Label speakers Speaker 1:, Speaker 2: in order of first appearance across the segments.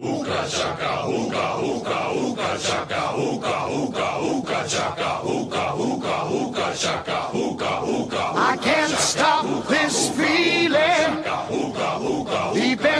Speaker 1: Ooga chaka, ooga, ooga, ooga chaka, ooga, ooga, ooga chaka, ooga, ooga, ooga chaka, ooga, ooga.
Speaker 2: I can't stop this feeling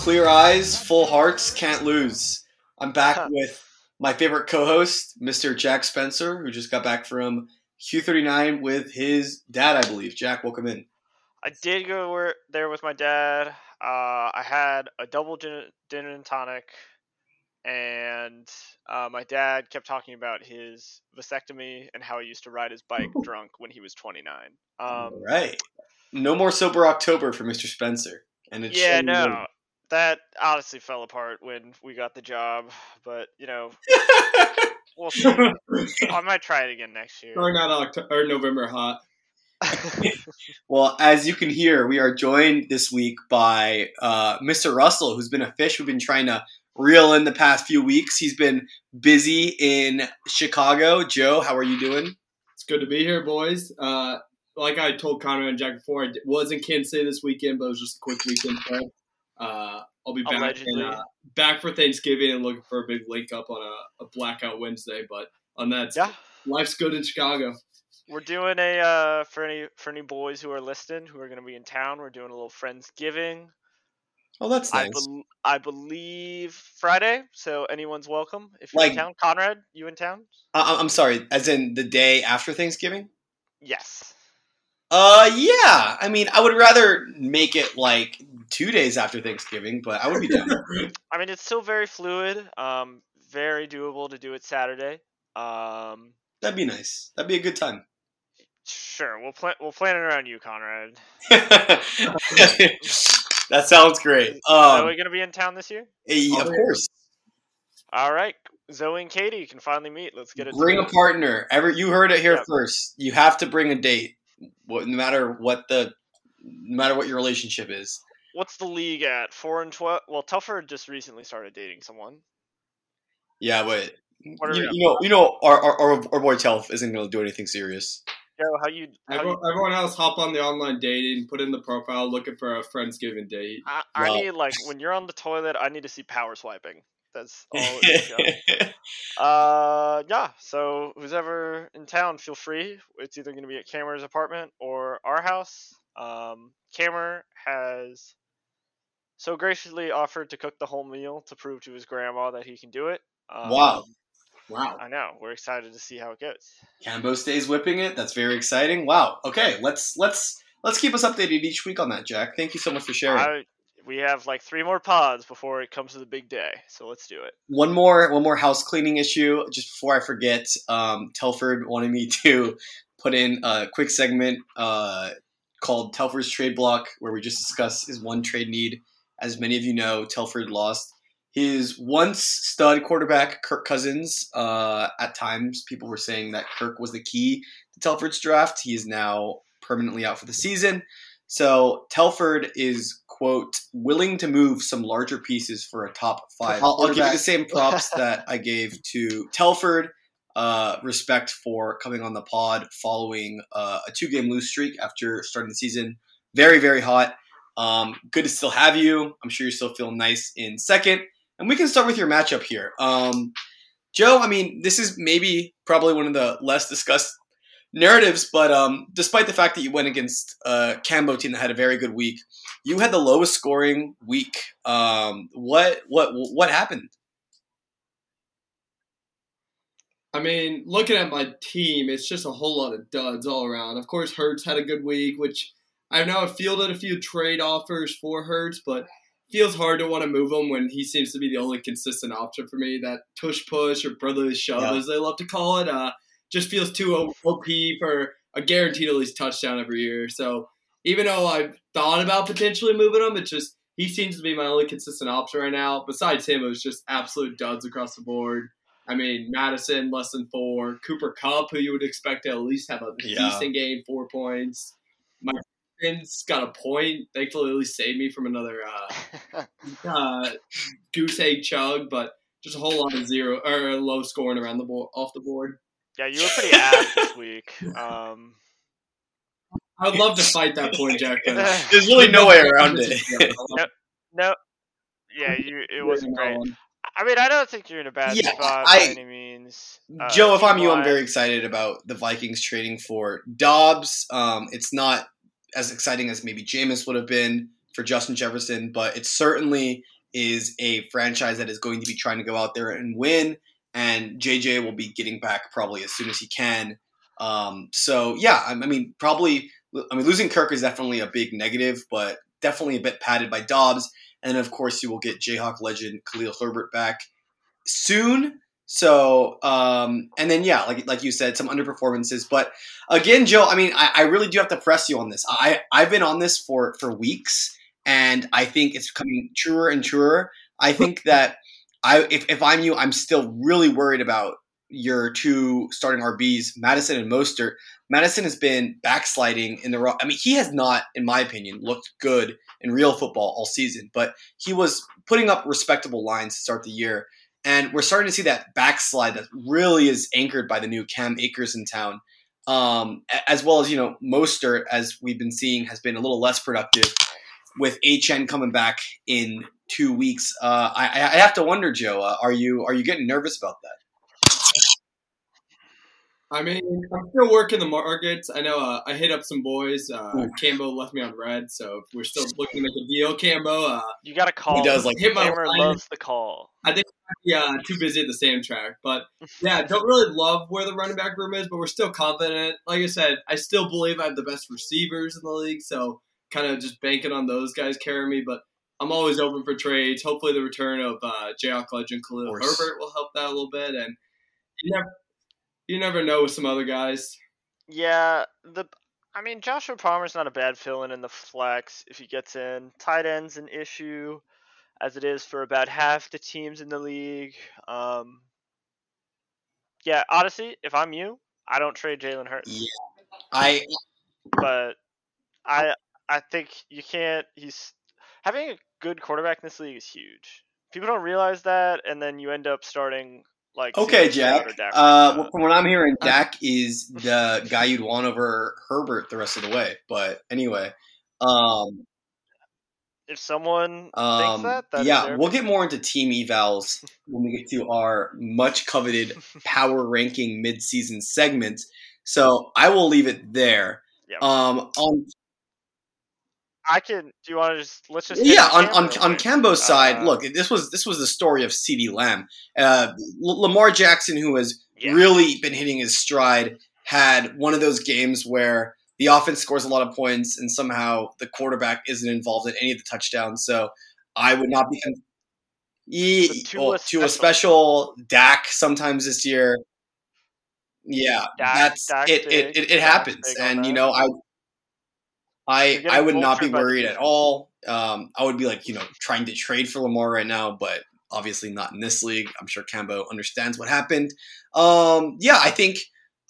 Speaker 3: Clear eyes, full hearts, can't lose. I'm back with my favorite co-host, Mr. Jack Spencer, who just got back from Q39 with his dad, I believe. Jack, welcome in.
Speaker 4: I did go there with my dad. Uh, I had a double gin, gin and tonic, and uh, my dad kept talking about his vasectomy and how he used to ride his bike drunk when he was 29. Um,
Speaker 3: All right. No more sober October for Mr. Spencer. And it's
Speaker 4: yeah, no, that honestly fell apart when we got the job, but you know, we'll see. I might try it again next year.
Speaker 5: Or not October or November hot.
Speaker 3: Well, as you can hear, we are joined this week by uh, Mr. Russell, who's been a fish we've been trying to reel in the past few weeks. He's been busy in Chicago. Joe, how are you doing?
Speaker 5: It's good to be here, boys. Uh, like I told Connor and Jack before, I was in Kansas City this weekend, but it was just a quick weekend trip. Uh, I'll be back
Speaker 4: Allegedly.
Speaker 5: and, uh, back for Thanksgiving and looking for a big link up on a, a blackout Wednesday. But on that,
Speaker 4: yeah.
Speaker 5: life's good in Chicago.
Speaker 4: We're doing a uh, for any for any boys who are listening who are going to be in town. We're doing a little friendsgiving.
Speaker 3: Oh, that's
Speaker 4: I,
Speaker 3: nice.
Speaker 4: I believe Friday, so anyone's welcome if you're
Speaker 3: Like-
Speaker 4: in town. Conrad, you in town?
Speaker 3: I- I'm sorry, as in the day after Thanksgiving?
Speaker 4: Yes.
Speaker 3: Uh, yeah. I mean, I would rather make it like two days after Thanksgiving, but I would be down.
Speaker 4: I mean, it's still very fluid. Um, very doable to do it Saturday. Um,
Speaker 3: That'd be nice. That'd be a good time.
Speaker 4: sure, we'll plan we'll plan it around you, Conrad.
Speaker 3: that sounds great.
Speaker 4: Are
Speaker 3: Um,
Speaker 4: we gonna be in town this year?
Speaker 3: eh, of course.
Speaker 4: All right, Zoe and Katie you can finally meet. Let's get it.
Speaker 3: Bring a partner. Ever you heard it here
Speaker 4: Yeah.
Speaker 3: first. You have to bring a date, what, no matter what the, no matter what your relationship is.
Speaker 4: What's the league at? Four and twelve. Well, Telford just recently started dating someone.
Speaker 3: Yeah, but
Speaker 4: What
Speaker 3: you, you know, you know, our our, our, our boy Telf isn't going to do anything serious.
Speaker 4: Joe, how you? How you
Speaker 5: Everyone, everyone else hop on the online dating, put in the profile, looking for a friendsgiving date.
Speaker 4: I, I
Speaker 3: Well-
Speaker 4: need like when you're on the toilet, I need to see power swiping. That's all. It is, uh, yeah. So who's ever in town, feel free. It's either going to be at Cameron's apartment or our house. Um, Cameron has so graciously offered to cook the whole meal to prove to his grandma that he can do it. Um,
Speaker 3: wow,
Speaker 5: Wow.
Speaker 4: I know. We're excited to see how it goes.
Speaker 3: Cambo stays whipping it. That's very exciting. Wow. Okay, let's let's let's keep us updated each week on that, Jack. Thank you so much for sharing.
Speaker 4: I, we have like three more pods before it comes to the big day, so let's do it.
Speaker 3: one more one more house cleaning issue just before I forget. Um, Telford wanted me to put in a quick segment uh, called Telford's trade block, where we just discuss his one trade need. As many of you know, Telford lost his once stud quarterback Kirk Cousins. Uh, at times, people were saying that Kirk was the key to Telford's draft. He is now permanently out for the season. So Telford is quote willing to move some larger pieces for a top five. I'll, I'll give you the same props that I gave to Telford. Uh, respect for coming on the pod following uh, a two-game lose streak after starting the season. Very, very hot. Um, good to still have you. I'm sure you're still feeling nice in second. And we can start with your matchup here. Um, Joe, I mean, this is maybe probably one of the less discussed narratives, but um, despite the fact that you went against uh, Cambo team that had a very good week, you had the lowest scoring week. Um, what what what happened?
Speaker 5: I mean, looking at my team, it's just a whole lot of duds all around. Of course, Hurts had a good week, which I know I've fielded a few trade offers for Hurts, but feels hard to want to move him when he seems to be the only consistent option for me. That tush push or brotherly shove,
Speaker 3: Yeah.
Speaker 5: as they love to call it, uh, just feels too OP for a guaranteed at least touchdown every year. So even though I've thought about potentially moving him, it just he seems to be my only consistent option right now. Besides him, it was just absolute duds across the board. I mean, Madison less than four. Cooper Kupp, who you would expect to at least have a
Speaker 3: Yeah.
Speaker 5: decent game, four points. My friends got a point. Thankfully, at least saved me from another uh, uh, goose egg chug, but just a whole lot of zero or low scoring around the board off the board.
Speaker 4: Yeah, you were pretty ass this week. Um,
Speaker 5: I would love to fight that point, Jack.
Speaker 3: There's really no way around it.
Speaker 4: no, yeah, you it wasn't great. I mean, I don't think you're in a bad
Speaker 3: Yeah,
Speaker 4: spot
Speaker 3: I-
Speaker 4: by any means. Uh,
Speaker 3: Joe, if I'm you, I'm very excited about the Vikings trading for Dobbs. Um, it's not as exciting as maybe Jameis would have been for Justin Jefferson, but it certainly is a franchise that is going to be trying to go out there and win. And JJ will be getting back probably as soon as he can. Um, so yeah, I I mean, probably. I mean, losing Kirk is definitely a big negative, but definitely a bit padded by Dobbs. And of course, you will get Jayhawk legend Khalil Herbert back soon. So, um, and then yeah, like like you said, some underperformances. But again, Joe, I mean, I, I really do have to press you on this. I I've been on this for for weeks, and I think it's becoming truer and truer. I think that I if if I'm you, I'm still really worried about your two starting RBs, Madison and Mostert. Madison has been backsliding in the. ro- I mean, he has not, in my opinion, looked good in real football all season, but he was putting up respectable lines to start the year. And we're starting to see that backslide that really is anchored by the new Cam Akers in town, um, as well as you know Mostert, as we've been seeing, has been a little less productive. With HN coming back in two weeks, uh, I, I I have to wonder, Joe, uh, are you are you getting nervous about that?
Speaker 5: I mean, I'm still working the markets. I know uh, I hit up some boys. Uh, Cambo left me on red, so we're still looking to make a deal, Cambo, uh,
Speaker 4: You got to call.
Speaker 3: He does like
Speaker 5: hit my
Speaker 4: Hammer
Speaker 5: line.
Speaker 4: loves the call.
Speaker 5: I think yeah, too busy at the same track. But yeah, don't really love where the running back room is, but we're still confident. Like I said, I still believe I have the best receivers in the league, so kind of just banking on those guys carrying me. But I'm always open for trades. Hopefully, the return of uh, Jayhawk legend Khalil Herbert will help that a little bit. And you never, you never know with some other guys.
Speaker 4: Yeah, the I mean Joshua Palmer's not a bad fill-in in the flex if he gets in. Tight end's an issue, as it is for about half the teams in the league. Um, yeah, honestly, if I'm you, I don't trade Jalen Hurts,
Speaker 3: Yeah. I
Speaker 4: but I I think you can't. He's having a good quarterback in this league is huge. People don't realize that, and then you end up starting like
Speaker 3: Okay,
Speaker 4: CJ
Speaker 3: Jack.
Speaker 4: or Dak
Speaker 3: Uh,
Speaker 4: Prescott.
Speaker 3: from what I'm hearing, Dak is the guy you'd want over Herbert the rest of the way. But anyway, um,
Speaker 4: if someone thinks
Speaker 3: um,
Speaker 4: that, that's
Speaker 3: yeah,
Speaker 4: their
Speaker 3: we'll get more into team evals when we get to our much coveted power ranking mid-season segment. So I will leave it there.
Speaker 4: Yeah.
Speaker 3: Um, on
Speaker 4: I can. Do you want to just let's just
Speaker 3: yeah, on on, on. Cambo's side,
Speaker 4: Uh,
Speaker 3: look, this was this was the story of CeeDee Lamb, uh, L- Lamar Jackson, who has
Speaker 4: Yeah.
Speaker 3: really been hitting his stride, had one of those games where the offense scores a lot of points and somehow the quarterback isn't involved in any of the touchdowns. So I would not be. Con- Ye-
Speaker 4: The Tua
Speaker 3: well, to a
Speaker 4: special.
Speaker 3: Dak sometimes this year. Yeah,
Speaker 4: Dak-
Speaker 3: that's
Speaker 4: Dak's
Speaker 3: it, it,
Speaker 4: big.
Speaker 3: it. It happens, and you know I I I would not be
Speaker 4: vultured by the
Speaker 3: worried at all. Um, I would be like you know trying to trade for Lamar right now, but obviously not in this league. I'm sure Cambo understands what happened. Um, yeah, I think.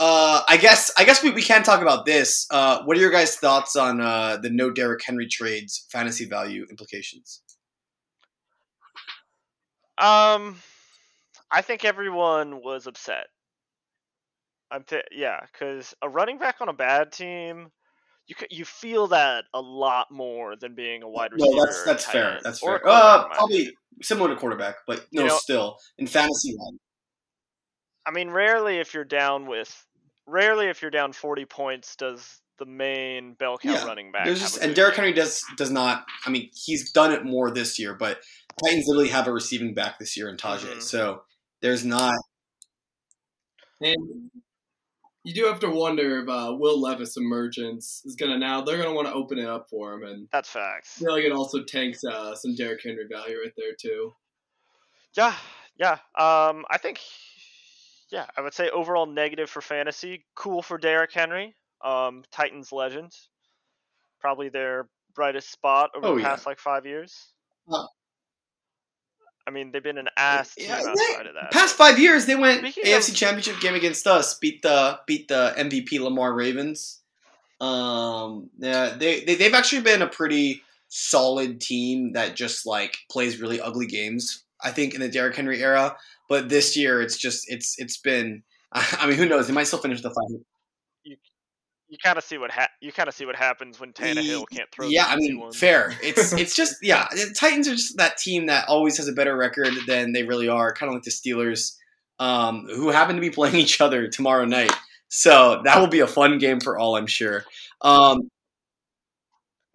Speaker 3: Uh, I guess I guess we, we can talk about this. Uh, what are your guys' thoughts on uh, the no Derrick Henry trades fantasy value implications?
Speaker 4: Um, I think everyone was upset. I'm th- yeah, because a running back on a bad team, you you feel that a lot more than being a wide receiver.
Speaker 3: No, that's that's fair.
Speaker 4: end,
Speaker 3: That's fair. Uh, probably
Speaker 4: opinion.
Speaker 3: similar to quarterback, but no,
Speaker 4: You know-
Speaker 3: still in fantasy land.
Speaker 4: I mean, rarely if you're down with, rarely if you're down 40 points does the main bell count
Speaker 3: Yeah,
Speaker 4: running back.
Speaker 3: There's just and
Speaker 4: good
Speaker 3: Derrick. Henry does does not. I mean, he's done it more this year, but Titans literally have a receiving back this year in Tyjae.
Speaker 4: Mhm.
Speaker 3: So there's not.
Speaker 5: And you do have to wonder if uh, Will Levis emergence is gonna now they're gonna want to open it up for him, and
Speaker 4: That's facts.
Speaker 5: I feel like it also tanks uh, some Derrick Henry value right there too.
Speaker 4: Yeah, yeah. Um, I think, yeah, I would say overall negative for fantasy. Cool for Derrick Henry. Um, Titans legend. Probably their brightest spot over
Speaker 3: Oh,
Speaker 4: the
Speaker 3: yeah.
Speaker 4: past like five years. I mean, they've been an ass team
Speaker 3: Yeah,
Speaker 4: outside of that.
Speaker 3: Past five years, they went
Speaker 4: Speaking
Speaker 3: AFC
Speaker 4: of-
Speaker 3: Championship game against us, beat the beat the MVP Lamar Ravens. Um, yeah, they, they they've actually been a pretty solid team that just like plays really ugly games. I think in the Derrick Henry era, but this year it's just it's it's been. I mean, who knows? They might still finish the fight.
Speaker 4: You kind of see what ha- you kind of see what happens when Tannehill can't throw.
Speaker 3: Yeah, I mean, fair. It's it's just yeah. The Titans are just that team that always has a better record than they really are. Kind of like the Steelers, um, who happen to be playing each other tomorrow night. So that will be a fun game for all, I'm sure. Um,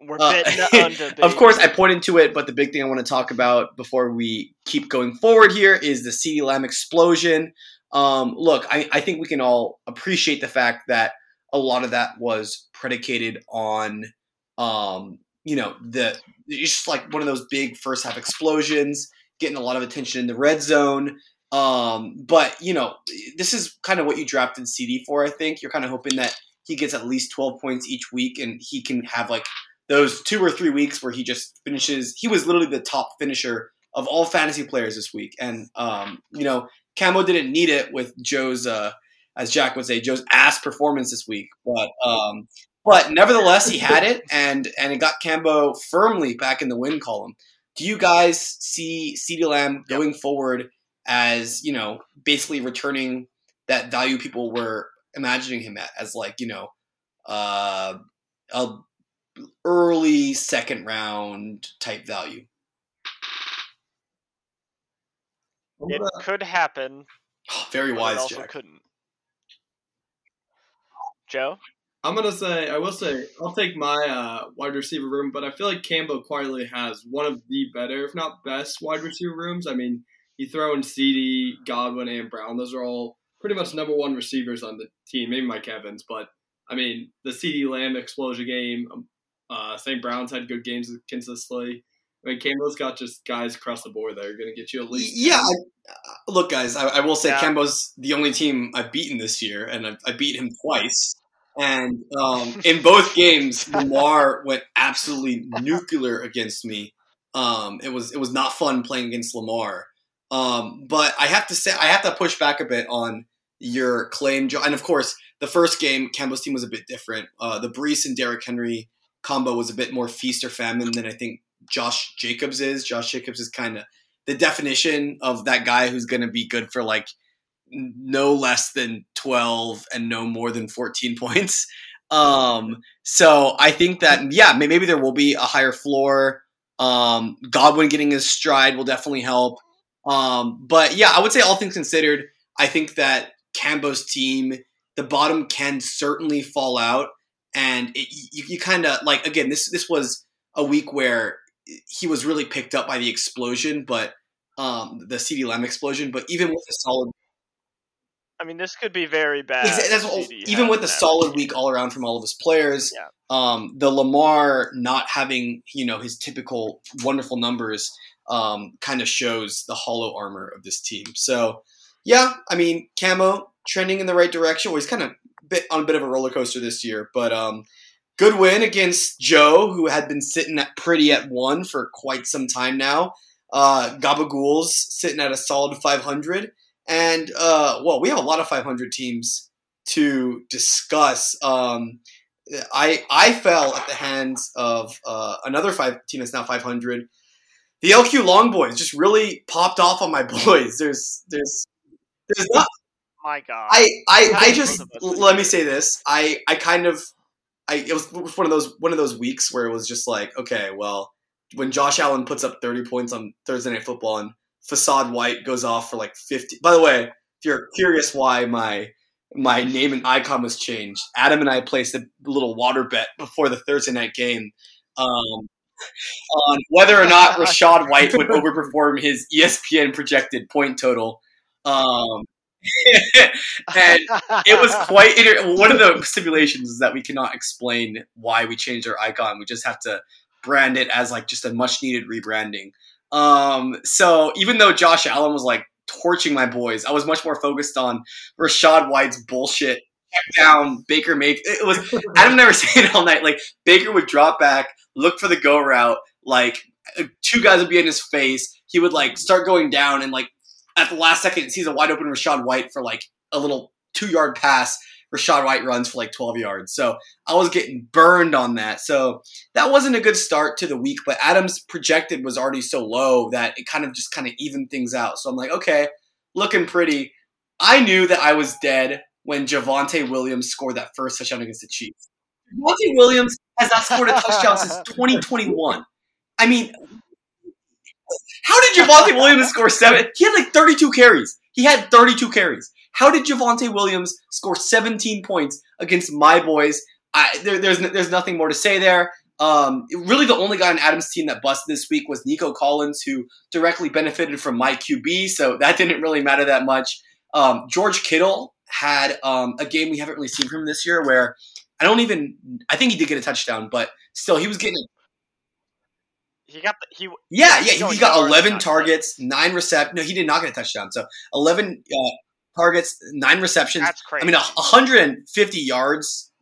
Speaker 4: We're
Speaker 3: uh,
Speaker 4: betting under.
Speaker 3: of course, I pointed to it, but the big thing I want to talk about before we keep going forward here is the CeeDee Lamb explosion. Um, look, I, I think we can all appreciate the fact that a lot of that was predicated on, um, you know, the it's just like one of those big first half explosions, getting a lot of attention in the red zone. Um, but you know, this is kind of what you drafted CeeDee for. I think you're kind of hoping that he gets at least 12 points each week, and he can have like those two or three weeks where he just finishes. He was literally the top finisher of all fantasy players this week, and um, you know, Cambo didn't need it with Joe's, uh, as Jack would say, Joe's ass performance this week, but um, but nevertheless, he had it, and and it got Cambo firmly back in the win column. Do you guys see CeeDee Lamb going forward as you know, basically returning that value people were imagining him at, as like you know, uh, a early second round type value?
Speaker 4: it could happen.
Speaker 3: Very
Speaker 4: but it
Speaker 3: wise,
Speaker 4: also
Speaker 3: Jack.
Speaker 4: couldn't. Joe,
Speaker 5: I'm gonna say I will say I'll take my uh, wide receiver room, but I feel like Campbell quietly has one of the better, if not best, wide receiver rooms. I mean, you throw in CeeDee, Godwin, and Brown; those are all pretty much number one receivers on the team. Maybe Mike Evans, but I mean, the CeeDee Lamb explosion game. Um, uh, St. Brown's had good games consistently. I mean, Campbell's got just guys across the board that are going to get you at least.
Speaker 3: Yeah, I, uh, look, guys, I, I will say
Speaker 4: Yeah.
Speaker 3: Cambo's the only team I've beaten this year, and I, I beat him twice. And um, in both games, Lamar went absolutely nuclear against me. Um, it was it was not fun playing against Lamar. Um, but I have to say, I have to push back a bit on your claim, Joe. And of course, the first game, Cambo's team was a bit different. Uh, the Breece and Derrick Henry combo was a bit more feast or famine than I think Josh Jacobs is. Josh Jacobs is kind of the definition of that guy who's going to be good for like no less than 12 and no more than 14 points. Um, so I think that, yeah, maybe there will be a higher floor. Um, Godwin getting his stride will definitely help. Um, but yeah, I would say all things considered, I think that Cambo's team, the bottom can certainly fall out. And it, you, you kind of like, again, this, this was a week where he was really picked up by the explosion, but um, the CeeDee Lamb explosion. But even with a solid,
Speaker 4: I mean, this could be very bad.
Speaker 3: Exa- that's what- even with a solid week all around from all of his players,
Speaker 4: Yeah.
Speaker 3: um, the Lamar not having you know his typical wonderful numbers um, kind of shows the hollow armor of this team. So yeah, I mean Cambo trending in the right direction. Well, he's kind of bit on a bit of a roller coaster this year, but um, good win against Joe, who had been sitting at pretty at one for quite some time now. Uh, Gabagools sitting at a solid 500. And, uh, well, we have a lot of 500 teams to discuss. Um, I I fell at the hands of uh, another five team that's now 500. The LQ Long Boys just really popped off on my boys. There's there's there's not
Speaker 4: My God.
Speaker 3: I I, I just let me say this. I I kind of I it was one of those one of those weeks where it was just like okay, well, when Josh Allen puts up 30 points on Thursday Night Football and Rachaad White goes off for like 50. By the way, if you're curious why my my name and icon was changed, Adam and I placed a little water bet before the Thursday night game um, on whether or not Rachaad White would overperform his ESPN projected point total. Um, and it was quite inter- one of the stipulations is that we cannot explain why we changed our icon. We just have to brand it as like just a much needed rebranding. Um, so even though Josh Allen was like torching my boys, I was much more focused on Rachaad White's bullshit. Down Baker make it was Adam never saying it all night. Like Baker would drop back, look for the go route, like uh, two guys would be in his face. He would like start going down, and like at the last second, sees a wide open Rachaad White for like a little two yard pass. Rachaad White runs for like 12 yards. So I was getting burned on that. So that wasn't a good start to the week, but Adams projected was already so low that it kind of just kind of evened things out. So I'm like, okay, looking pretty. I knew that I was dead when Javonte Williams scored that first touchdown against the Chiefs. Javonte Williams has not scored a touchdown since 2021. I mean, how did Javonte Williams score seven? He had like 32 carries. He had 32 carries. How did Javonte Williams score 17 points against my boys? I, there, there's there's nothing more to say there. Um, really, the only guy on Adams' team that busted this week was Nico Collins, who directly benefited from my QB, so that didn't really matter that much. Um, George Kittle had um, a game we haven't really seen from this year, where I don't even. I think he did get a touchdown, but still, he was getting.
Speaker 4: He got the, he.
Speaker 3: Yeah, yeah,
Speaker 4: going
Speaker 3: he got
Speaker 4: yard
Speaker 3: 11
Speaker 4: time.
Speaker 3: targets, nine recep. No, he did not get a touchdown. So 11 uh, targets, nine receptions.
Speaker 4: That's crazy.
Speaker 3: I mean, a 150 yards,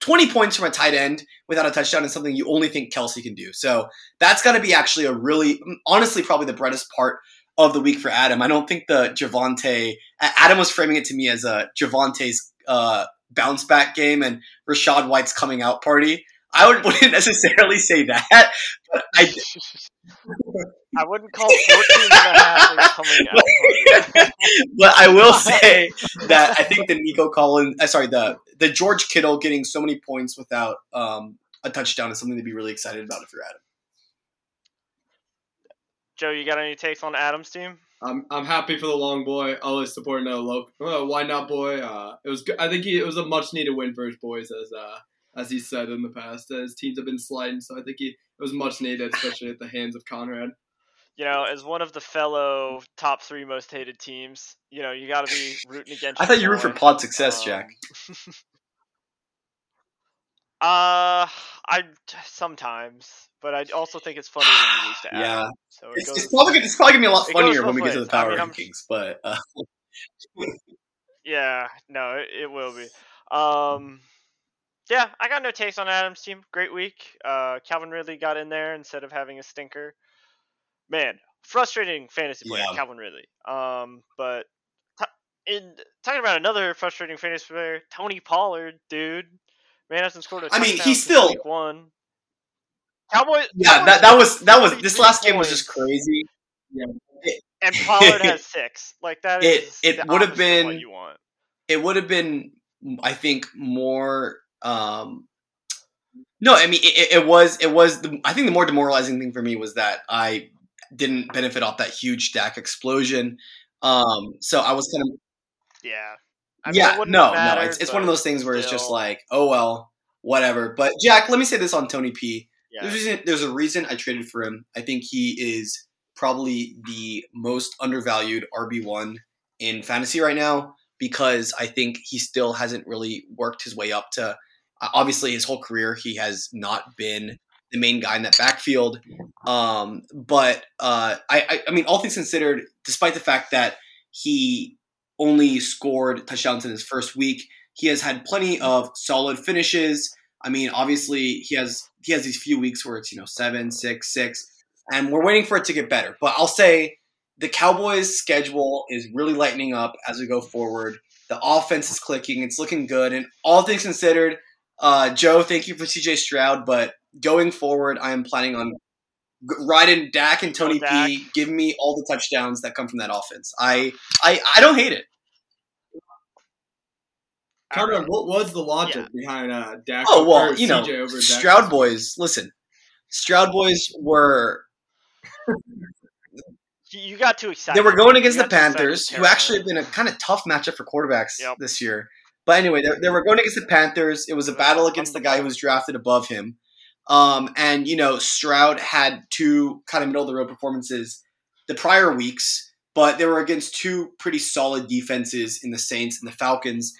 Speaker 3: 20 points from a tight end without a touchdown is something you only think Kelce can do. So that's got to be actually a really, honestly, probably the brightest part of the week for Adam. I don't think the Javonte, Adam was framing it to me as a Javonte's uh, bounce back game and Rachaad White's coming out party. I would, wouldn't necessarily say that, but I,
Speaker 4: I wouldn't call 14 and a half a coming out.
Speaker 3: but I will say that I think the Nico Collins, uh, sorry, the the George Kittle getting so many points without um, a touchdown is something to be really excited about if you're Adam.
Speaker 4: Joe, you got any takes on Adam's team?
Speaker 5: I'm I'm happy for the long boy. Always supporting a local. Uh, why not, boy? Uh, it was. I think he, it was a much needed win for his boys, as uh, as he said in the past. His teams have been sliding, so I think he it was much needed, especially at the hands of Conrad.
Speaker 4: You know, as one of the fellow top three most hated teams, you know, you got to be rooting against.
Speaker 3: I thought you were for pod success,
Speaker 4: Um,
Speaker 3: Jack.
Speaker 4: Uh, I sometimes, but I also think it's funny when you lose to Adam.
Speaker 3: Yeah,
Speaker 4: So it
Speaker 3: it's,
Speaker 4: goes.
Speaker 3: it's probably gonna, it's probably gonna be a lot funnier when we get to the
Speaker 4: ways. I
Speaker 3: power
Speaker 4: mean,
Speaker 3: rankings. But uh,
Speaker 4: Yeah, no, it, it will be. Um, yeah, I got no takes on Adam's team. Great week. Uh, Calvin Ridley got in there instead of having a stinker. Man, frustrating fantasy player,
Speaker 3: Yeah.
Speaker 4: Calvin Ridley. Um, but t- in talking about another frustrating fantasy player, Tony Pollard, dude. Man hasn't scored a
Speaker 3: I mean, he's still-
Speaker 4: week one. Cowboys.
Speaker 3: yeah,
Speaker 4: Cowboys
Speaker 3: that that was that was this last game was just crazy.
Speaker 4: and Pollard has six. Like that
Speaker 3: It-
Speaker 4: is
Speaker 3: it would have been-
Speaker 4: you want.
Speaker 3: it would have been i think more um no i mean it, it was it was the, i think the more demoralizing thing for me was that i didn't benefit off that huge stack explosion um so i was kind of
Speaker 4: Yeah. I mean,
Speaker 3: yeah no
Speaker 4: have mattered,
Speaker 3: no it's, it's one of those things where it's just like oh well whatever but jack let me say this on tony p
Speaker 4: Yeah.
Speaker 3: there's, a reason, there's a reason I traded for him. I think he is probably the most undervalued RB1 in fantasy right now because I think he still hasn't really worked his way up to. Obviously, his whole career, he has not been the main guy in that backfield. Um, but uh, I, I, I mean, all things considered, despite the fact that he only scored touchdowns in his first week, he has had plenty of solid finishes. I mean, obviously he has he has these few weeks where it's you know seven, six, six, and we're waiting for it to get better. But I'll say the Cowboys' schedule is really lightening up as we go forward. The offense is clicking; it's looking good, and all things considered, uh, Joe, thank you for CJ Stroud. But going forward, I am planning on riding Dak and Tony
Speaker 4: Go Dak.
Speaker 3: P. Give me all the touchdowns that come from that offense. I I, I don't hate it.
Speaker 5: Conrad, what was the logic
Speaker 4: Yeah.
Speaker 5: behind uh, Dak?
Speaker 3: Oh well,
Speaker 5: or
Speaker 3: you know,
Speaker 5: CJ over Dak?
Speaker 3: Stroud boys. Listen, Stroud boys were
Speaker 4: You- You got too excited.
Speaker 3: they were going against the
Speaker 4: got too excited
Speaker 3: Panthers, who actually have been a kind of tough matchup for quarterbacks
Speaker 4: Yep.
Speaker 3: this year. But anyway, they, they were going against the Panthers. It was a battle against the guy who was drafted above him. Um, and you know, Stroud had two kind of middle of the road performances the prior weeks, but they were against two pretty solid defenses in the Saints and the Falcons.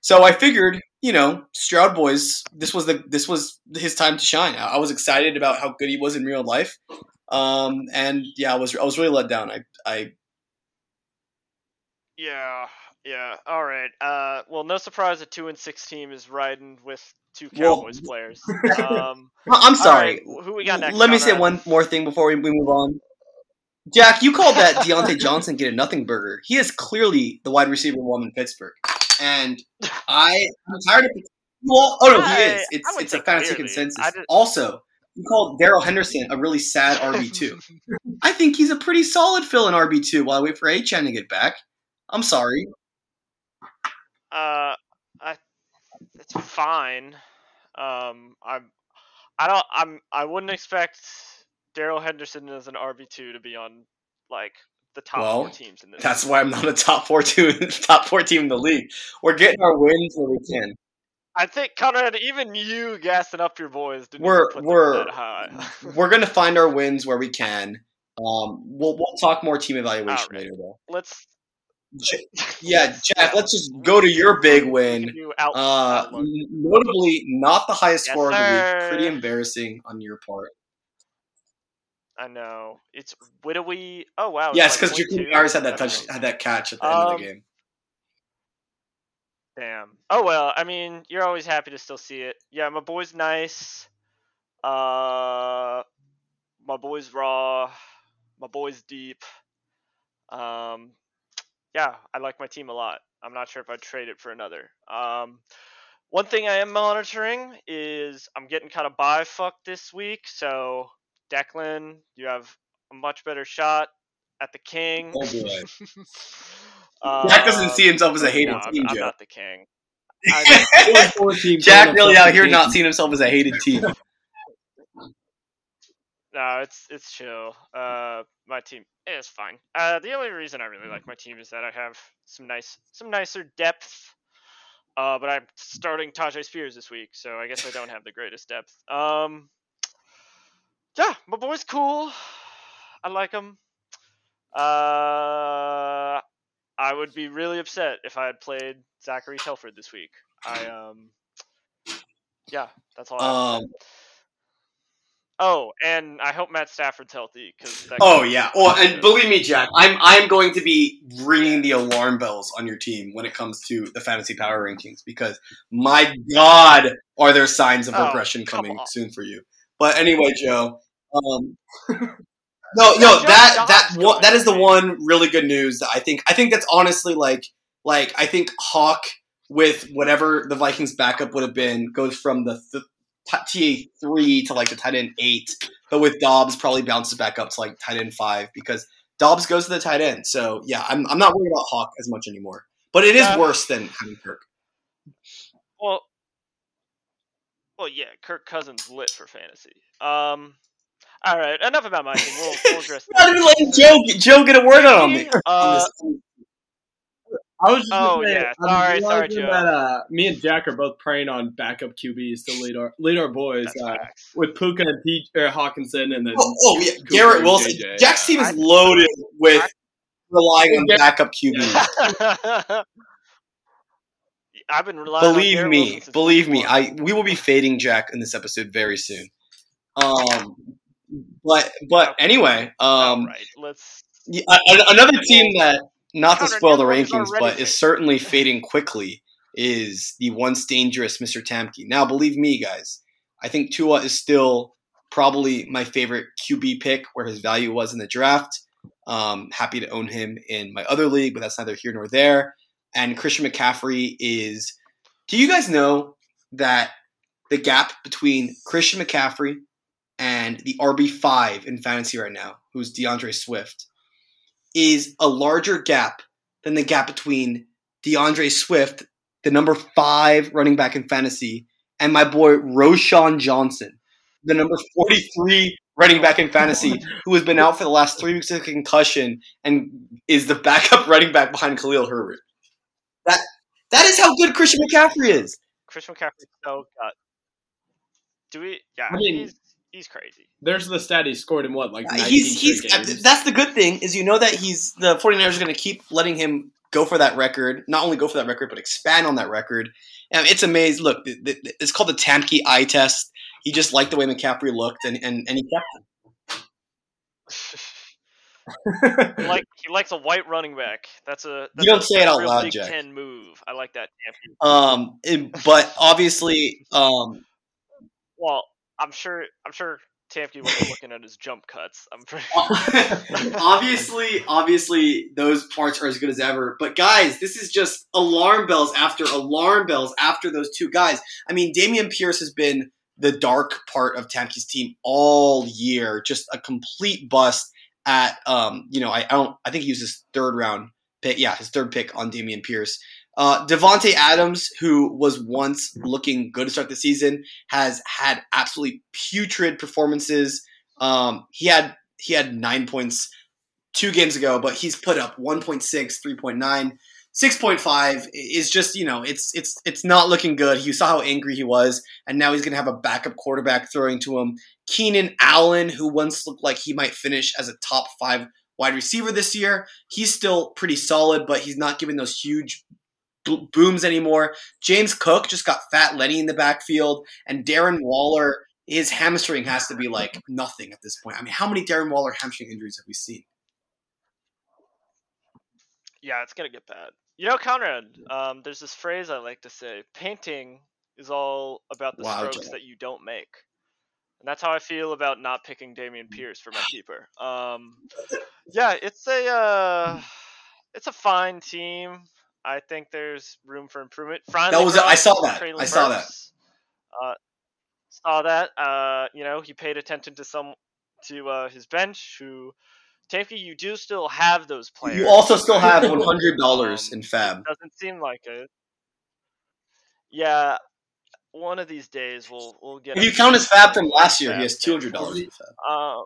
Speaker 3: So I figured, you know, Stroud boys, this was the this was his time to shine. I, I was excited about how good he was in real life. Um, and yeah, I was I was really let down. I I
Speaker 4: Yeah, yeah. All right. Uh, well, no surprise, a two and six team is riding with two Cowboys players. Um,
Speaker 3: I'm sorry.
Speaker 4: right, who we got next?
Speaker 3: Let me say one more thing before we, we move on. Jack, you called that Diontae Johnson get a nothing burger. He is clearly the wide receiver one in Pittsburgh, and I I'm tired of. Well, oh no, he is. It's it's a fantasy
Speaker 4: clearly.
Speaker 3: consensus. Also, you called Darrell Henderson a really sad RB two. I think he's a pretty solid fill in RB two. While I wait for Achane to get back. I'm sorry.
Speaker 4: Uh, I, it's fine. Um, I'm, I don't, I'm, I wouldn't expect Darrell Henderson as an RB two to be on like the top
Speaker 3: Well,
Speaker 4: four teams in this.
Speaker 3: That's why I'm not a top four two top four team in the league. We're getting our wins where we can.
Speaker 4: I think Conrad, even you gassing up your boys didn't
Speaker 3: We're-
Speaker 4: put
Speaker 3: we're-
Speaker 4: that high.
Speaker 3: We're gonna find our wins where we can. Um, we'll we'll talk more team evaluation
Speaker 4: Alright.
Speaker 3: later though.
Speaker 4: Let's.
Speaker 3: J- yeah, Jack. Let's just go to your big win.
Speaker 4: can do out,
Speaker 3: Uh, notably, not the highest
Speaker 4: Yes,
Speaker 3: score of the week. Pretty embarrassing on your part.
Speaker 4: I know it's widowy. Oh wow.
Speaker 3: Yes, because
Speaker 4: point Jakobi?
Speaker 3: Meyers had that touch, had that catch at the end of
Speaker 4: Um,
Speaker 3: the game.
Speaker 4: Damn. Oh well, I mean, you're always happy to still see it. Yeah, my boy's nice. Uh, my boy's raw. My boy's deep. Um, yeah, I like my team a lot. I'm not sure if I'd trade it for another. Um, one thing I am monitoring is I'm getting kind of buy fucked this week. So Declan, you have a much better shot at the king.
Speaker 3: Oh boy.
Speaker 4: uh,
Speaker 3: Jack doesn't see himself as a hated
Speaker 4: no, I'm,
Speaker 3: team,
Speaker 4: I'm not the king. I,
Speaker 3: Jack really out here not seeing himself as a hated team.
Speaker 4: No, it's it's chill. Uh, my team is fine. Uh, the only reason I really like my team is that I have some nice, some nicer depth. Uh, but I'm starting Tyjae Spears this week, so I guess I don't have the greatest depth. Um, yeah, my boy's cool. I like him. Uh, I would be really upset if I had played Zachary Telford this week. I um, yeah, that's all.
Speaker 3: Um.
Speaker 4: Oh, and I hope Matt Stafford's healthy because.
Speaker 3: oh yeah. Well, and believe me, Jack, I'm I'm going to be ringing the alarm bells on your team when it comes to the fantasy power rankings because my God, are there signs of
Speaker 4: Oh,
Speaker 3: regression coming
Speaker 4: on.
Speaker 3: soon for you? But anyway, Joe. Um, no, no, that that one, that is the one really good news that I think. I think that's honestly like like I think Hock with whatever the Vikings backup would have been goes from the th- TA three to like the tight end eight, but with Dobbs probably bounces back up to like tight end five because Dobbs goes to the tight end. So yeah, I'm I'm not worried about Hock as much anymore. But it is
Speaker 4: Yeah.
Speaker 3: worse than having Kirk.
Speaker 4: Well, well, yeah, Kirk Cousins lit for fantasy. Um, all right, enough about my team. We'll, we'll address.
Speaker 3: Not even letting Joe get, Joe get a word out on me.
Speaker 4: Uh.
Speaker 5: I was just
Speaker 4: Oh,
Speaker 5: gonna say,
Speaker 4: yeah.
Speaker 5: I'm
Speaker 4: Sorry, sorry, Joe.
Speaker 5: That, uh, me and Jack are both praying on backup QBs to lead our lead our boys uh, with Puka and P- or Hockenson, and then
Speaker 3: Oh, oh yeah,
Speaker 5: Cooper
Speaker 3: Garrett Wilson.
Speaker 5: JJ,
Speaker 3: Jack's team is loaded with relying on backup QBs.
Speaker 4: I've been relying
Speaker 3: Believe
Speaker 4: Garrett
Speaker 3: me,
Speaker 4: Wilson
Speaker 3: believe me. I we will be fading Jack in this episode very soon. Um, but but anyway, um,
Speaker 4: right, let's.
Speaker 3: yeah, a- a- another team that not to spoil the rankings, but is certainly fading quickly is the once dangerous Mr. Tamke. Now, believe me, guys, I think Tua is still probably my favorite QB pick where his value was in the draft. Um, happy to own him in my other league, but that's neither here nor there. And Christian McCaffrey is. Do you guys know that the gap between Christian McCaffrey and the RB5 in fantasy right now, who's D'Andre Swift, is a larger gap than the gap between D'Andre Swift, the number five running back in fantasy, and my boy Roschon Johnson, the number 43 running back in fantasy, who has been out for the last three weeks of concussion and is the backup running back behind Khalil Herbert. That that is how good Christian McCaffrey is.
Speaker 4: Christian McCaffrey's so gut. Do we? Yeah,
Speaker 5: I mean-
Speaker 4: he's he's crazy.
Speaker 5: there's the stat he scored in what like 19
Speaker 3: He's he's
Speaker 5: games.
Speaker 3: that's the good thing is you know that he's the 49ers are going to keep letting him go for that record, not only go for that record but expand on that record. And it's amazing. Look, th- th- it's called the Tamke eye test. He just liked the way McCaffrey looked and and, and he kept him.
Speaker 4: He like he likes a white running back. That's a that's
Speaker 3: don't
Speaker 4: a,
Speaker 3: say it out loud,
Speaker 4: Big
Speaker 3: Jack.
Speaker 4: Ten move. I like that. Tampa.
Speaker 3: Um, it- but obviously, um,
Speaker 4: Well, I'm sure I'm sure Tamke wasn't looking at his jump cuts. I'm pretty.
Speaker 3: obviously, obviously, those parts are as good as ever. But guys, this is just alarm bells after alarm bells after those two guys. I mean, Dameon Pierce has been the dark part of Tamke's team all year, just a complete bust. At um, you know, I, I don't, I think he used his third round pick, yeah, his third pick on Dameon Pierce. Uh, Davante Adams, who was once looking good to start the season, has had absolutely putrid performances. Um, he had he had nine points two games ago, but he's put up 1.6, 3.9, 6.5 is just, you know, it's it's it's not looking good. You saw how angry he was, and now he's gonna have a backup quarterback throwing to him. Keenan Allen, who once looked like he might finish as a top five wide receiver this year, he's still pretty solid, but he's not giving those huge bo- booms anymore. James Cook just got Fat Lenny in the backfield, and Darren Waller, his hamstring has to be like nothing at this point. I mean, how many Darren Waller hamstring injuries have we seen?
Speaker 4: Yeah, it's gonna get bad. You know, Conrad, um, there's this phrase I like to say: painting is all about the
Speaker 3: Wow,
Speaker 4: strokes
Speaker 3: Jack.
Speaker 4: that you don't make. And that's how I feel about not picking Dameon Pierce for my keeper. Um, yeah, it's a uh, it's a fine team. I think there's room for improvement. Finally,
Speaker 3: was- it. I saw that. I saw that.
Speaker 4: Uh, saw that. Uh, you know, he paid attention to some to uh, his bench. Who, Tamke, you do still have those players.
Speaker 3: You also still have one hundred dollars
Speaker 4: Um,
Speaker 3: in FAAB.
Speaker 4: Doesn't seem like it. Yeah, one of these days we'll we'll get.
Speaker 3: If you count his FAAB from last year, he has two hundred dollars in FAAB.
Speaker 4: Uh,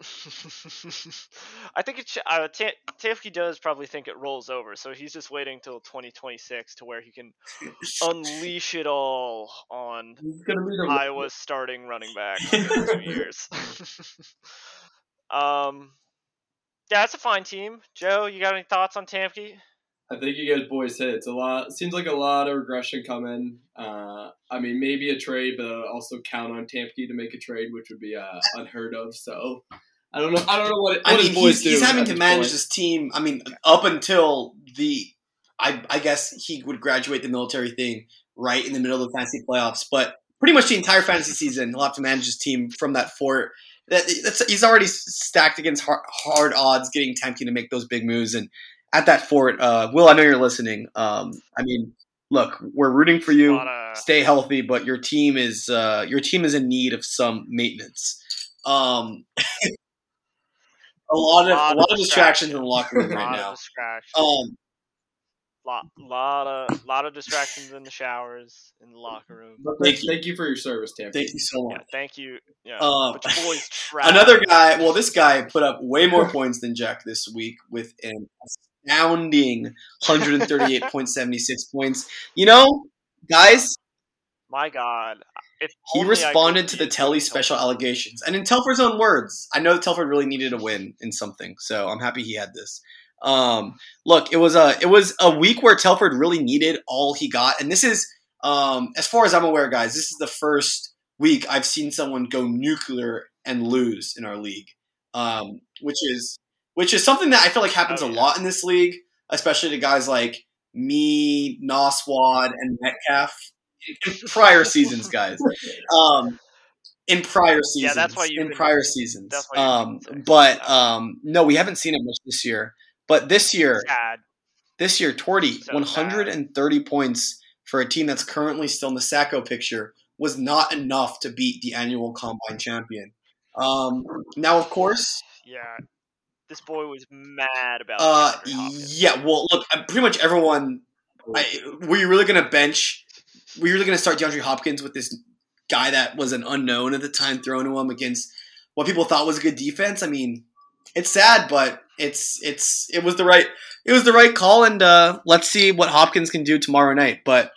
Speaker 4: I think it. Sh- uh, Ta- Tafke does probably think it rolls over, so he's just waiting till 2026 to where he can unleash it all on
Speaker 5: He's gonna be the
Speaker 4: Iowa's starting running back in two years. um, yeah, it's a fine team. Joe, you got any thoughts on Tamke?
Speaker 5: I think you guys boys hit. It's a lot. Seems like a lot of regression coming. Uh, I mean, maybe a trade, but also count on Tamke to make a trade, which would be uh, unheard of. So I don't know. I don't know what. what
Speaker 3: I
Speaker 5: his
Speaker 3: mean,
Speaker 5: boys
Speaker 3: he's, he's having to manage
Speaker 5: point.
Speaker 3: this team. I mean, up until the, I, I guess he would graduate the military thing right in the middle of the fantasy playoffs, but pretty much the entire fantasy season, he'll have to manage his team from that fort. That, that's, he's already stacked against hard, hard odds getting Temke to make those big moves, and at that fort, uh, Will, I know you're listening. Um, I mean, look, we're rooting for you.
Speaker 4: Of-
Speaker 3: Stay healthy, but your team is uh, your team is in need of some maintenance. Um, a lot of a lot of distractions in the locker room right
Speaker 4: lot
Speaker 3: now. Um,
Speaker 4: lot, lot of, lot of distractions in the showers, in the locker room.
Speaker 3: Thank
Speaker 5: thank,
Speaker 3: you.
Speaker 5: thank you for your service, Tampe.
Speaker 3: thank you so
Speaker 4: Yeah,
Speaker 3: much.
Speaker 4: thank you. Yeah,
Speaker 3: Um,
Speaker 4: but your boys.
Speaker 3: Another guy. Well, this guy put up way more points than Jack this week with an astounding 138.76 points. You know, guys,
Speaker 4: My God, if
Speaker 3: he responded to the Telly special allegations. And in Telford's own words, I know Telford really needed a win in something, so I'm happy he had this. Um, look, it was a it was a week where Telford really needed all he got, and this is, um, as far as I'm aware, guys, this is the first week I've seen someone go nuclear and lose in our league, um, which is which is something that I feel like happens
Speaker 4: Oh,
Speaker 3: a lot in this league, especially to guys like me, Noswad, and Metcalf prior seasons, guys. Um, in prior seasons,
Speaker 4: Yeah, that's why you've
Speaker 3: in
Speaker 4: been-
Speaker 3: prior seasons.
Speaker 4: that's why
Speaker 3: Um, but um, no, we haven't seen it much this year. But this year,
Speaker 4: Sad.
Speaker 3: this year, Torty,
Speaker 4: So
Speaker 3: 130 points for a team that's currently still in the Sacco picture was not enough to beat the annual combine champion. Um, now, of course,
Speaker 4: Yeah, this boy was mad about.
Speaker 3: uh, yeah. Well, look, uh, pretty much everyone. I, were you really going to bench? Were really going to start DeAndre Hopkins with this guy that was an unknown at the time thrown to him against what people thought was a good defense? I mean, it's sad, but it's it's it was the right it was the right call, and uh, let's see what Hopkins can do tomorrow night. But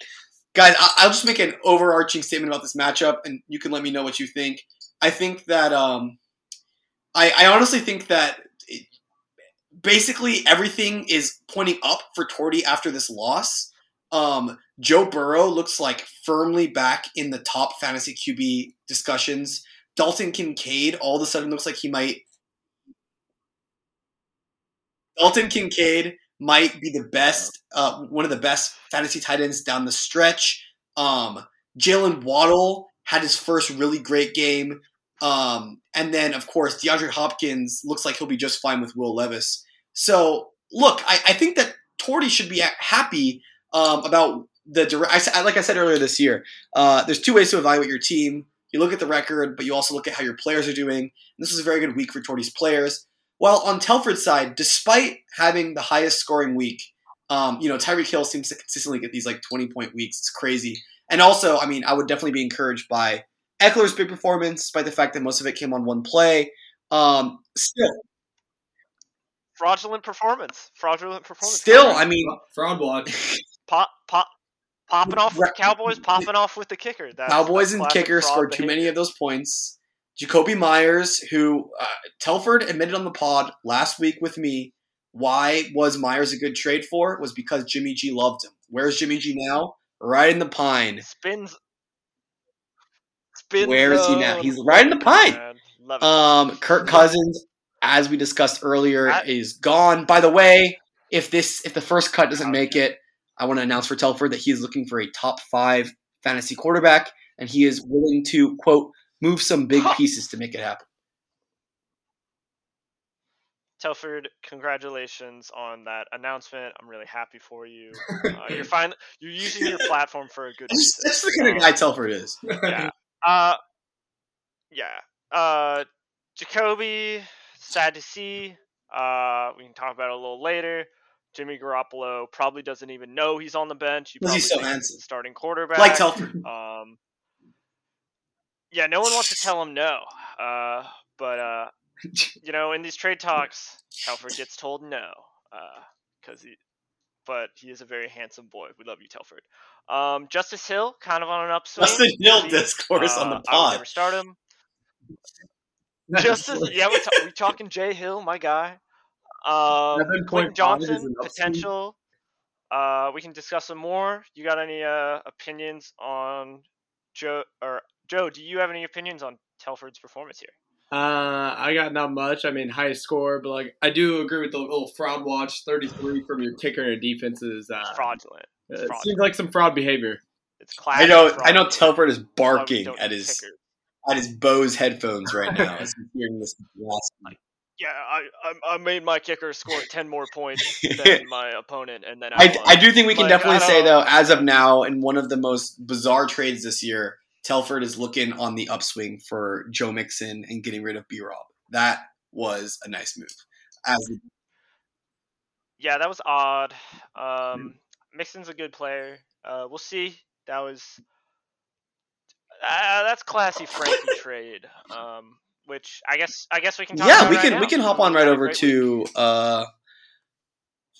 Speaker 3: guys, I, I'll just make an overarching statement about this matchup, and you can let me know what you think. I think that um, I, I honestly think that it, basically everything is pointing up for Torty after this loss. Um, Joe Burrow looks like firmly back in the top fantasy QB discussions. Dalton Kincaid all of a sudden looks like he might Dalton Kincaid might be the best, uh, one of the best fantasy tight ends down the stretch. Um, Jaylen Waddle had his first really great game. Um, and then, of course, DeAndre Hopkins looks like he'll be just fine with Will Levis. So, look, I, I think that Torty should be happy um, about the direct. I, like I said earlier this year, uh, there's two ways to evaluate your team. You look at the record, but you also look at how your players are doing. And this was a very good week for Torty's players. While on Telford's side, despite having the highest scoring week, um, you know, Tyreek Hill seems to consistently get these like 20 point weeks. It's crazy. And also, I mean, I would definitely be encouraged by Ekeler's big performance, despite the fact that most of it came on one play. Um, still,
Speaker 4: fraudulent performance. Fraudulent performance.
Speaker 3: Still, I mean,
Speaker 5: fraud watch.
Speaker 4: Pop, pop, popping off with the Cowboys, popping off with the kicker.
Speaker 3: That's, Cowboys that's and kicker scored behavior. too many of those points. Jakobi Meyers, who uh, Telford admitted on the pod last week with me, why was Meyers a good trade for? Was because Jimmy G loved him. Where's Jimmy G now? Right in the pine.
Speaker 4: Spins. Spins.
Speaker 3: Where is he now? He's right in the pine. Um, Kirk Cousins, as we discussed earlier, is gone. By the way, if this if the first cut doesn't make it, I want to announce for Telford that he is looking for a top five fantasy quarterback, and he is willing to quote move some big pieces to make it happen.
Speaker 4: Telford, congratulations on that announcement. I'm really happy for you. Uh, you're fine. You're using your platform for a good reason.
Speaker 3: That's the kind of guy Telford is.
Speaker 4: yeah. Uh, yeah. Uh, Jakobi, sad to see. Uh, we can talk about it a little later. Jimmy Garoppolo probably doesn't even know he's on the bench. He probably
Speaker 3: he's so handsome.
Speaker 4: starting quarterback.
Speaker 3: Like Telford.
Speaker 4: Um, yeah, no one wants to tell him no. Uh, but uh, you know, in these trade talks, Telford gets told no because uh, he. But he is a very handsome boy. We love you, Telford. Um, Justice Hill, kind of on an upswing.
Speaker 3: Justin Hill discourse on the pod.
Speaker 4: Uh, I would never start him. Justice, yeah, we're, ta- we talking Jay Hill, my guy. Um, Quentin Johnston potential. Uh, we can discuss some more. You got any uh, opinions on Joe or Joe? Do you have any opinions on Telford's performance here?
Speaker 5: Uh, I got not much. I mean, high score, but like I do agree with the little fraud watch. Thirty-three from your kicker and your defense is uh,
Speaker 4: fraudulent.
Speaker 5: It fraudulent. seems like some fraud behavior.
Speaker 4: It's classic.
Speaker 3: I know. I know. Telford is barking at his kickers. at his Bose headphones right now as he's hearing this last night.
Speaker 4: Yeah, I, I made my kicker score ten more points than my opponent, and then I,
Speaker 3: I, I do think we can like, definitely say though, as of now, in one of the most bizarre trades this year, Telford is looking on the upswing for Joe Mixon and getting rid of B Rob. That was a nice move. As
Speaker 4: yeah, that was odd. Um, Mixon's a good player. Uh, we'll see. That was uh, that's classy Frankie trade. Um, which I guess I guess we can.
Speaker 3: yeah, we
Speaker 4: right
Speaker 3: can
Speaker 4: now.
Speaker 3: we can hop on right over to uh,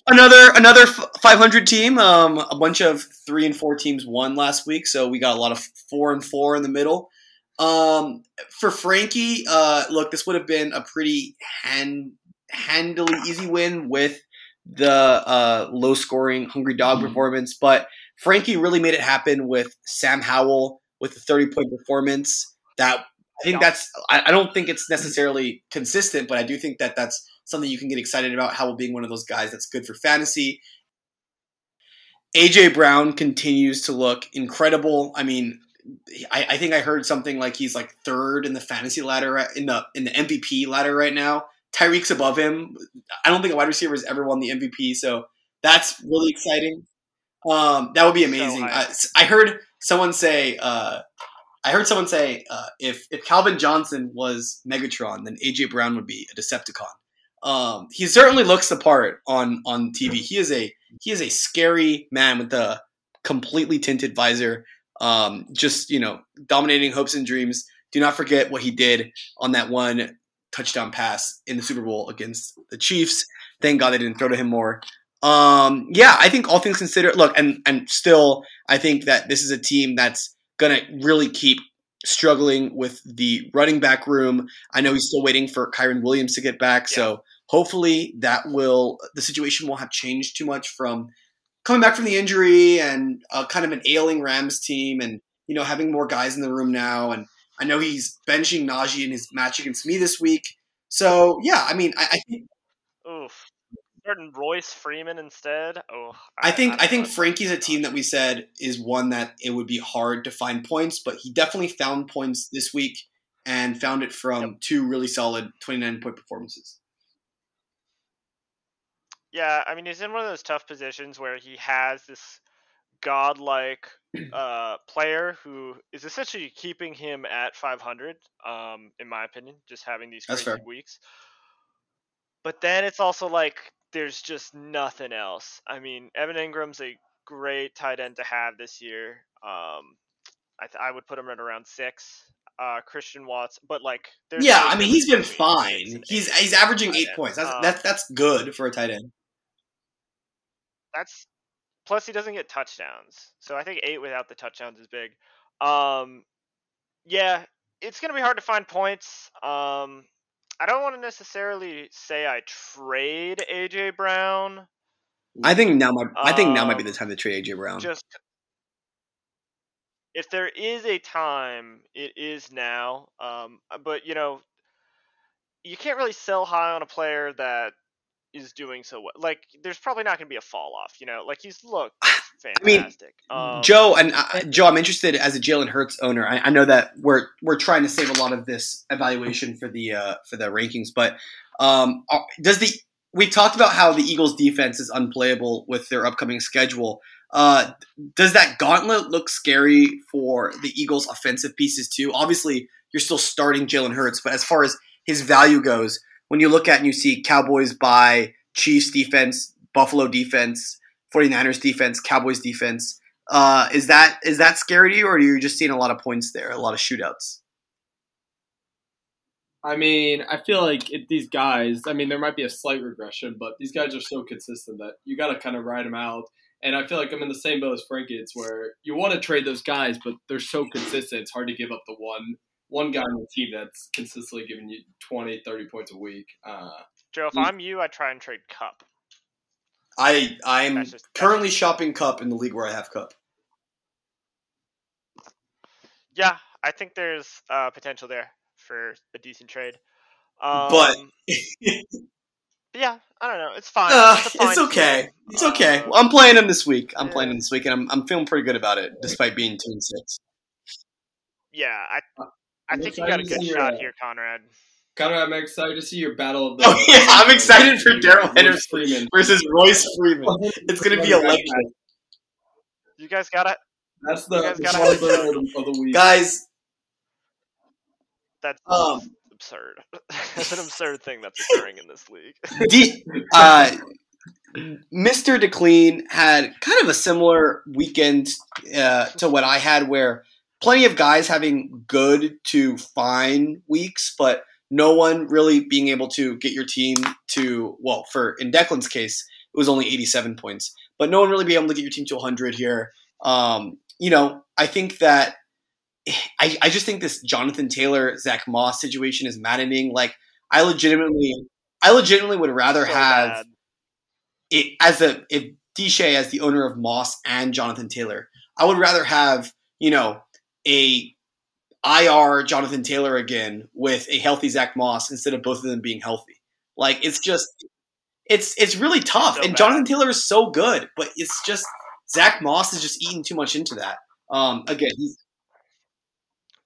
Speaker 3: another another 500 team. Um, a bunch of three and four teams won last week, so we got a lot of four and four in the middle. Um, for Frankie, uh, look, this would have been a pretty hand handily easy win with the uh, low scoring hungry dog mm-hmm. performance, but Frankie really made it happen with Sam Howell with a 30 point performance. That I think that's I, I don't think it's necessarily consistent, but I do think that that's something you can get excited about. Howell being one of those guys that's good for fantasy. AJ Brown continues to look incredible. I mean, I, I, think I heard something like he's like third in the fantasy ladder in the in the MVP ladder right now. Tyreek's above him. I don't think a wide receiver has ever won the MVP, so that's really exciting. Um, that would be amazing. So I, I, heard someone say. Uh, I heard someone say uh, if if Calvin Johnson was Megatron, then AJ Brown would be a Decepticon. Um, he certainly looks the part on on TV. He is a he is a scary man with a completely tinted visor. Um, just you know, dominating hopes and dreams. Do not forget what he did on that one touchdown pass in the Super Bowl against the Chiefs. Thank God they didn't throw to him more. Um, yeah, I think all things considered, look, and and still, I think that this is a team that's gonna really keep struggling with the running back room. I know he's still waiting for Kyren Williams to get back, yeah. so hopefully that will the situation won't have changed too much from coming back from the injury and uh, kind of an ailing Rams team, and you know having more guys in the room now. And I know he's benching Najee in his match against me this week. So yeah, I mean, I, I think.
Speaker 4: Starting Royce Freeman instead. Oh,
Speaker 3: I think I,
Speaker 4: don't
Speaker 3: think. Frankie's a team that we said is one that it would be hard to find points, but he definitely found points this week and found it from two really solid 29 point performances.
Speaker 4: Yeah, I mean he's in one of those tough positions where he has this godlike uh, player who is essentially keeping him at 500. Um, in my opinion, just having these crazy weeks. But then it's also like there's just nothing else. I mean, Evan Engram's a great tight end to have this year. Um, I, th- I would put him at around six. Uh, Christian Watts, but like, there's
Speaker 3: yeah, I mean he's been
Speaker 4: difference between six
Speaker 3: fine. He's he's averaging eight
Speaker 4: end.
Speaker 3: points. That's
Speaker 4: Um,
Speaker 3: that's that's good for a tight end.
Speaker 4: that's plus he doesn't get touchdowns. So I think eight without the touchdowns is big. Um, yeah, it's gonna be hard to find points. Um, I don't want to necessarily say I trade AJ Brown.
Speaker 3: I think now might I think now might be
Speaker 4: Um,
Speaker 3: the time to trade AJ Brown.
Speaker 4: Just if there is a time, it is now. Um, but you know, you can't really sell high on a player that is doing so well. Like, there's probably not going to be a fall off. You know, like he's looked
Speaker 3: mean,
Speaker 4: fantastic. um,
Speaker 3: Joe and uh, Joe, I'm interested as a Jalen Hurts owner. I, I know that we're we're trying to save a lot of this evaluation for the uh, for the rankings, but um, are- does the we've talked about how the Eagles' defense is unplayable with their upcoming schedule. Uh, does that gauntlet look scary for the Eagles' offensive pieces too? Obviously, you're still starting Jalen Hurts, but as far as his value goes, when you look at and you see Cowboys by Chiefs defense, Buffalo defense, 49ers defense, Cowboys defense, uh, is that is that scary to you, or are you just seeing a lot of points there, a lot of shootouts?
Speaker 5: I mean, I feel like these guys. I mean, there might be a slight regression, but these guys are so consistent that you got to kind of ride them out. And I feel like I'm in the same boat as Frankie. It's where you want to trade those guys, but they're so consistent. It's hard to give up the one one guy on the team that's consistently giving you 20, 30 points a week. Uh,
Speaker 4: Joe, if. I'm you, I try and trade Kupp.
Speaker 3: I I'm
Speaker 4: just-
Speaker 3: currently shopping Kupp in the league where I have Kupp.
Speaker 4: Yeah, I think there's uh, potential there for a decent trade. Um,
Speaker 3: But-
Speaker 4: yeah, I don't know. It's fine.
Speaker 3: Uh,
Speaker 4: it's, fine
Speaker 3: it's okay.
Speaker 4: team.
Speaker 3: It's okay.
Speaker 4: Uh,
Speaker 3: Well, I'm playing him this week. I'm playing
Speaker 4: yeah.
Speaker 3: him this week, and I'm I'm feeling pretty good about it, despite being two and six.
Speaker 4: yeah, I I
Speaker 5: I'm
Speaker 4: think you got a
Speaker 5: to
Speaker 4: good
Speaker 5: see your,
Speaker 4: shot
Speaker 5: uh,
Speaker 4: here, Conrad.
Speaker 5: Conrad, I'm excited to see your battle of the.
Speaker 3: Oh yeah, I'm excited for
Speaker 5: Darrell
Speaker 3: Henderson
Speaker 5: Freeman.
Speaker 3: versus Royce Freeman. It's gonna be electric,
Speaker 4: You guys got it.
Speaker 5: That's the,
Speaker 4: guys
Speaker 5: the
Speaker 4: gotta-
Speaker 5: of, the- of the week.
Speaker 3: guys.
Speaker 4: That's
Speaker 3: Um,
Speaker 4: absurd. That's an absurd thing that's occurring in this league.
Speaker 3: D, uh, Mr. DeClean had kind of a similar weekend uh, to what I had, where plenty of guys having good to fine weeks, but no one really being able to get your team to well, for in Declan's case, it was only 87 points, but no one really being able to get your team to 100 here. Um, you know, I think that I, I just think this Jonathan Taylor Zach Moss situation is maddening. Like, I legitimately, I legitimately would rather
Speaker 4: So
Speaker 3: have
Speaker 4: bad.
Speaker 3: it as a if Deshay as the owner of Moss and Jonathan Taylor, I would rather have you know a IR Jonathan Taylor again with a healthy Zach Moss instead of both of them being healthy. Like it's just it's it's really tough,
Speaker 4: So
Speaker 3: and
Speaker 4: bad.
Speaker 3: Jonathan Taylor is so good, but it's just Zach Moss is just eating too much into that. Um, again, he's,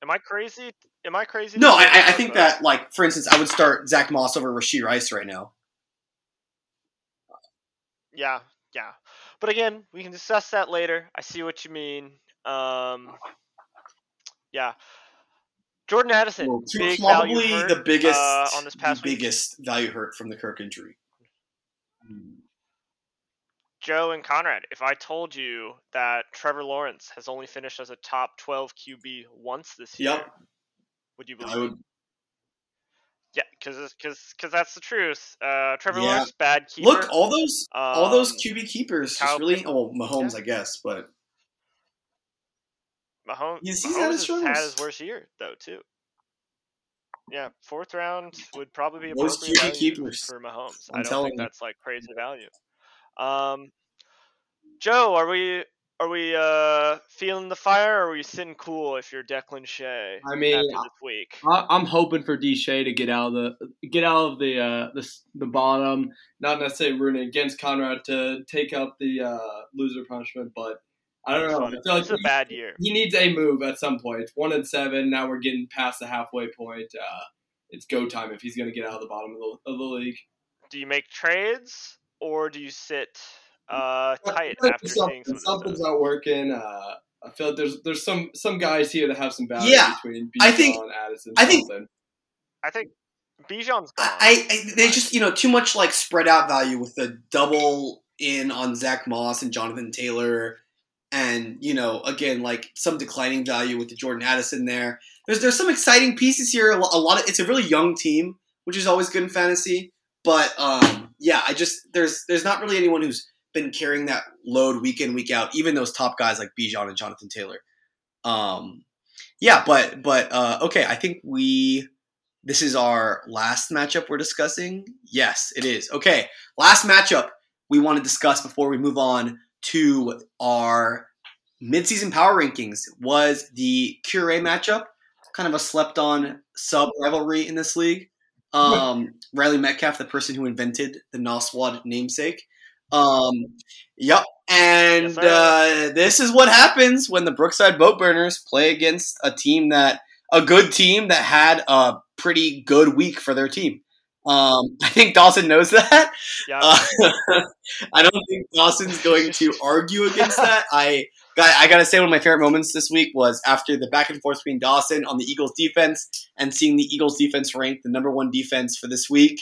Speaker 4: Am I crazy? Am I crazy?
Speaker 3: no, I, I- I think that like for instance, I would start Zach Moss over Rashee Rice right now.
Speaker 4: Yeah, yeah. But again, we can discuss that later. I see what you mean. Um, yeah. Jordan Addison,
Speaker 3: Well,
Speaker 4: big value
Speaker 3: probably
Speaker 4: hurt,
Speaker 3: the biggest
Speaker 4: uh, on this past week.
Speaker 3: biggest value hurt from the Kirk injury.
Speaker 4: Joe and Conrad, if I told you that Trevor Lawrence has only finished as a top 12 QB once this year,
Speaker 3: Yep.
Speaker 4: would you believe
Speaker 3: I
Speaker 4: me?
Speaker 3: would
Speaker 4: Yeah, because because that's the truth. Uh, Trevor
Speaker 3: Yeah.
Speaker 4: Lawrence, bad keeper.
Speaker 3: look all those all those
Speaker 4: Um,
Speaker 3: QB keepers just really oh Mahomes
Speaker 4: yeah.
Speaker 3: I guess, but
Speaker 4: Mahomes,
Speaker 3: He's- he's
Speaker 4: Mahomes
Speaker 3: had his
Speaker 4: has had his worst year though too. Yeah, fourth round would probably be most
Speaker 3: QB keepers,
Speaker 4: for Mahomes.
Speaker 3: I'm
Speaker 4: I don't
Speaker 3: telling
Speaker 4: think
Speaker 3: you.
Speaker 4: that's like crazy value. Um, Joe, are we are we uh feeling the fire, or are we sitting cool if you're Declan Shea
Speaker 5: I mean,
Speaker 4: after this week?
Speaker 5: I, I'm hoping for D Shea to get out of the get out of the uh, the the bottom. Not necessarily rooting against Conrad to take up the uh, loser punishment, but I don't know. I feel like
Speaker 4: It's a bad year.
Speaker 5: he needs a move at some point. It's one and seven. Now we're getting past the halfway point. Uh, it's go time if he's going to get out of the bottom of the, of the league.
Speaker 4: Do you make trades, or do you sit uh tight
Speaker 5: Like
Speaker 4: after
Speaker 5: something-
Speaker 4: seeing some
Speaker 5: something's not working. Uh, I feel like there's there's some some guys here that have some value
Speaker 3: Yeah,
Speaker 5: between
Speaker 3: I think-
Speaker 5: Bijan, Addison.
Speaker 3: I think-
Speaker 5: something.
Speaker 4: I think Bijan's gone.
Speaker 3: I, I they just you know too much like spread out value with the double in on Zach Moss and Jonathan Taylor, and you know again like some declining value with the Jordan Addison there. There's there's some exciting pieces here. A lot of it's a really young team, which is always good in fantasy. But um, yeah, I just there's there's not really anyone who's been carrying that load week in week out. Even those top guys like Bijan and Jonathan Taylor. Um, yeah, but but uh, okay, I think we this is our last matchup we're discussing. Yes, it is. Okay, last matchup we want to discuss before we move on to our midseason power rankings was the Cure matchup, kind of a slept on sub rivalry in this league. Um, Riley Metcalf, the person who invented the Noswad namesake. Um, yep. And
Speaker 4: Yes,
Speaker 3: uh, this is what happens when the Brookside Boat Burners play against a team that a good team that had a pretty good week for their team. Um, I think Dawson knows that.
Speaker 4: yeah,
Speaker 3: Uh, I don't think Dawson's going to argue against that. I got, I gotta say, one of my favorite moments this week was after the back and forth between Dawson on the Eagles defense and seeing the Eagles defense ranked the number one defense for this week.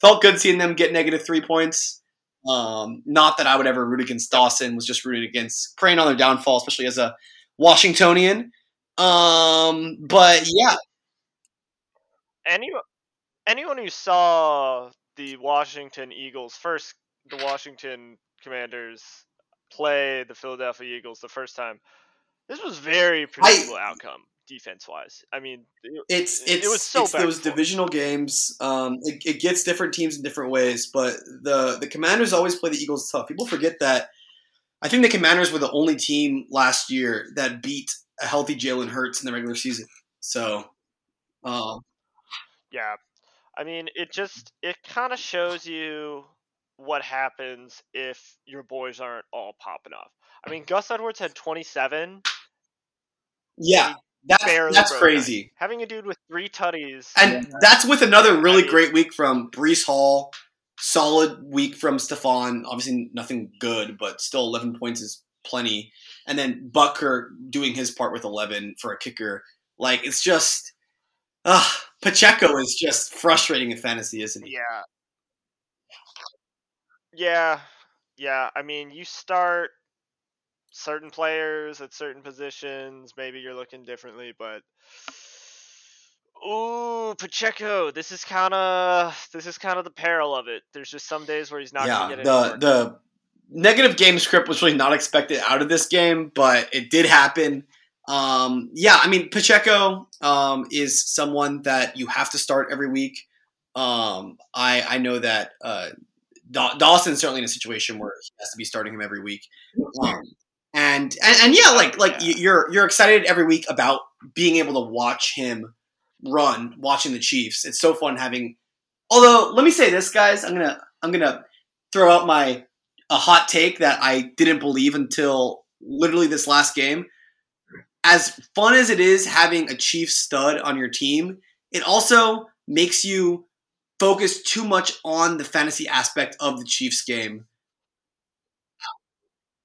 Speaker 3: Felt good seeing them get negative three points. Um, not that I would ever root against Dawson. Was just rooting against praying on their downfall, especially as a Washingtonian. Um, but yeah,
Speaker 4: any anyone who saw the Washington Eagles first, the Washington Commanders play the Philadelphia Eagles the first time, this was very predictable outcome defense wise. I mean, it,
Speaker 3: it's
Speaker 4: it
Speaker 3: it's
Speaker 4: was so
Speaker 3: it's those divisional games. Um, it, it gets different teams in different ways, but the the Commanders always play the Eagles tough. People forget that. I think the Commanders were the only team last year that beat a healthy Jalen Hurts in the regular season. So, um,
Speaker 4: Yeah. I mean, it just it kind of shows you what happens if your boys aren't all popping off. I mean, Gus Edwards had 27.
Speaker 3: yeah, that's that's
Speaker 4: broke
Speaker 3: crazy.
Speaker 4: Having a dude with three tutties.
Speaker 3: And that's with another really
Speaker 4: I
Speaker 3: great week from Breece Hall. Solid week from Stefon. Obviously, nothing good, but still 11 points is plenty. And then Butker doing his part with 11 for a kicker. Like, it's just. Uh, Pacheco is just frustrating in fantasy, isn't he?
Speaker 4: Yeah. Yeah. Yeah. I mean, you start certain players at certain positions. Maybe you're looking differently, but. Ooh, Pacheco. This is kind of this is kind of the peril of it. There's just some days where he's not
Speaker 3: yeah,
Speaker 4: gonna get
Speaker 3: the the negative game script was really not expected out of this game, but it did happen. Um, yeah, I mean Pacheco um, is someone that you have to start every week. Um, I I know that uh, Daw- Dawson's certainly in a situation where he has to be starting him every week. Um, and, and and yeah, like like
Speaker 4: Yeah.
Speaker 3: you- you're you're excited every week about being able to watch him run, watching the Chiefs. It's so fun having. Although, let me say this, guys. I'm gonna I'm gonna throw out my a hot take that I didn't believe until literally this last game. As fun as it is having a Chiefs stud on your team, it also makes you focus too much on the fantasy aspect of the Chiefs game.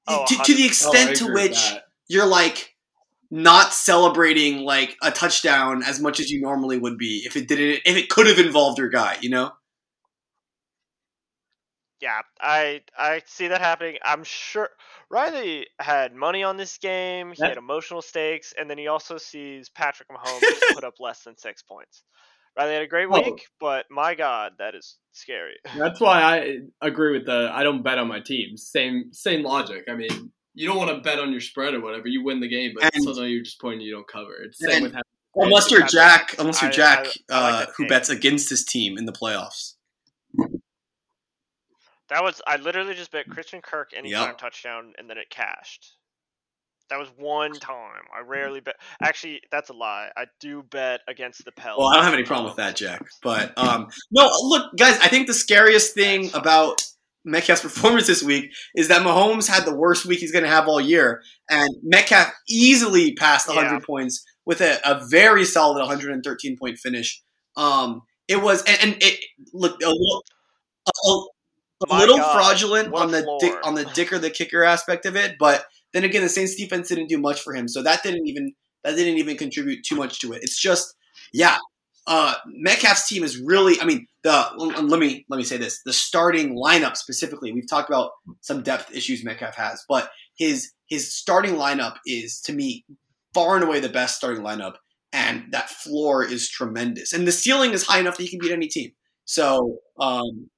Speaker 4: Oh,
Speaker 3: to, to the extent
Speaker 5: Oh,
Speaker 3: to which you're like not celebrating like a touchdown as much as you normally would be if it didn't if it could have involved your guy, you know?
Speaker 4: Yeah, I I see that happening. I'm sure Riley had money on this game. He
Speaker 5: That-
Speaker 4: had emotional stakes, and then he also sees Patrick Mahomes put up less than six points. Riley had a great
Speaker 5: Oh.
Speaker 4: week, but my God, that is scary.
Speaker 5: That's why I agree with the I don't bet on my team. Same same logic. I mean, you don't want to bet on your spread or whatever. You win the game, but
Speaker 3: And-
Speaker 5: sometimes you're just pointing you don't cover. It's same
Speaker 3: And-
Speaker 5: with having
Speaker 3: Unless you're Jack, unless you're
Speaker 4: I-
Speaker 3: Jack,
Speaker 4: I- I like
Speaker 3: uh,
Speaker 4: that
Speaker 3: who
Speaker 4: take.
Speaker 3: bets against his team in the playoffs.
Speaker 4: That was I literally just bet Christian Kirk anytime
Speaker 3: Yep.
Speaker 4: touchdown, and then it cashed. That was one time. I rarely bet. Actually, that's a lie. I do bet against the Pelicans.
Speaker 3: Well, I don't have any problem with that, Jack. But um, no, look, guys. I think the scariest thing about Metcalf's performance this week is that Mahomes had the worst week he's going to have all year, and Metcalf easily passed 100
Speaker 4: Yeah.
Speaker 3: points with a, a very solid 113 point finish. Um, it was, and, and it looked a little, a, a- little
Speaker 4: God,
Speaker 3: fraudulent on the dick, on the dicker the kicker aspect of it, but then again, the Saints defense didn't do much for him, so that didn't even that didn't even contribute too much to it. It's just, yeah, uh, Metcalf's team is really. I mean, the let me let me say this: the starting lineup specifically. We've talked about some depth issues Metcalf has, but his his starting lineup is to me far and away the best starting lineup, and that floor is tremendous, and the ceiling is high enough that he can beat any team. So, um,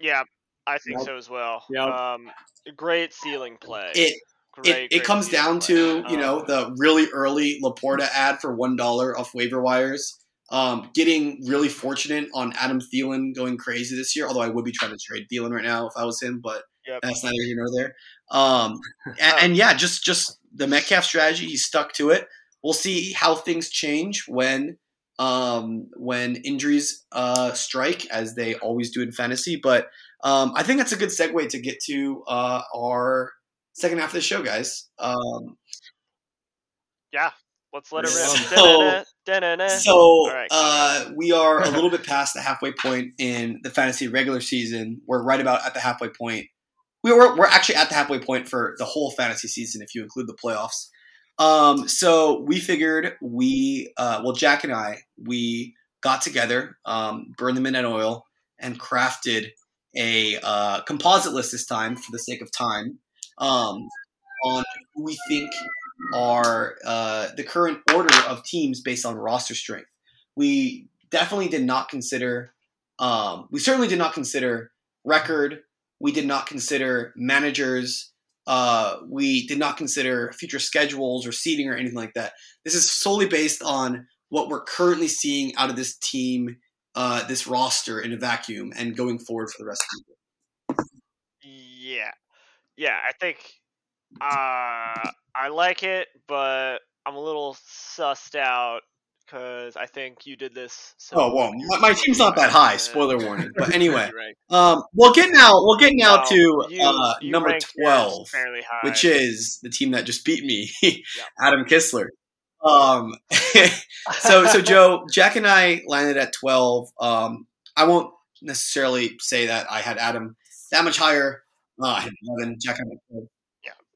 Speaker 4: Yeah, I think
Speaker 3: Yep.
Speaker 4: so as well.
Speaker 3: Yep.
Speaker 4: Um, great ceiling play.
Speaker 3: it
Speaker 4: great,
Speaker 3: it, it comes down
Speaker 4: play.
Speaker 3: to you know
Speaker 4: Um,
Speaker 3: the really early Laporta ad for one dollar off waiver wires. Um, getting really fortunate on Adam Thielen going crazy this year. Although I would be trying to trade Thielen right now if I was him, but
Speaker 4: Yep.
Speaker 3: that's neither here nor there. Um, and, and yeah, just just the Metcalf strategy. He stuck to it. We'll see how things change when um, when injuries uh, strike, as they always do in fantasy. But um, I think that's a good segue to get to uh, our second half of the show, guys. Um,
Speaker 4: yeah, let's let it rip.
Speaker 3: So-
Speaker 4: Da-na-na, da-na-na.
Speaker 3: so
Speaker 4: right.
Speaker 3: uh, we are a little bit past the halfway point in the fantasy regular season. We're right about at the halfway point. We were we're actually at the halfway point for the whole fantasy season if you include the playoffs. Um, so we figured we uh, well Jack and I we got together, um, burned the midnight oil, and crafted a uh, composite list this time for the sake of time um, on who we think are uh, the current order of teams based on roster strength. We definitely did not consider. Um, we certainly did not consider record. We did not consider managers. Uh, we did not consider future schedules or seating or anything like that. This is solely based on what we're currently seeing out of this team, uh, this roster in a vacuum, and going forward for the rest of the year.
Speaker 4: Yeah, yeah. I think uh, I like it, but I'm a little sussed out because I think you did this. So
Speaker 3: Oh well, my, my team's not that high. Spoiler warning. But anyway,
Speaker 4: Right.
Speaker 3: um, we'll get now. We'll get now
Speaker 4: No,
Speaker 3: to
Speaker 4: you-
Speaker 3: uh,
Speaker 4: you
Speaker 3: number twelve.
Speaker 4: high.
Speaker 3: which is the team that just beat me, Adam Kistler. Um, so so Joe, Jack and I landed at twelve. Um, I won't necessarily say that I had Adam that much higher. Uh, I had eleven. Jack had 12.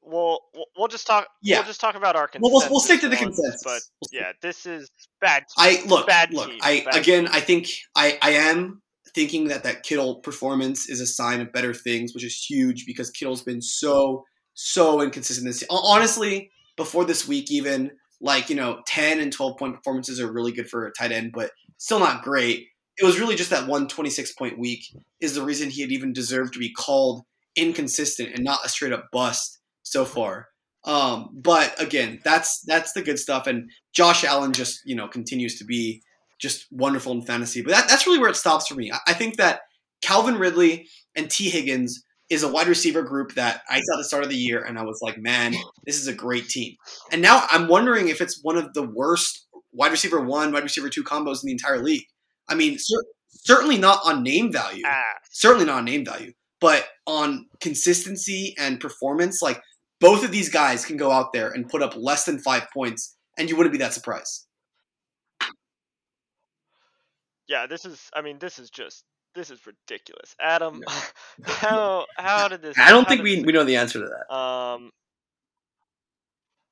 Speaker 4: We'll we'll- we'll just talk.
Speaker 3: Yeah.
Speaker 4: We'll just talk about our
Speaker 3: Well,
Speaker 4: consensus.
Speaker 3: we'll, we'll stick to the
Speaker 4: ones,
Speaker 3: consensus.
Speaker 4: But yeah, this is bad.
Speaker 3: I look,
Speaker 4: bad
Speaker 3: look.
Speaker 4: team,
Speaker 3: I
Speaker 4: bad
Speaker 3: again, I think I I am thinking that that Kittle performance is a sign of better things, which is huge because Kittle's been so so inconsistent this. Honestly, before this week, even like you know, ten and twelve point performances are really good for a tight end, but still not great. It was really just that one 26 point week is the reason he had even deserved to be called inconsistent and not a straight up bust so far. Um, but again, that's that's the good stuff, and Josh Allen just you know continues to be just wonderful in fantasy. But that, that's really where it stops for me. I, I think that Calvin Ridley and Tee Higgins is a wide receiver group that I saw at the start of the year, and I was like, man, this is a great team. And now I'm wondering if it's one of the worst wide receiver one, wide receiver two combos in the entire league. I mean, cer- certainly not on name value
Speaker 4: ass.
Speaker 3: certainly not on name value, but on consistency and performance, like both of these guys can go out there and put up less than five points, and you wouldn't be that surprised.
Speaker 4: Yeah, this is. I mean, this is just. This is ridiculous, Adam. how how did this?
Speaker 3: I don't think we
Speaker 4: this-
Speaker 3: we know the answer to that.
Speaker 4: Um,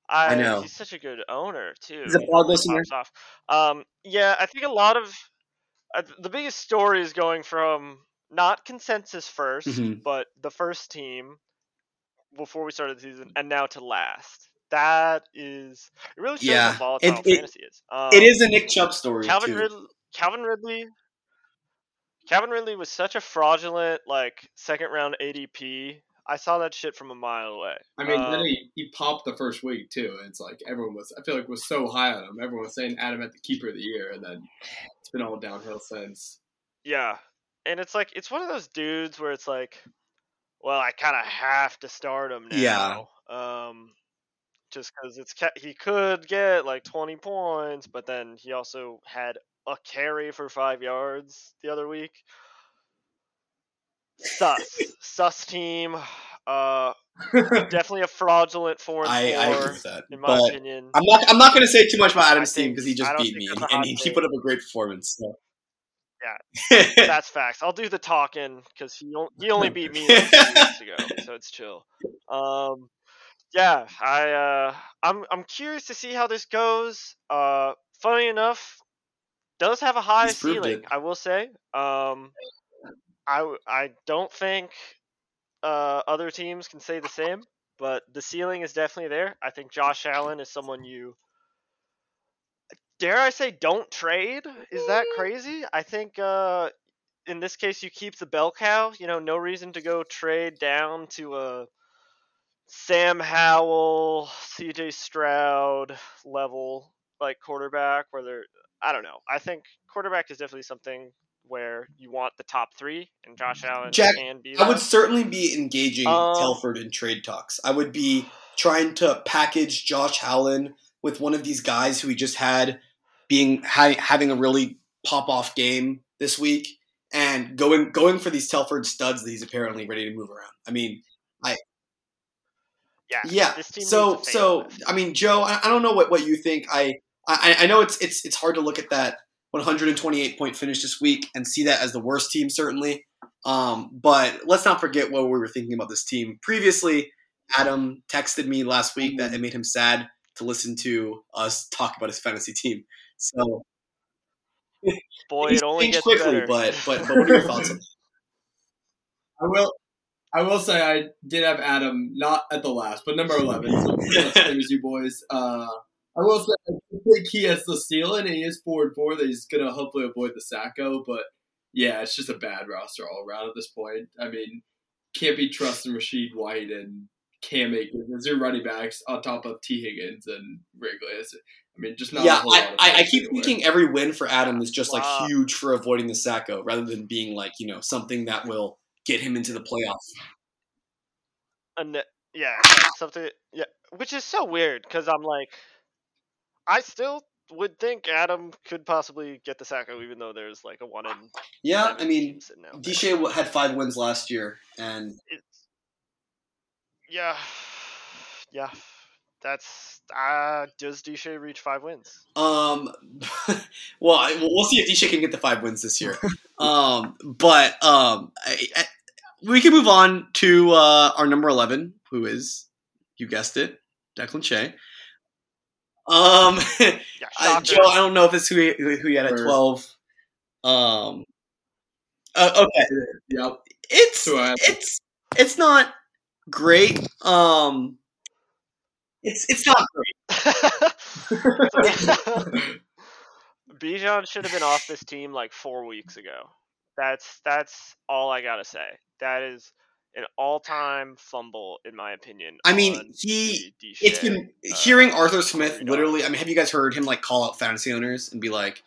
Speaker 4: I,
Speaker 3: know.
Speaker 4: he's such a good owner too.
Speaker 3: He's a blog listener.
Speaker 4: Off. Um, yeah, I think a lot of uh, the biggest story is going from not consensus 1st
Speaker 3: Mhm.
Speaker 4: but the first team before we started the season, and now to last. That is it. Really shows
Speaker 3: Yeah,
Speaker 4: how volatile
Speaker 3: it- it-
Speaker 4: fantasy is. Um,
Speaker 3: it is a Nick Chubb story
Speaker 4: Calvin
Speaker 3: too.
Speaker 4: Ridley. Calvin Ridley. Calvin Ridley was such a fraudulent like second round ADP. I saw that shit from a mile away.
Speaker 5: I mean,
Speaker 4: Um,
Speaker 5: then he, he popped the first week too. And it's like everyone was, I feel like, was so high on him. Everyone was saying Adam at the keeper of the year, and then it's been all downhill since.
Speaker 4: Yeah. And it's like it's one of those dudes where it's like, well, I kind of have to start him now.
Speaker 3: Yeah.
Speaker 4: Um just because it's he could get like 20 points, but then he also had a carry for five yards the other week. Sus, sus team. Uh, definitely a fraudulent four
Speaker 3: I, I agree with that.
Speaker 4: in my
Speaker 3: But
Speaker 4: opinion.
Speaker 3: I'm not. I'm not going to say too much about Adam's team because he just beat me and,
Speaker 4: hot
Speaker 3: he put up a great performance. So.
Speaker 4: Yeah, that's facts. I'll do the talking because he he only beat me like two weeks ago, so it's chill. Um, yeah, I uh, I'm I'm curious to see how this goes. Uh, funny enough, does have a high
Speaker 3: He's
Speaker 4: ceiling. I will say. Um, I I don't think uh other teams can say the same, but the ceiling is definitely there. I think Josh Allen is someone you dare I say don't trade? Is that crazy? I think uh in this case you keep the bell cow, you know, no reason to go trade down to a Sam Howell, CJ Stroud level like quarterback where they're I don't know. I think quarterback is definitely something where you want the top 3 and Josh Allen
Speaker 3: Jack,
Speaker 4: can be
Speaker 3: I would certainly be engaging
Speaker 4: Um,
Speaker 3: Telford in trade talks. I would be trying to package Josh Howland with one of these guys who he just had being ha- having a really pop off game this week and going going for these Telford studs that he's apparently ready to move around. I mean,
Speaker 4: yeah.
Speaker 3: yeah.
Speaker 4: Team
Speaker 3: So so. I mean, Joe, I, I don't know what, what you think. I, I I know it's it's it's hard to look at that 128 point finish this week and see that as the worst team certainly. Um, but let's not forget what we were thinking about this team previously. Adam texted me last week that it made him sad to listen to us talk about his fantasy team. So
Speaker 4: boy, it only gets
Speaker 3: quickly,
Speaker 4: better.
Speaker 3: but but but what are your thoughts on that?
Speaker 5: I will. I will say I did have Adam not at the last, but number eleven. So pretty much same as you boys. Uh, I will say I think he has the ceiling. and He is four and four. That he's gonna hopefully avoid the Sacco, but yeah, it's just a bad roster all around at this point. I mean, can't be trusting Rachaad White and Cam Akers as your running backs on top of Tee Higgins and Ridley. It's- I mean, just not. a
Speaker 3: yeah,
Speaker 5: whole lot
Speaker 3: I,
Speaker 5: of
Speaker 3: I, I keep
Speaker 5: anywhere.
Speaker 3: thinking every win for Adam is just like huge for avoiding the Sacco rather than being like, you know, something that will get him into the playoffs.
Speaker 4: And yeah, something. Yeah, which is so weird because I'm like, I still would think Adam could possibly get the Sacco, even though there's like a one in.
Speaker 3: Yeah, I mean,
Speaker 4: team sitting out there.
Speaker 3: Deshae had five wins last year, and
Speaker 4: It's, yeah, yeah. That's uh, does Deshae reach five wins?
Speaker 3: um, well, we'll see if Deshae can get the five wins this year. um, but um, I, I, we can move on to uh, our number eleven, who is you guessed it, Declan Shea. Um,
Speaker 4: Yeah,
Speaker 3: I. Joe, I don't know if it's who he, who he had at twelve. Um, uh, okay,
Speaker 5: Yep.
Speaker 3: it's it's it's not great. Um, it's it's not great.
Speaker 4: Bijan should have been off this team like four weeks ago. That's that's all I gotta say. That is an all-time fumble, in my opinion.
Speaker 3: I mean, he-
Speaker 4: the
Speaker 3: It's been
Speaker 4: uh,
Speaker 3: hearing Arthur Smith literally. I mean, have you guys heard him like call out fantasy owners and be like,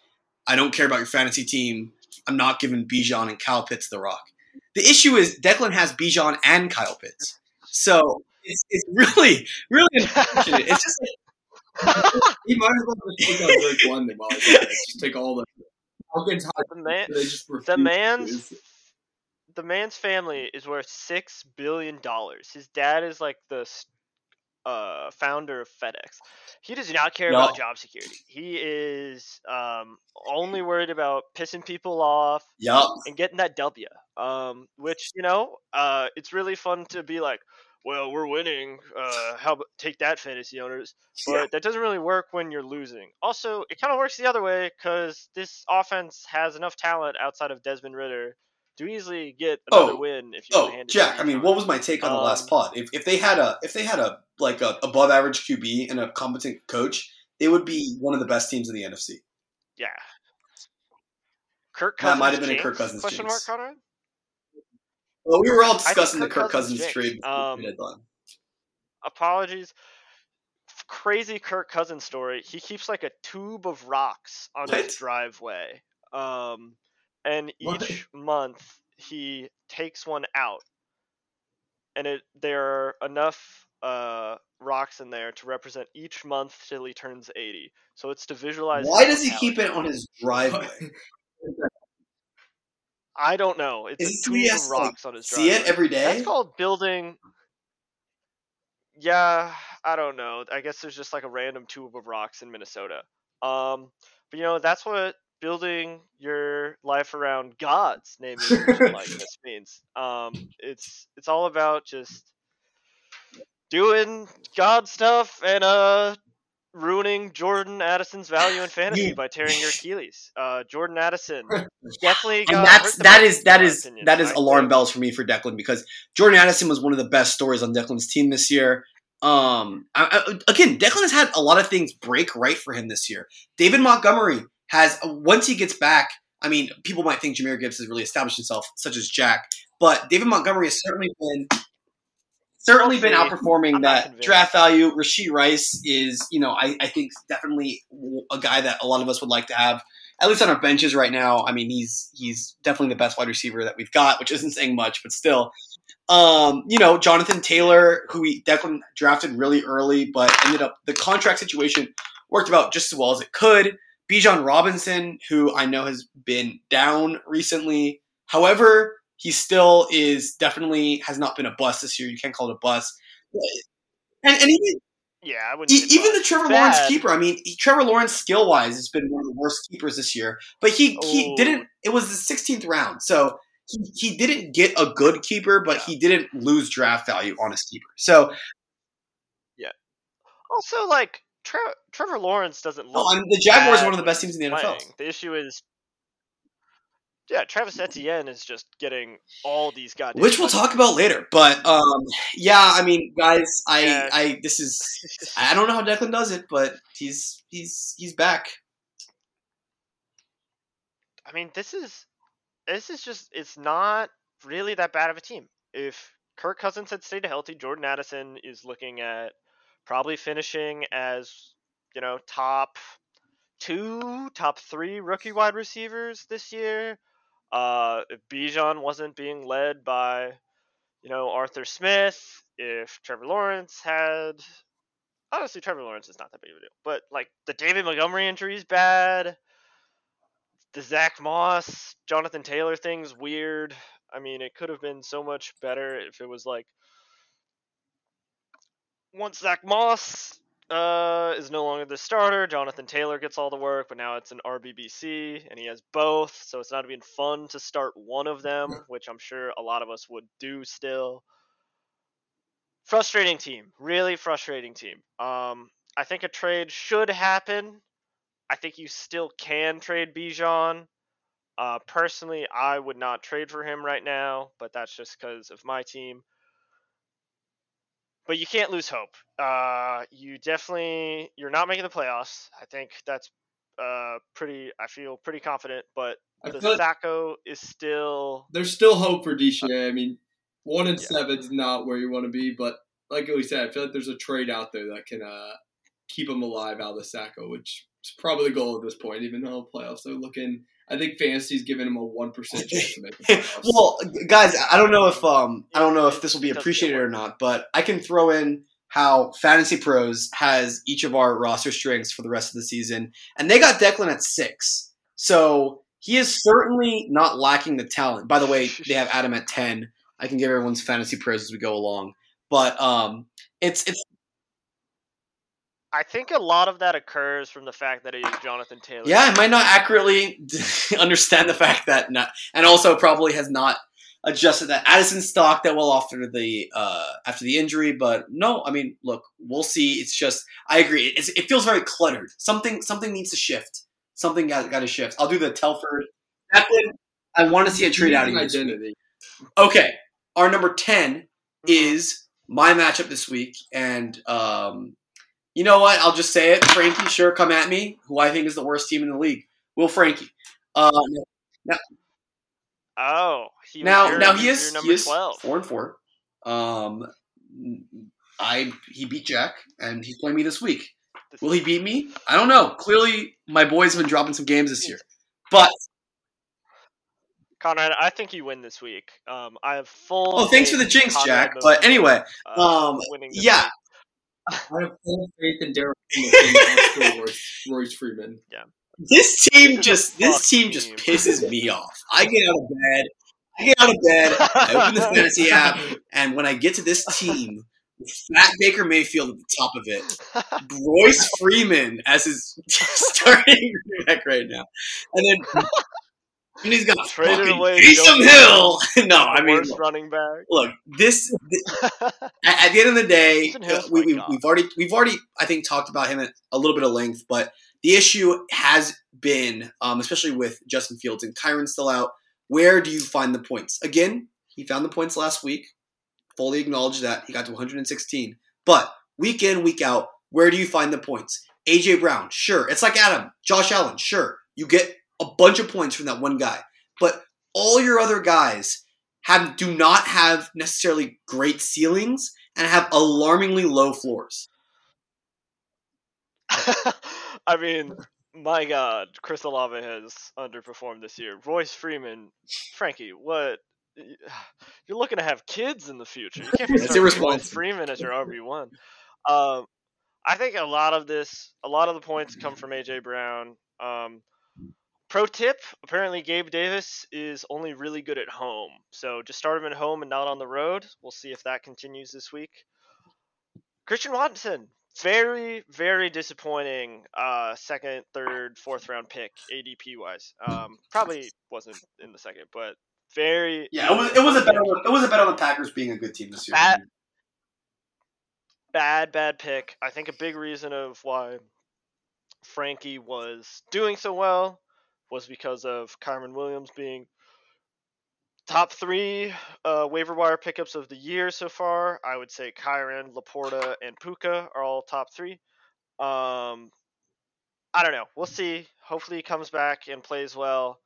Speaker 3: "I don't care about your fantasy team. I'm not giving Bijan and Kyle Pitts the rock." The issue is Declan has Bijan and Kyle Pitts, so it's, it's really really unfortunate. It's just like,
Speaker 5: He might as well just take on Drake London while he's at it. Just take all the Falcons high.
Speaker 4: the man,
Speaker 5: They just
Speaker 4: the man's the man's family is worth six billion dollars. His dad is like the uh, founder of FedEx. He does not care about job security. He is um, only worried about pissing people off
Speaker 3: yup.
Speaker 4: and getting that W. Um, which you know, uh, it's really fun to be like, well, we're winning. Uh, how take that, fantasy owners? But that doesn't really work when you're losing. Also, it kind of works the other way because this offense has enough talent outside of Desmond Ritter to easily get another
Speaker 3: Oh,
Speaker 4: win. If you
Speaker 3: Oh,
Speaker 4: hand it
Speaker 3: Jack. I mean, what was my take on the last
Speaker 4: Um,
Speaker 3: pod? If, if they had a if they had a like a above average QB and a competent coach, they would be one of the best teams in the NFC.
Speaker 4: yeah. Kirk
Speaker 3: That might have been a
Speaker 4: jinx?
Speaker 3: Kirk Cousins
Speaker 4: Question mark, Conrad?
Speaker 3: Well, we were all discussing the
Speaker 4: Kirk
Speaker 3: Kirk
Speaker 4: Cousins
Speaker 3: Cousins trade
Speaker 4: Um, apologies. Crazy Kirk Cousins story. He keeps like a tube of rocks on
Speaker 3: What?
Speaker 4: his driveway. Um, and
Speaker 5: What?
Speaker 4: each month he takes one out, and it there are enough uh, rocks in there to represent each month till he turns 80. So it's to visualize.
Speaker 3: Why does he keep it on his driveway?
Speaker 4: I don't know. It's
Speaker 3: Is
Speaker 4: a
Speaker 3: this where he
Speaker 4: tube
Speaker 3: has
Speaker 4: of
Speaker 3: to, like,
Speaker 4: rocks on his
Speaker 3: drive.
Speaker 4: See
Speaker 3: it every day?
Speaker 4: That's called building. Yeah, I don't know. I guess there's just like a random tube of rocks in Minnesota. Um, but you know that's what building your life around God's name and likeness means. Um, it's it's all about just doing God stuff and uh ruining Jordan Addison's value in fantasy by tearing your Achilles. Uh, Jordan Addison definitely
Speaker 3: and
Speaker 4: got
Speaker 3: that's that is that is
Speaker 4: opinion.
Speaker 3: that is
Speaker 4: I
Speaker 3: alarm
Speaker 4: think-
Speaker 3: bells for me for Declan because Jordan Addison was one of the best stories on Declan's team this year. Um, I, I, again, Declan has had a lot of things break right for him this year. David Montgomery has once he gets back. I mean, people might think Jahmyr Gibbs has really established himself, such as Jack, but David Montgomery has certainly been certainly been outperforming
Speaker 4: I'm
Speaker 3: that draft value. Rashee Rice is, you know, I, I think definitely a guy that a lot of us would like to have at least on our benches right now. I mean, he's he's definitely the best wide receiver that we've got, which isn't saying much, but still. Um, you know, Jonathan Taylor, who we Declan drafted really early, but ended up the contract situation worked about just as well as it could. Bijan Robinson, who I know has been down recently. However, he still is definitely has not been a bust this year. You can't call it a bust. And, and even
Speaker 4: Yeah.
Speaker 3: E- even the. Trevor
Speaker 4: Bad.
Speaker 3: Lawrence keeper. I mean, he- Trevor Lawrence skill wise has been one of the worst keepers this year. But he he
Speaker 4: Oh.
Speaker 3: didn't. It was the 16th round, so he, he didn't get a good keeper, but he didn't lose draft value on his keeper. So yeah.
Speaker 4: Also, like Tre- Trevor Lawrence doesn't look.
Speaker 3: I the Jaguars are one of the best teams in the NFL.
Speaker 4: playing. The issue is, yeah, Travis Etienne is just getting all these goddamn.
Speaker 3: Which we'll talk about later, but um, yeah, I mean, guys, I,
Speaker 4: Yeah.
Speaker 3: I, this is, I don't know how Declan does it, but he's, he's, he's back.
Speaker 4: I mean, this is this is just it's not really that bad of a team. If Kirk Cousins had stayed healthy, Jordan Addison is looking at probably finishing as you know top two, top three rookie wide receivers this year. Uh, if Bijan wasn't being led by you know Arthur Smith, if Trevor Lawrence had honestly Trevor Lawrence is not that big of a deal, but like the David Montgomery injury is bad the Zach Moss, Jonathan Taylor thing's weird. I mean, it could have been so much better if it was like once Zach Moss uh, is no longer the starter, Jonathan Taylor gets all the work, but now it's an RBBC and he has both, so it's not even fun to start one of them, which I'm sure a lot of us would do still. Frustrating team, really frustrating team. Um, I think a trade should happen. I think you still can trade Bijan. Uh, personally, I would not trade for him right now, but that's just because of my team. But you can't lose hope. Uh, you definitely you're not making the playoffs. I think that's uh, pretty. I feel pretty confident. But
Speaker 5: I
Speaker 4: the
Speaker 5: like
Speaker 4: Sacco is still
Speaker 5: there's still hope for DSHA. I mean, one and
Speaker 4: Yeah.
Speaker 5: seven's not where you want to be, but like we said, I feel like there's a trade out there that can uh, keep him alive out of the Sacco, which is probably the goal at this point. Even though playoffs are looking, I think fantasy's giving him a one percent chance to make the playoffs.
Speaker 3: well, guys, I don't know if um, I don't know if this will be
Speaker 4: it does get
Speaker 3: appreciated or not, but I can throw in how Fantasy Pros has each of our roster strengths for the rest of the season, and they got Declan at six, so he is certainly not lacking the talent. By the way, they have Adam at ten. I can give everyone's Fantasy Pros as we go along, but um, it's it's
Speaker 4: I think a lot of that occurs from the fact that it is Jonathan Taylor.
Speaker 3: yeah, I might not accurately understand the fact that not, and also probably has not adjusted that Addison stock that well after the uh, after the injury. But no, I mean, look, we'll see. It's just I agree. It's, it feels very cluttered. Something something needs to shift. Something got got to shift. I'll do the Telford. Declan, I want to see a trade out of
Speaker 5: An
Speaker 3: you.
Speaker 5: identity.
Speaker 3: Okay, our number ten
Speaker 4: Mhm.
Speaker 3: is my matchup this week, and um, you know what? I'll just say it. Frankie, sure, come at me. Who I think is the worst team in the league? Will Frankie? Uh,
Speaker 4: Oh, he
Speaker 3: now,
Speaker 4: your,
Speaker 3: now he is
Speaker 4: number
Speaker 3: he is
Speaker 4: twelve.
Speaker 3: four and four. Um, I he beat Jack, and he's playing me this week. Will he beat me? I don't know. Clearly, my boys have been dropping some games this year, but
Speaker 4: Conrad, I think you win this week. Um, I have full.
Speaker 3: Oh, thanks for the jinx,
Speaker 4: Conrad
Speaker 3: Jack. But anyway,
Speaker 4: uh,
Speaker 3: um, yeah.
Speaker 4: Week.
Speaker 5: I have full faith in Derek Royce, Royce, Royce Freeman.
Speaker 3: this team
Speaker 4: This is a
Speaker 3: just this team just pisses me off. I get out of bed. I get out of bed. I open the fantasy app, and when I get to this team, with Fat Baker Mayfield at the top of it, Royce Freeman as his starting back right now, and then and he's gonna
Speaker 4: Traded away
Speaker 3: Taysom Hill. no, I mean, look,
Speaker 4: running back.
Speaker 3: look, this th- at, the end of the day, we, we, we've already we've already I think talked about him at a little bit of length, but the issue has been, um, especially with Justin Fields and Kyren still out. Where do you find the points? Again, he found the points last week. Fully acknowledge that he got to 116. But week in, week out, where do you find the points? AJ Brown, sure. It's like Adam, Josh Allen, sure. You get a bunch of points from that one guy. But all your other guys have do not have necessarily great ceilings and have alarmingly low floors.
Speaker 4: I mean, my God, Chris Olave has underperformed this year. Royce Freeman, Frankie, what? You're looking to have kids in the future. You can't be Royce. Freeman as your RB one. Um, I think a lot of this, a lot of the points come from AJ Brown. Um, pro tip: apparently Gabe Davis is only really good at home, so just start him at home and not on the road. We'll see if that continues this week. Christian Watson, very very disappointing uh second third fourth round pick adp wise um probably wasn't in the second but very
Speaker 3: Yeah, it was it was a bet on, it was a bet on the Packers being a good team this year.
Speaker 4: That- bad bad pick i think a big reason of why frankie was doing so well was because of Kyren williams being top three uh, waiver wire pickups of the year so far. I would say Kyren, laporta and puka are all top three. Um i don't know. We'll see. Hopefully he comes back and plays well.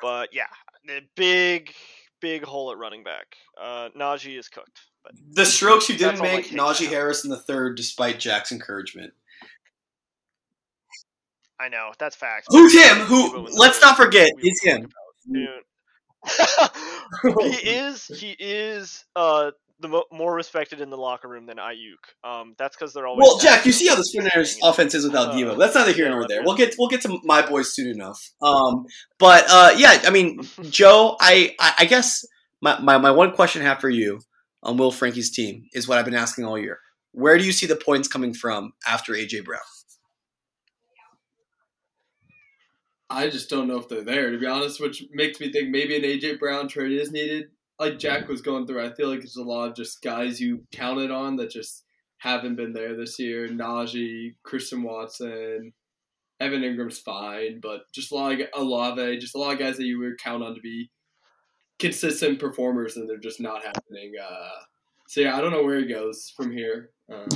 Speaker 4: But yeah the big big hole at running back. Uh najee is cooked but
Speaker 3: the strokes you didn't
Speaker 4: That's all I
Speaker 3: make, Najee. Harris in the third, despite Jack's encouragement.
Speaker 4: I know that's facts.
Speaker 3: Who's him? Who? Let's not forget,
Speaker 4: we
Speaker 3: is him.
Speaker 4: He is he is uh the mo- more respected in the locker room than Aiyuk. Um, that's because they're always.
Speaker 3: Well, Jack, you see how the Spinners offense is without
Speaker 4: Uh,
Speaker 3: Deebo. That's neither here nor there. We'll get we'll get to my boys soon enough. Um, but uh, yeah, I mean, Joe, I I, I guess my, my my one question I have for you on Will Frankie's team is what I've been asking all year. Where do you see the points coming from after AJ Brown?
Speaker 5: I just don't know if they're there, to be honest, which makes me think maybe an AJ Brown trade is needed. Like Jack was going through, I feel like there's a lot of just guys you counted on that just haven't been there this year. Najee, Christian Watson, Evan Engram's fine, but just a lot of Olave, just a lot of guys that you would count on to be consistent performers, and they're just not happening. Uh, so yeah, I don't know where he goes from here. Uh,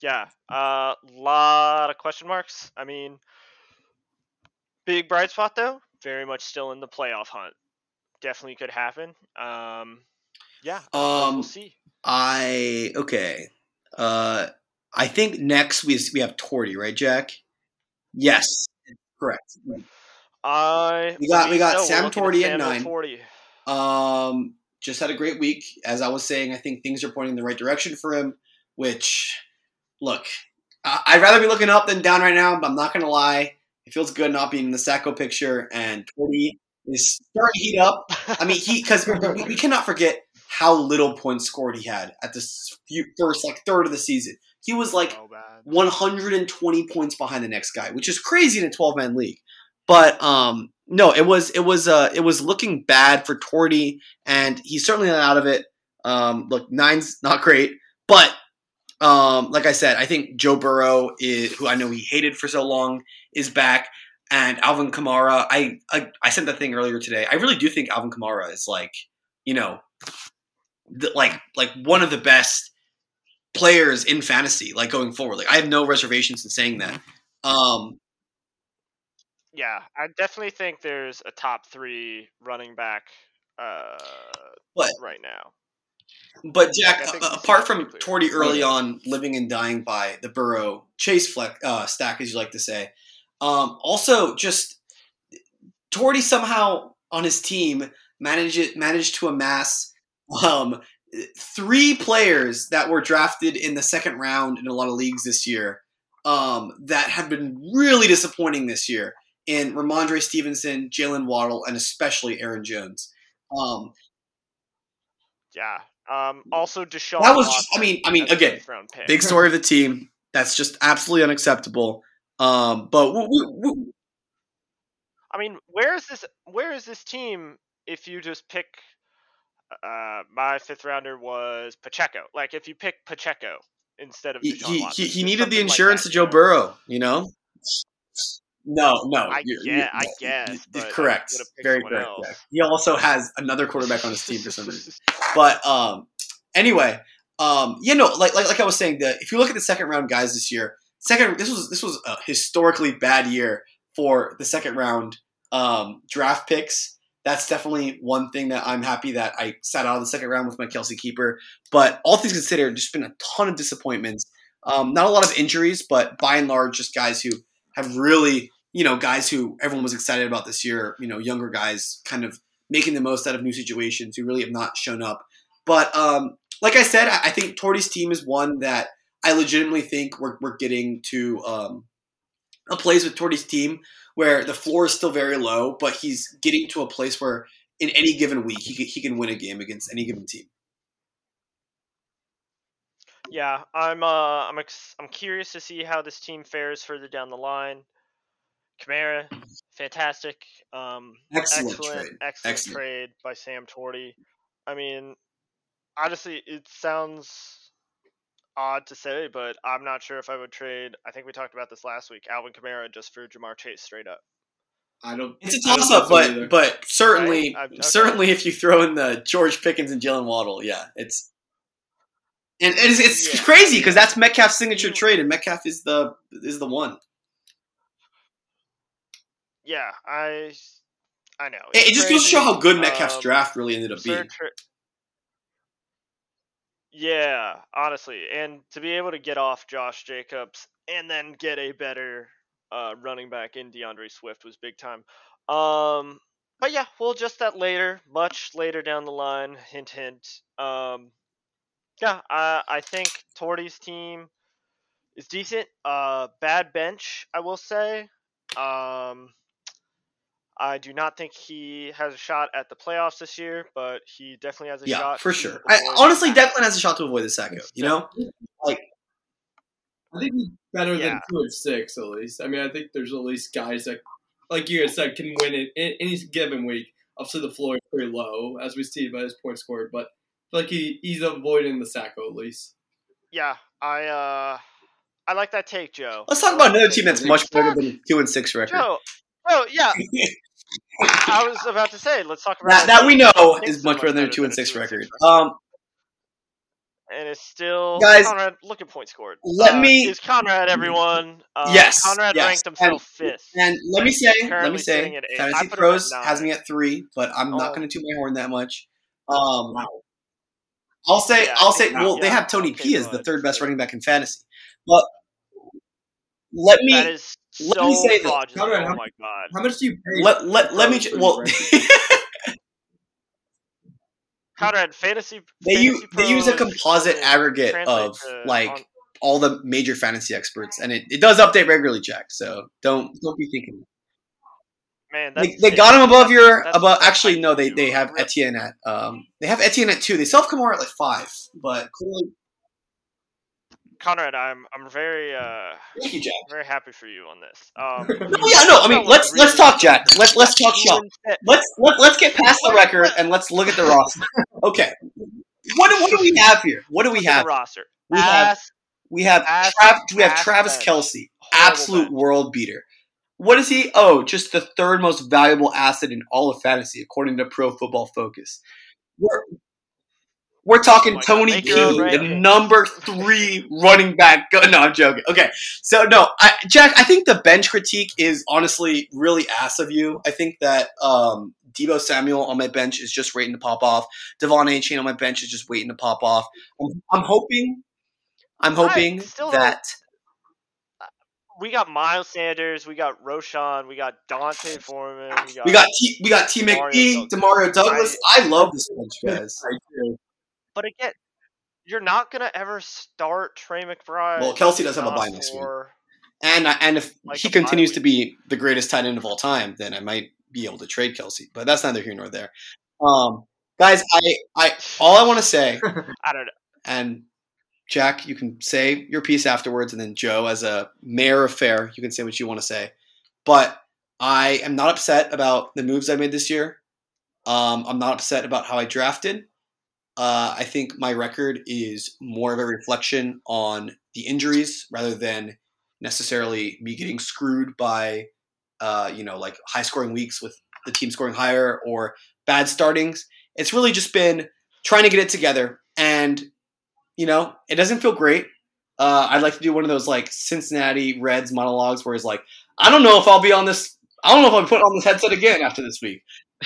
Speaker 4: Yeah, a uh, lot of question marks. I mean, big bright spot though, very much still in the playoff hunt. Definitely could happen. Um, yeah,
Speaker 3: Um,
Speaker 4: we'll see.
Speaker 3: I okay. Uh, I think next we we have Torty, right, Jack? Yes, correct.
Speaker 4: I
Speaker 3: we got- we got
Speaker 4: so.
Speaker 3: Sam
Speaker 4: looking at
Speaker 3: Torty at nine.
Speaker 4: Torty.
Speaker 3: Um, just had a great week. As I was saying, I think things are pointing in the right direction for him. Which, look, I'd rather be looking up than down right now. But I'm not gonna lie, it feels good not being in the Sacko picture. And Torty is starting to heat up. I mean, he because we, we cannot forget how little points scored he had at this few, first like third of the season. He was like
Speaker 4: so
Speaker 3: 120 points behind the next guy, which is crazy in a 12 man league. But um, no, it was it was uh, it was looking bad for Torty, and he's certainly not out of it. Um, look, nine's not great, but um, like I said, I think Joe Burrow, is, who I know he hated for so long, is back, and Alvin Kamara. I, I I sent that thing earlier today. I really do think Alvin Kamara is like, you know, the, like like one of the best players in fantasy, like going forward. Like I have no reservations in saying that. Um,
Speaker 4: Yeah, I definitely think there's a top three running back uh,
Speaker 3: What?
Speaker 4: right now.
Speaker 3: But Jack, uh, apart from. Torty early on living and dying by the Burrow Chase fleck, uh, stack, as you like to say, um, also just Torty somehow on his team managed managed to amass um, three players that were drafted in the second round in a lot of leagues this year um, that have been really disappointing this year in Rhamondre Stevenson, Jaylen Waddle, and especially Aaron Jones. Um,
Speaker 4: Yeah. Um, also, Deshaun.
Speaker 3: that was,
Speaker 4: Watson
Speaker 3: I mean, I mean, again,
Speaker 4: fifth round pick.
Speaker 3: big story of the team. That's just absolutely unacceptable. Um, but we, we, we,
Speaker 4: I mean, where is this? Where is this team? If you just pick, uh, my fifth rounder was Pacheco. Like if you pick Pacheco instead of
Speaker 3: he,
Speaker 4: Deshaun
Speaker 3: he,
Speaker 4: Watson,
Speaker 3: he, he needed the
Speaker 4: something like
Speaker 3: insurance
Speaker 4: that,
Speaker 3: to Joe? Burrow, you know? No, no.
Speaker 4: I
Speaker 3: you-
Speaker 4: get-
Speaker 3: you-
Speaker 4: I guess,
Speaker 3: correct. Very correct.
Speaker 4: else.
Speaker 3: He also has another quarterback on his team for some reason. But um, anyway, um, you know, like, like like I was saying, that if you look at the second round guys this year, second this was this was a historically bad year for the second round um, draft picks. That's definitely one thing that I'm happy that I sat out of the second round with my Kelce keeper. But all things considered, just been a ton of disappointments. Um, not a lot of injuries, but by and large, just guys who have really, you know, guys who everyone was excited about this year. You know, younger guys kind of making the most out of new situations who really have not shown up. But um, like I said, I, think Torty's team is one that I legitimately think we're, we're getting to um, a place with Torty's team where the floor is still very low, but he's getting to a place where in any given week he can, he can win a game against any given team.
Speaker 4: Yeah, I'm uh I'm ex- I'm curious to see how this team fares further down the line. Kamara, fantastic. Um
Speaker 3: Excellent
Speaker 4: excellent
Speaker 3: trade.
Speaker 4: excellent
Speaker 3: Excellent.
Speaker 4: trade by Sam Torty. I mean, honestly, it sounds odd to say, but I'm not sure if I would trade. I think we talked about this last week. Alvin Kamara just for Ja'Marr Chase straight up.
Speaker 5: I don't.
Speaker 3: It's a
Speaker 5: don't
Speaker 3: toss up, but
Speaker 5: either.
Speaker 3: but certainly
Speaker 4: I'm- okay.
Speaker 3: certainly if you throw in the George Pickens and Jaylen Waddle, yeah, it's and it's, it's
Speaker 4: Yeah.
Speaker 3: crazy because that's Metcalf's signature trade, and Metcalf is the is the one.
Speaker 4: Yeah, I I know.
Speaker 3: It, it just goes to show how good Metcalf's
Speaker 4: Um,
Speaker 3: draft really ended up being.
Speaker 4: tra- yeah, honestly, and to be able to get off Josh Jacobs and then get a better uh, running back in D'Andre Swift was big time. Um, but yeah, we'll adjust that later, much later down the line. Hint, hint. Um, yeah, I I think Torty's team is decent. Uh, bad bench, I will say. Um, I do not think he has a shot at the playoffs this year, but he definitely has a
Speaker 3: Yeah,
Speaker 4: shot.
Speaker 3: for sure. I, honestly,
Speaker 4: that.
Speaker 3: Declan has a shot to avoid the Sacko. You know, like
Speaker 5: I think he's better
Speaker 4: Yeah.
Speaker 5: than two and six at least. I mean, I think there's at least guys that, like you guys said, can win it in any given week. Obviously, the floor is pretty low, as we see by his point scored, but I feel like he, he's avoiding the Sacko at least.
Speaker 4: Yeah, I uh, I like that take, Joe.
Speaker 3: let's talk about another team that's much better than two and six record.
Speaker 4: Joe. Oh yeah, I was about to say. Let's talk about
Speaker 3: that, that we know is much better than a two and six, record.
Speaker 4: record.
Speaker 3: Um,
Speaker 4: and it's still
Speaker 3: Guys,
Speaker 4: Conrad. Look at point scored.
Speaker 3: let
Speaker 4: Uh,
Speaker 3: me-
Speaker 4: is Conrad everyone. Uh,
Speaker 3: Yes,
Speaker 4: Conrad
Speaker 3: yes,
Speaker 4: ranked himself
Speaker 3: and-
Speaker 4: fifth.
Speaker 3: And let me say, let me say, Fantasy
Speaker 4: put him at
Speaker 3: Pros has me at three, but I'm not
Speaker 4: Oh.
Speaker 3: going to toot my horn that much. Um, I'll say,
Speaker 4: Yeah,
Speaker 3: I'll say,
Speaker 4: think-
Speaker 3: well, they have Tony
Speaker 4: okay,
Speaker 3: P as the third best running back in fantasy, but let me
Speaker 4: that is
Speaker 3: let
Speaker 4: so
Speaker 3: me say this.
Speaker 4: fraudulent. Oh
Speaker 5: how-
Speaker 4: my god.
Speaker 5: How much do you pay?
Speaker 3: let let let me
Speaker 5: Pros
Speaker 3: ju- well.
Speaker 5: the
Speaker 4: Conrad, fantasy.
Speaker 3: they
Speaker 4: fantasy
Speaker 3: use they use a composite aggregate of
Speaker 4: to
Speaker 3: like
Speaker 4: on-
Speaker 3: all the major fantasy experts, and it, it does update regularly, Jack. So don't don't be thinking.
Speaker 4: man.
Speaker 3: They, they got him above your
Speaker 4: That's-
Speaker 3: above. Actually, no, they they have Etienne at um they have Etienne at two. They still have Kamara at like five, but clearly,
Speaker 4: Conrad, I'm I'm very uh
Speaker 3: thank you, Jack.
Speaker 4: very happy for you on this. Um,
Speaker 3: Oh yeah, no, I mean let's let's talk, Jack. Let's let's talk shop. Let's let, let's get past the record and let's look at the roster. Okay, what do, what do we have here? What do we have?
Speaker 4: roster.
Speaker 3: We have we have Trav, we have Travis.
Speaker 4: Kelce,
Speaker 3: absolute world beater. What is he? Oh, just the third most valuable asset in all of fantasy, according to Pro Football Focus. We're, we're talking
Speaker 4: Oh
Speaker 3: Tony
Speaker 4: make
Speaker 3: P,
Speaker 4: your
Speaker 3: the
Speaker 4: ranking.
Speaker 3: number three running back. Go- no, I'm joking. Okay, so no, I, Jack, I think the bench critique is honestly really ass of you. I think that um, Deebo Samuel on my bench is just waiting to pop off. De'Von Achane on my bench is just waiting to pop off. I'm, I'm hoping, I'm hoping
Speaker 4: still
Speaker 3: that
Speaker 4: we got Miles Sanders, we got Roschon, we got D'Onta Foreman, we got,
Speaker 3: We got T, we got T
Speaker 4: Demario Douglas.
Speaker 3: Demario Douglas. I love this bench, guys.
Speaker 4: But again, you're not gonna ever start Trey McBride.
Speaker 3: Well, Kelce does have a bye next week. And and if
Speaker 4: Like
Speaker 3: he continues to be the greatest tight end of all time, then I might be able to trade Kelce. But that's neither here nor there. Um, guys, I I all I want to say,
Speaker 4: I don't know.
Speaker 3: and Jack, you can say your piece afterwards, and then Joe, as a mayor of fair, you can say what you want to say. But I am not upset about the moves I made this year. Um, I'm not upset about how I drafted. Uh, I think my record is more of a reflection on the injuries rather than necessarily me getting screwed by, uh, you know, like high scoring weeks with the team scoring higher or bad startings. It's really just been trying to get it together. And, you know, it doesn't feel great. Uh, I'd like to do one of those like Cincinnati Reds monologues where he's like, I don't know if I'll be on this. I don't know if I'm putting on this headset again after this week.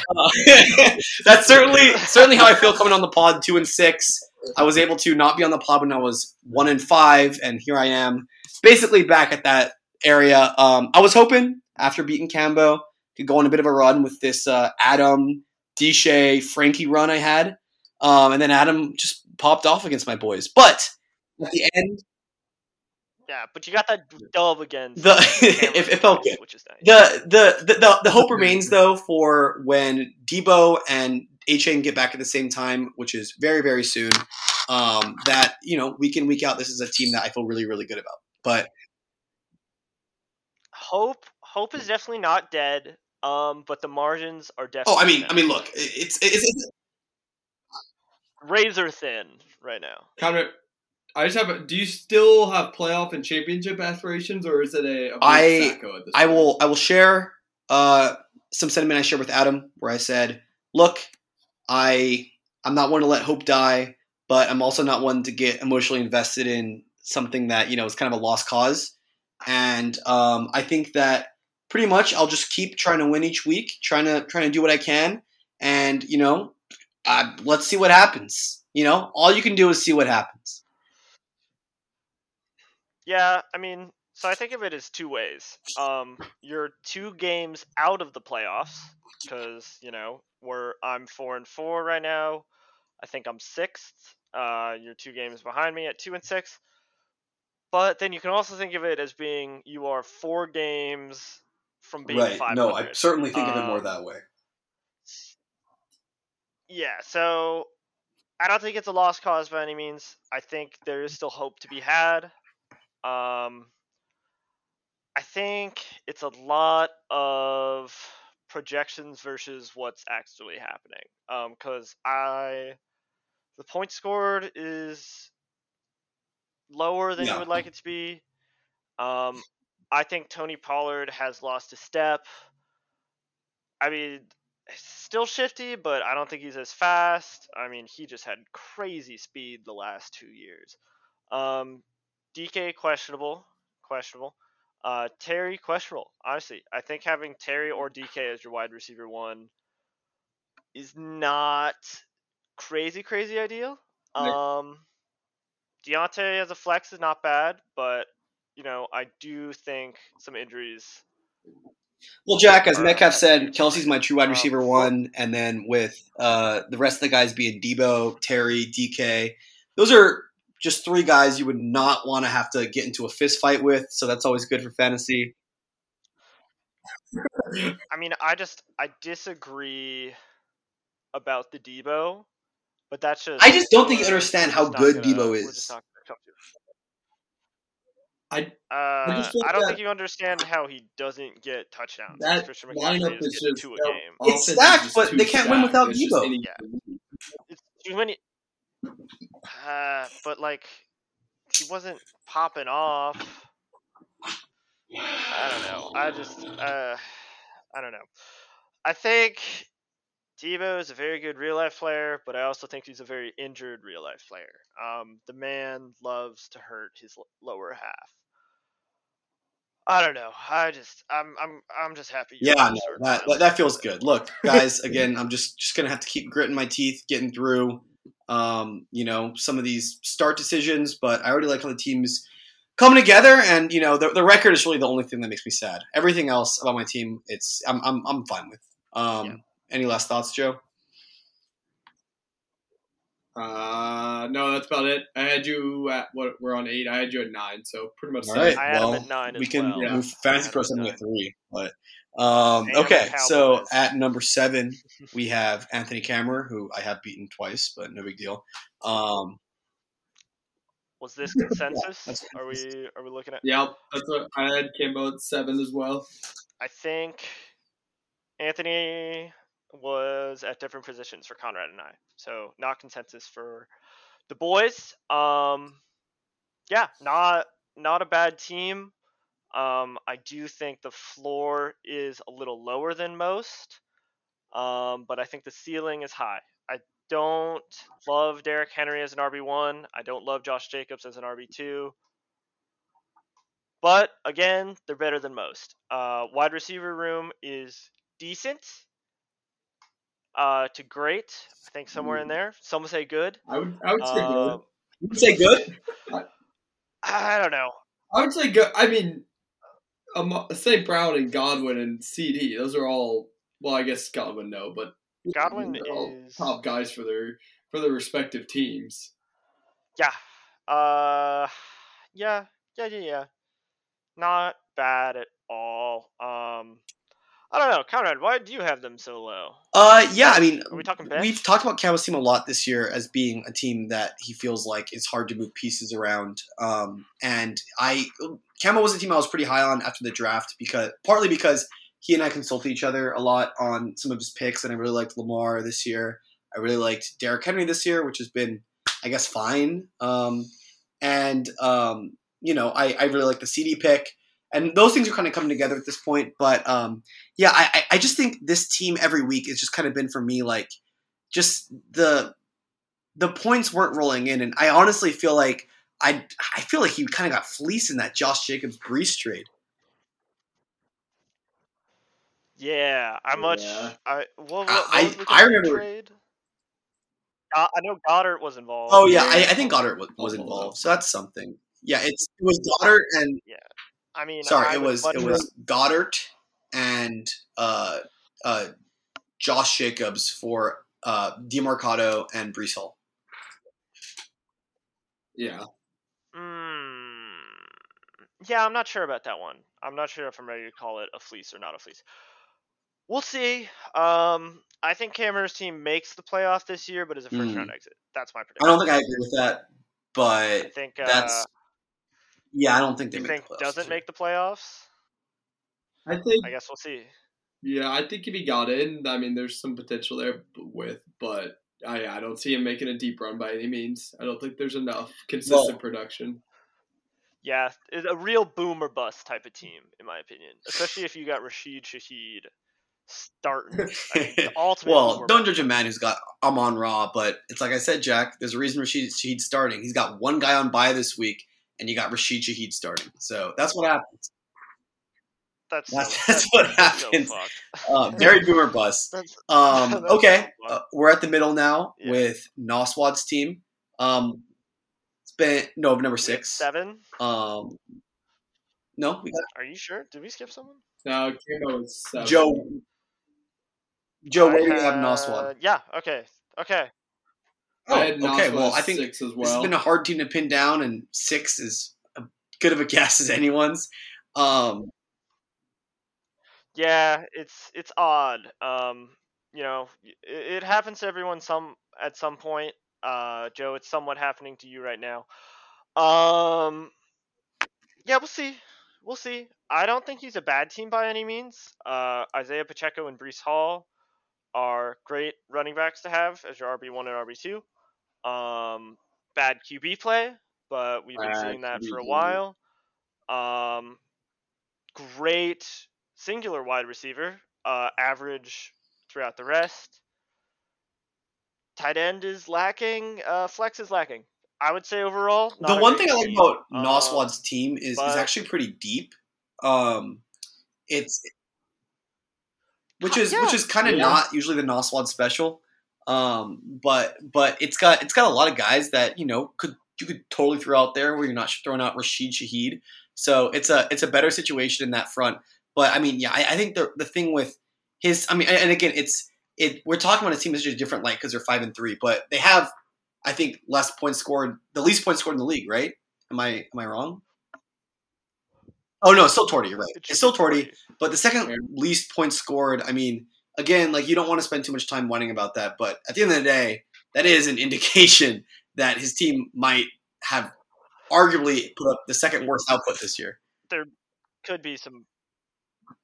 Speaker 3: That's certainly certainly how I feel coming on the pod two and six. I was able to not be on the pod when I was one and five, and here I am, basically back at that area. Um, I was hoping after beating Cambo to go on a bit of a run with this uh, Adam, Deshay, Frankie run I had, um, and then Adam just popped off against my boys. But at the end,
Speaker 4: Yeah, but you got that dub against
Speaker 3: The-
Speaker 4: Cameron
Speaker 3: if- if okay.
Speaker 4: which is nice.
Speaker 3: the, the the the the hope remains though for when Deebo and Achane get back at the same time, which is very very soon. Um, that you know week in week out, this is a team that I feel really really good about. But
Speaker 4: Hope Hope is definitely not dead. Um, but the margins are definitely.
Speaker 3: oh, I mean,
Speaker 4: thin.
Speaker 3: I mean, look, it's it's, it's
Speaker 4: razor thin right now.
Speaker 5: Connor, I just have. A, do you still have playoff and championship aspirations, or is it a? a
Speaker 3: I- I
Speaker 5: point?
Speaker 3: will I will share uh, some sentiment I shared with Adam, where I said, "Look, I I'm not one to let hope die, but I'm also not one to get emotionally invested in something that you know is kind of a lost cause." And um, I think that pretty much I'll just keep trying to win each week, trying to trying to do what I can, and you know, uh, let's see what happens. You know, all you can do is see what happens.
Speaker 4: Yeah, I mean, so I think of it as two ways. Um, you're two games out of the playoffs because you know we're I'm four and four right now. I think I'm sixth. Uh, you're two games behind me at two and six. But then you can also think of it as being you are four games from being five.
Speaker 3: certainly
Speaker 4: think of it more
Speaker 3: that way.
Speaker 4: Yeah, so I don't think it's a lost cause by any means. I think there is still hope to be had. Um, I think it's a lot of projections versus what's actually happening. Um, because I, the point scored is lower than
Speaker 3: Yeah.
Speaker 4: you would like it to be. Um, I think Tony Pollard has lost a step. I mean, still shifty, but I don't think he's as fast. I mean, he just had crazy speed the last two years. Um, DK questionable, questionable. Uh, Terry questionable. Honestly, I think having Terry or DK as your wide receiver one is not crazy, crazy ideal. Um, Diontae as a flex is not bad, but you know, I do think some injuries.
Speaker 3: Well, Jack, as Metcalf said, Kelce's my true wide
Speaker 4: Um,
Speaker 3: receiver one, and then with uh, the rest of the guys being Deebo, Terry, DK, those are just three guys you would not want to have to get into a fist fight with. So that's always good for fantasy.
Speaker 4: I mean, I just I disagree about the Deebo, but that's just.
Speaker 3: I just don't think you understand how good
Speaker 4: gonna- Deebo
Speaker 3: is.
Speaker 4: just not gonna come to it.
Speaker 5: I-
Speaker 4: Uh,
Speaker 5: just think
Speaker 4: I don't
Speaker 5: that-
Speaker 4: think you understand how he doesn't get touchdowns.
Speaker 5: That
Speaker 4: Christian
Speaker 5: lineup
Speaker 4: McCaffrey
Speaker 5: is
Speaker 4: is getting
Speaker 5: just
Speaker 4: two a game.
Speaker 3: It's
Speaker 5: offense is
Speaker 3: stacked, but they can't win without Deebo.
Speaker 5: any-
Speaker 4: It's too many. Uh, but like, he wasn't popping off. I don't know. I just, uh, I don't know. I think Deebo is a very good real life player, but I also think he's a very injured real life player. Um, the man loves to hurt his l- lower half. I don't know. I just, I'm, I'm, I'm just happy.
Speaker 3: Yeah, no, that, that that feels good. Look, guys, again, I'm just just gonna have to keep gritting my teeth, getting through. Um, you know, some of these start decisions, but I already like how the team's coming together, and you know the, the record is really the only thing that makes me sad. Everything else about my team, it's I'm I'm, I'm fine with. Um,
Speaker 4: Yeah.
Speaker 3: Any last thoughts, Joe?
Speaker 5: Uh, no, that's about it. I had you at what? We're on eight. I had you at nine, so pretty much.
Speaker 3: All
Speaker 5: same.
Speaker 3: right.
Speaker 4: I had him
Speaker 3: well,
Speaker 4: at nine
Speaker 3: we
Speaker 4: as
Speaker 3: can
Speaker 4: well.
Speaker 5: Yeah.
Speaker 3: move
Speaker 4: I
Speaker 3: fantasy
Speaker 4: had
Speaker 3: pro something
Speaker 4: nine.
Speaker 3: at three, but um, okay. So at number seven, we have Anthony Cameron, who I have beaten twice, but no big deal. Um,
Speaker 4: Was this consensus?
Speaker 3: that's
Speaker 4: are we are we looking at?
Speaker 5: Yep, that's what I had. Cambo at seven as well.
Speaker 4: I think Anthony was at different positions for Conrad and I, so not consensus for the boys. Um, yeah, not not a bad team. Um, I do think the floor is a little lower than most, um, but I think the ceiling is high. I don't love Derrick Henry as an RB one. I don't love Josh Jacobs as an RB two. But again, they're better than most. Uh, wide receiver room is decent uh, to great. I think somewhere in there. Some would say good.
Speaker 5: I would. I would say
Speaker 4: Uh,
Speaker 5: good.
Speaker 3: you would say good.
Speaker 4: I don't know.
Speaker 5: I would say good. I mean, um, St. Brown and Godwin and CeeDee. Those are all. Well, I guess Godwin no, but
Speaker 4: Godwin
Speaker 5: all
Speaker 4: is
Speaker 5: top guys for their for their respective teams.
Speaker 4: yeah. Uh, yeah, yeah, yeah, yeah. Not bad at all. Um, I don't know, Conrad. Why do you have them so low?
Speaker 3: Uh, yeah, I mean,
Speaker 4: Are we talking bench?
Speaker 3: we've talked about Camel's team a lot this year as being a team that he feels like it's hard to move pieces around. Um, and I, Camel was a team I was pretty high on after the draft because partly because he and I consulted each other a lot on some of his picks, and I really liked Lamar this year. I really liked Derrick Henry this year, which has been, I guess, fine. Um, and um, you know, I, I really like the CeeDee pick. And those things are kind of coming together at this point. But um, yeah, I- I just think this team every week has just kind of been for me like just the the points weren't rolling in, and I honestly feel like I I feel like he kind of got fleeced in that Josh Jacobs Breece trade.
Speaker 4: Yeah, how much?
Speaker 5: Yeah.
Speaker 4: I what, what,
Speaker 3: I-
Speaker 4: what was the
Speaker 3: I remember-
Speaker 4: Trade? I know Goddard was involved.
Speaker 3: Oh yeah, I, I think Goddard was, was involved, so that's something. Yeah, it's it was Goddard and
Speaker 4: I mean,
Speaker 3: sorry,
Speaker 4: I
Speaker 3: it was it was Goddard and uh, uh, Josh Jacobs for uh, Demarcado and Breece Hall.
Speaker 5: Yeah,
Speaker 4: yeah, I'm not sure about that one. I'm not sure if I'm ready to call it a fleece or not a fleece. We'll see. Um, I think Cameron's team makes the playoff this year, but is a first
Speaker 3: Hmm.
Speaker 4: round exit. That's my prediction.
Speaker 3: I don't think I agree with that, but I
Speaker 4: think uh,
Speaker 3: that's yeah, I don't think they
Speaker 4: you
Speaker 3: make
Speaker 4: think
Speaker 3: the
Speaker 4: doesn't
Speaker 3: this
Speaker 4: make the playoffs.
Speaker 5: I think.
Speaker 4: I guess we'll see.
Speaker 5: Yeah, I think if he got in, I mean, there's some potential there with, but I I don't see him making a deep run by any means. I don't think there's enough consistent
Speaker 3: Well-
Speaker 5: production.
Speaker 4: Yeah, it's a real boom or bust type of team, in my opinion. Especially if you got Rashid Shaheed starting. I mean,
Speaker 3: well, don't judge a man who's got Amon Ra, but it's like I said, Jack. There's a reason Rashid Shaheed's starting. He's got one guy on bye this week, and you got Rashid Shaheed starting. So that's what happens.
Speaker 4: That's,
Speaker 3: That's-
Speaker 4: so,
Speaker 3: that's what
Speaker 4: that's so
Speaker 3: happens.
Speaker 4: fucked.
Speaker 3: Uh, very boomer bust. Um, okay,
Speaker 4: so
Speaker 3: uh, we're at the middle now
Speaker 4: Yeah.
Speaker 3: with Noswad's team. Um, it's no number six.
Speaker 4: seven.
Speaker 3: Um, no, we got
Speaker 4: Are you sure? Did we skip someone?
Speaker 5: No, Cambo is seven.
Speaker 3: Joe. Joe,
Speaker 4: I
Speaker 3: where do you have Noswad?
Speaker 4: had- Yeah. Okay. Okay.
Speaker 5: I had
Speaker 3: Oh, okay. Well, I think
Speaker 5: six as
Speaker 3: This
Speaker 5: well.
Speaker 3: has been a hard team to pin down, and six is a good of a guess as anyone's. Um,
Speaker 4: Yeah, it's it's odd. Um, you know, it, it happens to everyone some at some point. Uh, Joe, it's somewhat happening to you right now. Um, yeah, we'll see. We'll see. I don't think he's a bad team by any means. Uh, Isaiah Pacheco and Breece Hall are great running backs to have as your RB one and RB two. Um, bad QB play, but we've been
Speaker 5: Bad
Speaker 4: seeing that for a while. Um, great singular wide receiver, uh, average throughout the rest. Tight end is lacking. Uh, flex is lacking. I would say overall.
Speaker 3: the
Speaker 4: not a
Speaker 3: one
Speaker 4: great
Speaker 3: thing I like about
Speaker 4: Um,
Speaker 3: Noswad's team is is actually pretty deep. Um, it's which
Speaker 4: Ki-
Speaker 3: is which is kind of
Speaker 5: yeah.
Speaker 3: not usually the Noswad special. Um, but but it's got it's got a lot of guys that you know could you could totally throw out there where you're not throwing out Rashid Shaheed. So it's a it's a better situation in that front. But I mean, yeah, I, I think the the thing with his, I mean, and, and again, it's it. We're talking about a team that's just a different light because they're five and three, but they have, I think, less points scored, the least points scored in the league, right? Am I am I wrong? Oh no, it's still Torty. You're right. It's still Torty, but the second least points scored. I mean, again, like you don't want to spend too much time whining about that, but at the end of the day, that is an indication that his team might have arguably put up the second worst output this year.
Speaker 4: There could be some.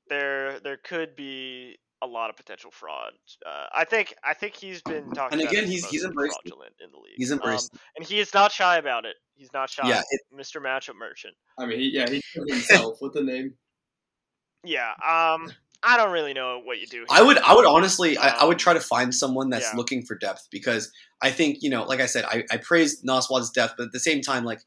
Speaker 4: There, there could be a lot of potential fraud. Uh, I think, I think he's been talking.
Speaker 3: And again,
Speaker 4: it
Speaker 3: he's- he's embraced
Speaker 4: fraudulent in the league.
Speaker 3: He's embraced
Speaker 4: um, and he is not shy about it. He's not shy.
Speaker 3: Yeah, it,
Speaker 4: Mr. Matchup Merchant.
Speaker 5: I mean, he, yeah, he took himself with the name.
Speaker 4: Yeah. Um. I don't really know what you do.
Speaker 3: I would, I would honestly, I, I would
Speaker 4: Um,
Speaker 3: try to find someone that's
Speaker 4: yeah.
Speaker 3: looking for depth because I think you know, like I said, I, I praised Noswad's depth, but at the same time, like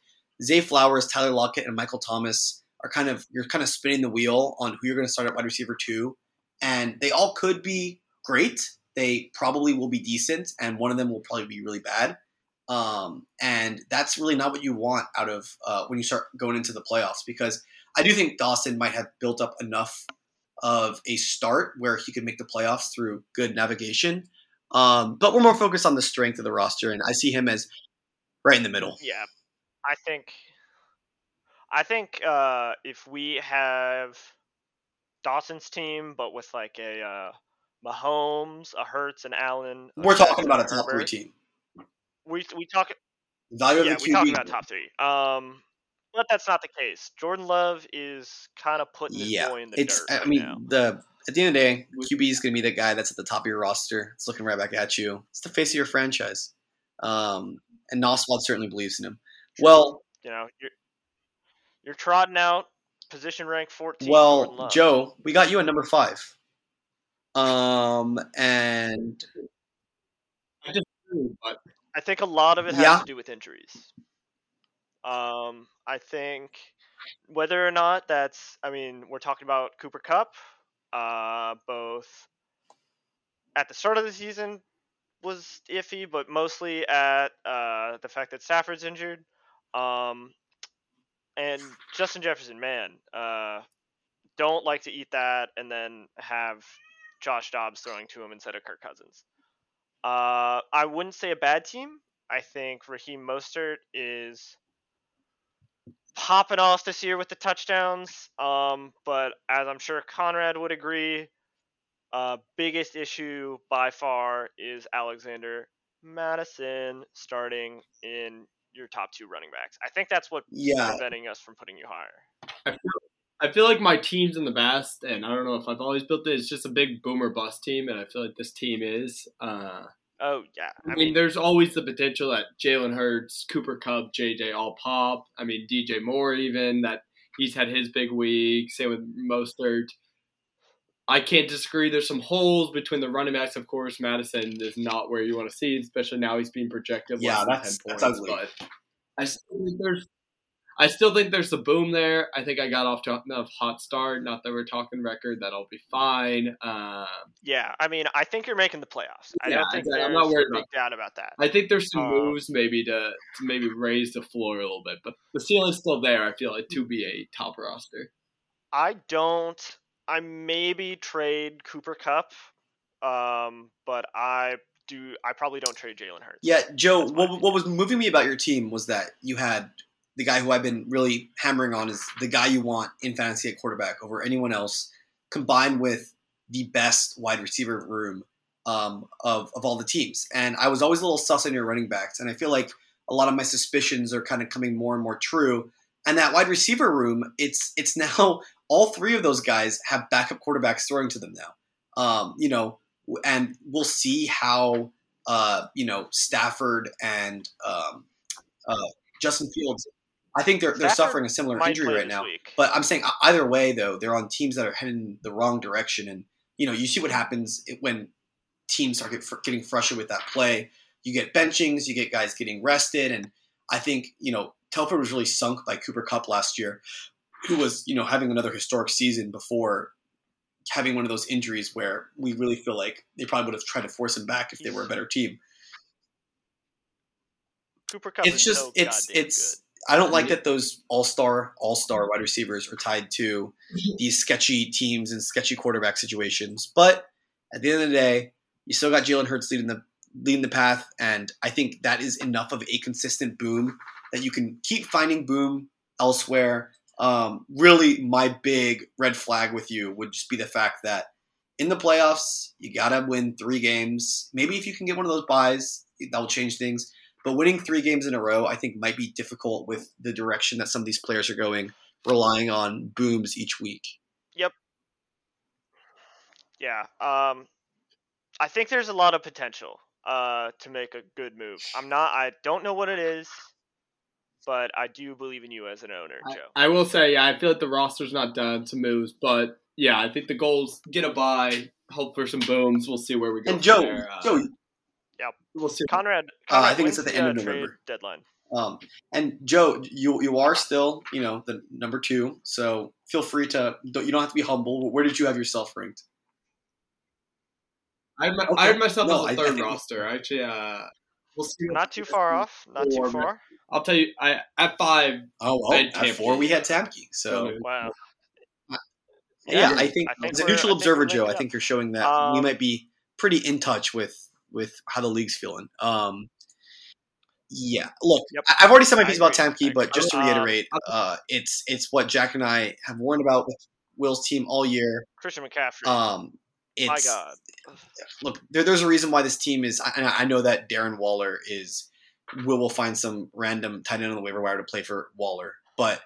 Speaker 3: Zay Flowers, Tyler Lockett, and Michael Thomas are kind of you're kind of spinning the wheel on who you're going to start at wide receiver two, and they all could be great. They probably will be decent, and one of them will probably be really bad. Um, and that's really not what you want out of uh, when you start going into the playoffs because I do think Dawson might have built up enough of a start where he could make the playoffs through good navigation. Um, but we're more focused on the strength of the roster, and I see him as right in the middle.
Speaker 4: Yeah, I think. I think uh, if we have Dawson's team, but with like a uh, Mahomes, a Hurts, and Allen,
Speaker 3: We're talking about a top three team.
Speaker 4: We we talk
Speaker 3: Value
Speaker 4: yeah
Speaker 3: of the
Speaker 4: we talk
Speaker 3: QB.
Speaker 4: about top three. Um, but that's not the case. Jordan Love is kind of putting his
Speaker 3: yeah,
Speaker 4: boy in the
Speaker 3: it's.
Speaker 4: dirt.
Speaker 3: I
Speaker 4: right
Speaker 3: mean,
Speaker 4: now.
Speaker 3: the at the end of the day, QB is going to be the guy that's at the top of your roster. It's looking right back at you. It's the face of your franchise. Um, and Noswad certainly believes in him. Well,
Speaker 4: you know you're you're trotting out position rank fourteen.
Speaker 3: Well, Joe, we got you at number five. Um, and
Speaker 5: But
Speaker 4: I think a lot of it has
Speaker 3: Yeah.
Speaker 4: to do with injuries. Um, I think whether or not that's, I mean, we're talking about Cooper Kupp, uh, both at the start of the season was iffy, but mostly at uh, the fact that Stafford's injured. Um, and Justin Jefferson, man, uh, don't like to eat that and then have Josh Dobbs throwing to him instead of Kirk Cousins. Uh, I wouldn't say a bad team. I think Raheem Mostert is popping off this year with the touchdowns. Um, but as I'm sure Conrad would agree, uh, biggest issue by far is Alexander Mattison starting in your top two running backs. I think that's what
Speaker 3: yeah,
Speaker 4: preventing us from putting you higher.
Speaker 5: I feel, I feel like my team's in the best, and I don't know if I've always built it. It's just a big boomer bust team, and I feel like this team is. Uh,
Speaker 4: Oh yeah,
Speaker 5: I, mean, there's always the potential that Jalen Hurts, Cooper Kupp, JJ all pop. I mean, DJ Moore even that he's had his big week. Same with Mostert. I can't disagree. There's some holes between the running backs. Of course, Mattison is not where you want to see, especially now he's being projected.
Speaker 3: Yeah,
Speaker 5: less than
Speaker 3: that's-
Speaker 5: 10
Speaker 3: that's
Speaker 5: points,
Speaker 3: ugly.
Speaker 5: But I still think there's, I still think there's the boom there. I think I got off to a hot start. Not that we're talking record, that'll be fine. Um,
Speaker 4: yeah. I mean, I think you're making the playoffs. I
Speaker 5: Yeah,
Speaker 4: don't think
Speaker 5: exactly. I'm not worried
Speaker 4: a big doubt about that.
Speaker 5: I think there's some
Speaker 4: Uh,
Speaker 5: moves maybe to, to maybe raise the floor a little bit, but the ceiling's still there. I feel like to be a top roster.
Speaker 4: I don't. I maybe trade Cooper Kupp, um, but I do. I probably don't trade Jalen Hurts.
Speaker 3: yeah, Joe. What, what was moving me about your team was that you had the guy who I've been really hammering on is the guy you want in fantasy at quarterback over anyone else, combined with the best wide receiver room um, of of all the teams. And I was always a little sus on your running backs, and I feel like a lot of my suspicions are kind of coming more and more true. And that wide receiver room, it's it's now all three of those guys have backup quarterbacks throwing to them now. Um, you know, and we'll see how uh, you know Stafford and um, uh, Justin Fields. I think they're they're
Speaker 4: Stafford
Speaker 3: suffering a similar injury right now.
Speaker 4: week.
Speaker 3: But I'm saying uh, either way, though, they're on teams that are heading in the wrong direction, and you know, you see what happens when teams start get, getting frustrated with that play. You get benchings, you get guys getting rested, and I think you know Telford was really sunk by Cooper Kupp last year, who was you know having another historic season before having one of those injuries where we really feel like they probably would have tried to force him back if they were a better team.
Speaker 4: Cooper Kupp
Speaker 3: it's
Speaker 4: is
Speaker 3: just
Speaker 4: so
Speaker 3: it's it's I don't like that those all star all star I don't like that those all star all star wide receivers are tied to these sketchy teams and sketchy quarterback situations. But at the end of the day, you still got Jalen Hurts leading the leading the path, and I think that is enough of a consistent boom that you can keep finding boom elsewhere. Um, really, my big red flag with you would just be the fact that in the playoffs, you gotta win three games. Maybe if you can get one of those buys, that will change things. But winning three games in a row, I think, might be difficult with the direction that some of these players are going, relying on booms each week. Yep.
Speaker 4: Yeah. Um, I think there's a lot of potential uh, to make a good move. I'm not. I don't know what it is, but I do believe in you as an owner, Joe.
Speaker 5: I will say, yeah, I feel like the roster's not done to moves, but yeah, I think the goals get a buy, hope for some booms. We'll see where we go.
Speaker 3: And Joe,
Speaker 5: there. Uh,
Speaker 3: Joe, yeah,
Speaker 5: we'll see.
Speaker 4: Conrad.
Speaker 3: Uh, I think it's at the end of November.
Speaker 4: deadline.
Speaker 3: Um, and Joe, you you are still you know the number two, so feel free to don't, you don't have to be humble. Where did you have yourself ranked?
Speaker 5: I had, my,
Speaker 3: Okay.
Speaker 5: I had myself
Speaker 3: No, I- I
Speaker 5: as a third
Speaker 3: think-
Speaker 5: roster. Actually, uh, we'll see.
Speaker 4: Not too far off. Not too far.
Speaker 5: I'll tell you, I at five.
Speaker 3: Oh, oh
Speaker 5: I
Speaker 3: at
Speaker 5: Tampa.
Speaker 3: four we had Tamke. So
Speaker 4: Wow.
Speaker 3: yeah,
Speaker 4: Yeah,
Speaker 3: I think,
Speaker 4: I think
Speaker 3: as a neutral observer,
Speaker 4: we're
Speaker 3: Joe, I think you're showing that we
Speaker 4: Um,
Speaker 3: might be pretty in touch with with how the league's feeling. Um, yeah, look,
Speaker 4: Yep.
Speaker 3: I- I've already said my piece about
Speaker 4: agree.
Speaker 3: Tamke, but just to
Speaker 4: Um,
Speaker 3: reiterate, uh, it's it's what Jack and I have warned about with Will's team all year.
Speaker 4: Christian McCaffrey.
Speaker 3: Um, it's
Speaker 4: My God.
Speaker 3: look, there, there's a reason why this team is. I, I know that Darren Waller is. Will will find some random tight end on the waiver wire to play for Waller, but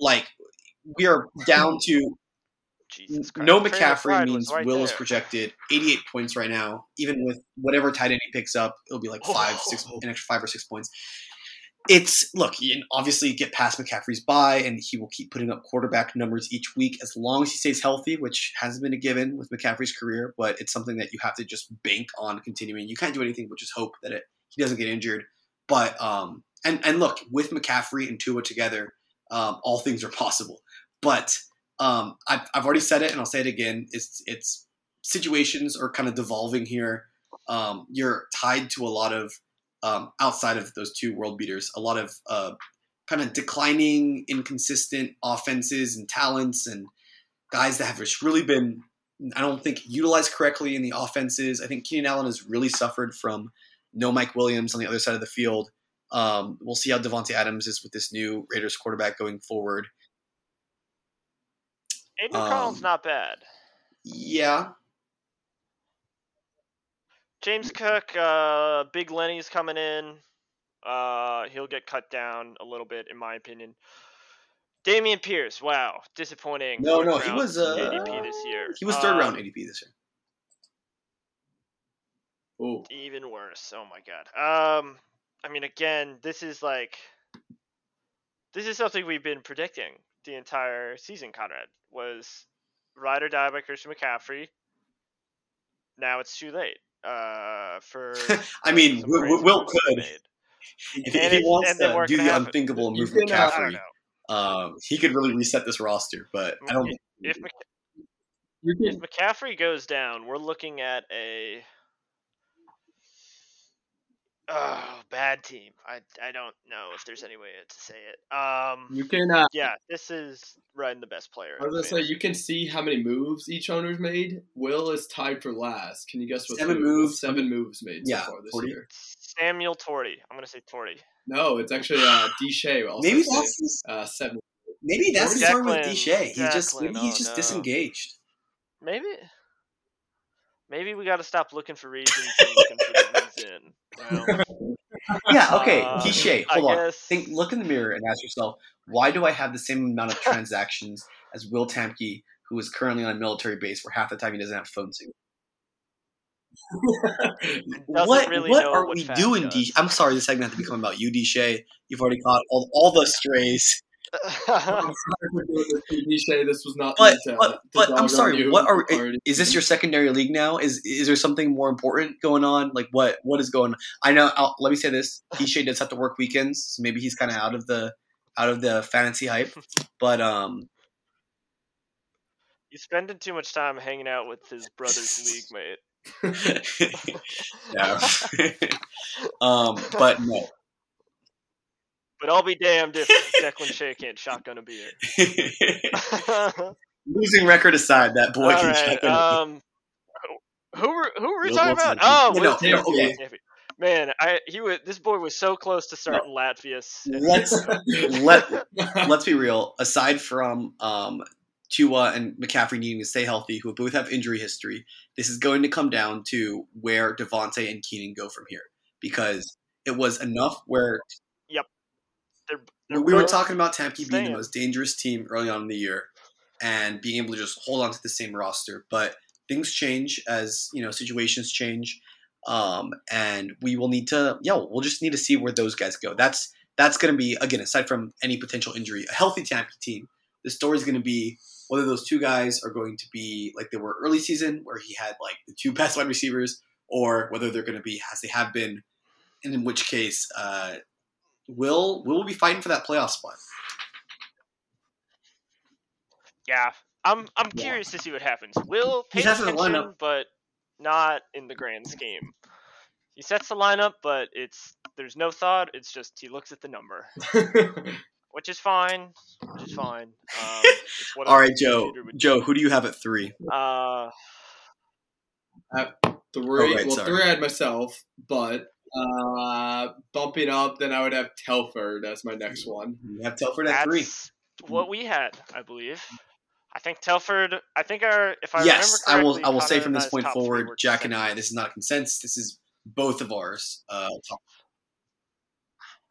Speaker 3: like we are down to
Speaker 4: Jesus
Speaker 3: no McCaffrey means
Speaker 4: right
Speaker 3: Will is projected 88 points right now. Even with whatever tight end he picks up, it'll be like five, six,
Speaker 4: Oh.
Speaker 3: an extra five or six points. It's look, you obviously get past McCaffrey's buy, and he will keep putting up quarterback numbers each week as long as he stays healthy, which hasn't been a given with McCaffrey's career. But it's something that you have to just bank on continuing. You can't do anything but just hope that it he doesn't get injured. But um, and and look with McCaffrey and Tua together, um, all things are possible. But um, I've, I've already said it and I'll say it again. It's it's situations are kind of devolving here. Um, you're tied to a lot of um, outside of those two world beaters, a lot of uh, kind of declining, inconsistent offenses and talents and guys that have just really been, I don't think, utilized correctly in the offenses. I think Keenan Allen has really suffered from no Mike Williams on the other side of the field. Um, we'll see how Davante Adams is with this new Raiders quarterback going forward.
Speaker 4: Aidan O'Connell's
Speaker 3: um,
Speaker 4: not bad.
Speaker 3: Yeah,
Speaker 4: James Cook, uh, Big Lenny's coming in. Uh, he'll get cut down a little bit, in my opinion. Dameon Pierce, wow, disappointing.
Speaker 3: No, no, he was, uh,
Speaker 4: ADP this year.
Speaker 3: he was third
Speaker 4: Um,
Speaker 3: round ADP this year.
Speaker 5: Oh,
Speaker 4: Even worse. Oh my god. Um, I mean, again, this is like, this is something we've been predicting the entire season. Conrad was ride or die by Christian McCaffrey. Now it's too late. Uh, for
Speaker 3: I mean, Will, Will
Speaker 4: moves to be
Speaker 3: could if, if he wants to do the unthinkable and move
Speaker 5: can,
Speaker 3: McCaffrey. Um, he could really reset this roster, but I don't.
Speaker 4: If if McCaffrey goes down, we're looking at a oh bad team. I I don't know if there's any way to say it. Um,
Speaker 5: you can. Uh,
Speaker 4: yeah, this is running the best player.
Speaker 5: I was gonna say you can see how many moves each owner's made. Will is tied for last. Can you guess what?
Speaker 3: Seven
Speaker 5: two-
Speaker 3: moves.
Speaker 5: Seven moves made
Speaker 3: Yeah,
Speaker 5: so far this
Speaker 3: 40.
Speaker 5: year.
Speaker 4: Samuel Torty. I'm gonna say Torty.
Speaker 5: No, it's actually uh, D. Shea. Also
Speaker 3: Maybe
Speaker 5: saved,
Speaker 3: that's his,
Speaker 5: uh, seven.
Speaker 3: maybe that's the
Speaker 4: Declan-
Speaker 3: story with Deshae. He just
Speaker 4: Declan,
Speaker 3: maybe he's
Speaker 4: oh
Speaker 3: just
Speaker 4: no.
Speaker 3: disengaged.
Speaker 4: Maybe. Maybe we got to stop looking for reasons and looking for the
Speaker 3: Yeah. Okay.
Speaker 4: Uh,
Speaker 3: Deshae.
Speaker 4: I
Speaker 3: Hold on.
Speaker 4: guess-
Speaker 3: Think. Look in the mirror and ask yourself, why do I have the same amount of transactions as Will Tamke, who is currently on a military base where half the time he doesn't have phone signal? what
Speaker 4: really
Speaker 3: what are
Speaker 4: what
Speaker 3: we doing,
Speaker 4: does.
Speaker 3: D? I'm sorry, this segment has to become about you, Deshae. You've already caught all, all the strays.
Speaker 5: I'm sorry this to D. Shea. This was not.
Speaker 3: But
Speaker 5: meant to-
Speaker 3: but
Speaker 5: to
Speaker 3: but I'm sorry. What are
Speaker 5: Already-
Speaker 3: is this your secondary league now? Is is there something more important going on? Like what what is going? on? I know. I'll, let me say this: Deshae does have to work weekends, so maybe he's kind of out of the out of the fantasy hype. But um,
Speaker 4: He's spending too much time hanging out with his brother's league mate.
Speaker 3: yeah. um, but no.
Speaker 4: But I'll be damned if Declan Shea can't shotgun a beer.
Speaker 3: Losing record aside, that boy
Speaker 4: All
Speaker 3: can
Speaker 4: right.
Speaker 3: in.
Speaker 4: Um, who were who were we
Speaker 3: Will
Speaker 4: talking
Speaker 3: Wilson.
Speaker 4: about? Oh,
Speaker 3: You
Speaker 4: Will
Speaker 5: no, okay.
Speaker 4: Man, I he was this boy was so close to starting Latvia.
Speaker 3: Let's let let's be real. Aside from um, Tua and McCaffrey needing to stay healthy, who both have injury history, this is going to come down to where Davante and Keenan go from here because it was enough where
Speaker 4: They're, they're
Speaker 3: we were talking about Tampa being the most dangerous team early on in the year and being able to just hold on to the same roster, but things change as you know situations change, um, and we will need to yeah we'll just need to see where those guys go. That's that's going to be again aside from any potential injury, a healthy Tampa team. The story is going to be whether those two guys are going to be like they were early season where he had like the two best wide receivers, or whether they're going to be as they have been, and in which case. Uh, Will Will be fighting for that playoff spot.
Speaker 4: Yeah, I'm I'm
Speaker 3: Yeah.
Speaker 4: curious to see what happens. Will
Speaker 3: He
Speaker 4: pay
Speaker 3: has a
Speaker 4: attention,
Speaker 3: lineup.
Speaker 4: but not in the grand scheme. He sets the lineup, but it's there's no thought. It's just he looks at the number, which is fine. Which is fine. Um, it's
Speaker 3: All right, Joe. Joe, who do you have at three?
Speaker 4: do. Uh,
Speaker 5: three.
Speaker 3: Oh, right,
Speaker 5: well,
Speaker 3: sorry.
Speaker 5: three I had myself, but uh, bumping up, then I would have Telford as my next one.
Speaker 3: You have Telford at three.
Speaker 4: that's what we had, I believe. I think Telford. I think our if I
Speaker 3: yes, I will. I will say from this point forward, Jack and I. This is not a consensus. This is both of ours. Uh, top-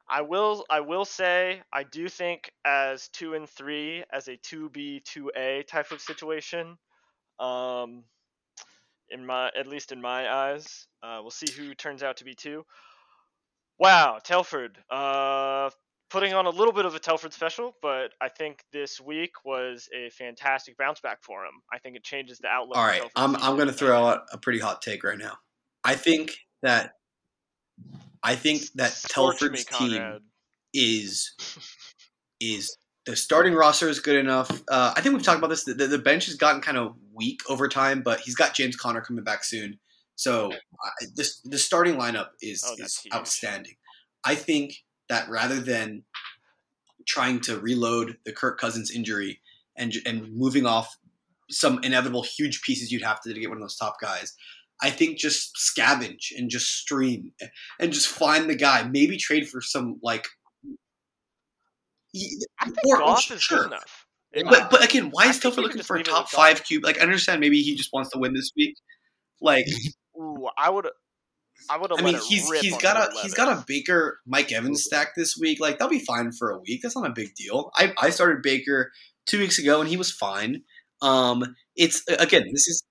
Speaker 4: I will I will say I do think as two and three as a two B two A type of situation. Um in my at least in my eyes. Uh we'll see who turns out to be two. Wow, Telford. Uh putting on a little bit of a Telford special, but I think this week was a fantastic bounce back for him. I think it changes the outlook.
Speaker 3: All right, I'm. I'm going to throw out a pretty hot take right now. I think that. I think that
Speaker 4: Scorch me,
Speaker 3: Telford's team is is the starting roster is good enough. Uh, I think we've talked about this. The, the, bench has gotten kind of weak over time, but he's got James Conner coming back soon. So uh, this the starting lineup is,
Speaker 4: Oh,
Speaker 3: is
Speaker 4: huge.
Speaker 3: outstanding. I think that rather than trying to reload the Kirk Cousins injury and and moving off some inevitable huge pieces you'd have to to get one of those top guys. I think just scavenge and just stream and just find the guy. Maybe trade for some like.
Speaker 4: I think
Speaker 3: or-
Speaker 4: Goff is
Speaker 3: sure.
Speaker 4: good enough.
Speaker 3: But but again, why
Speaker 4: I
Speaker 3: is
Speaker 4: think
Speaker 3: Telford
Speaker 4: you could
Speaker 3: looking for a top five QB? Like I understand maybe he just wants to win this week. Like
Speaker 4: Ooh, I would I would
Speaker 3: I mean, he's he's got a he's got a Baker Mike Evans stack this week. Like that'll be fine for a week. That's not a big deal. I I started Baker two weeks ago and he was fine. Um, it's again this is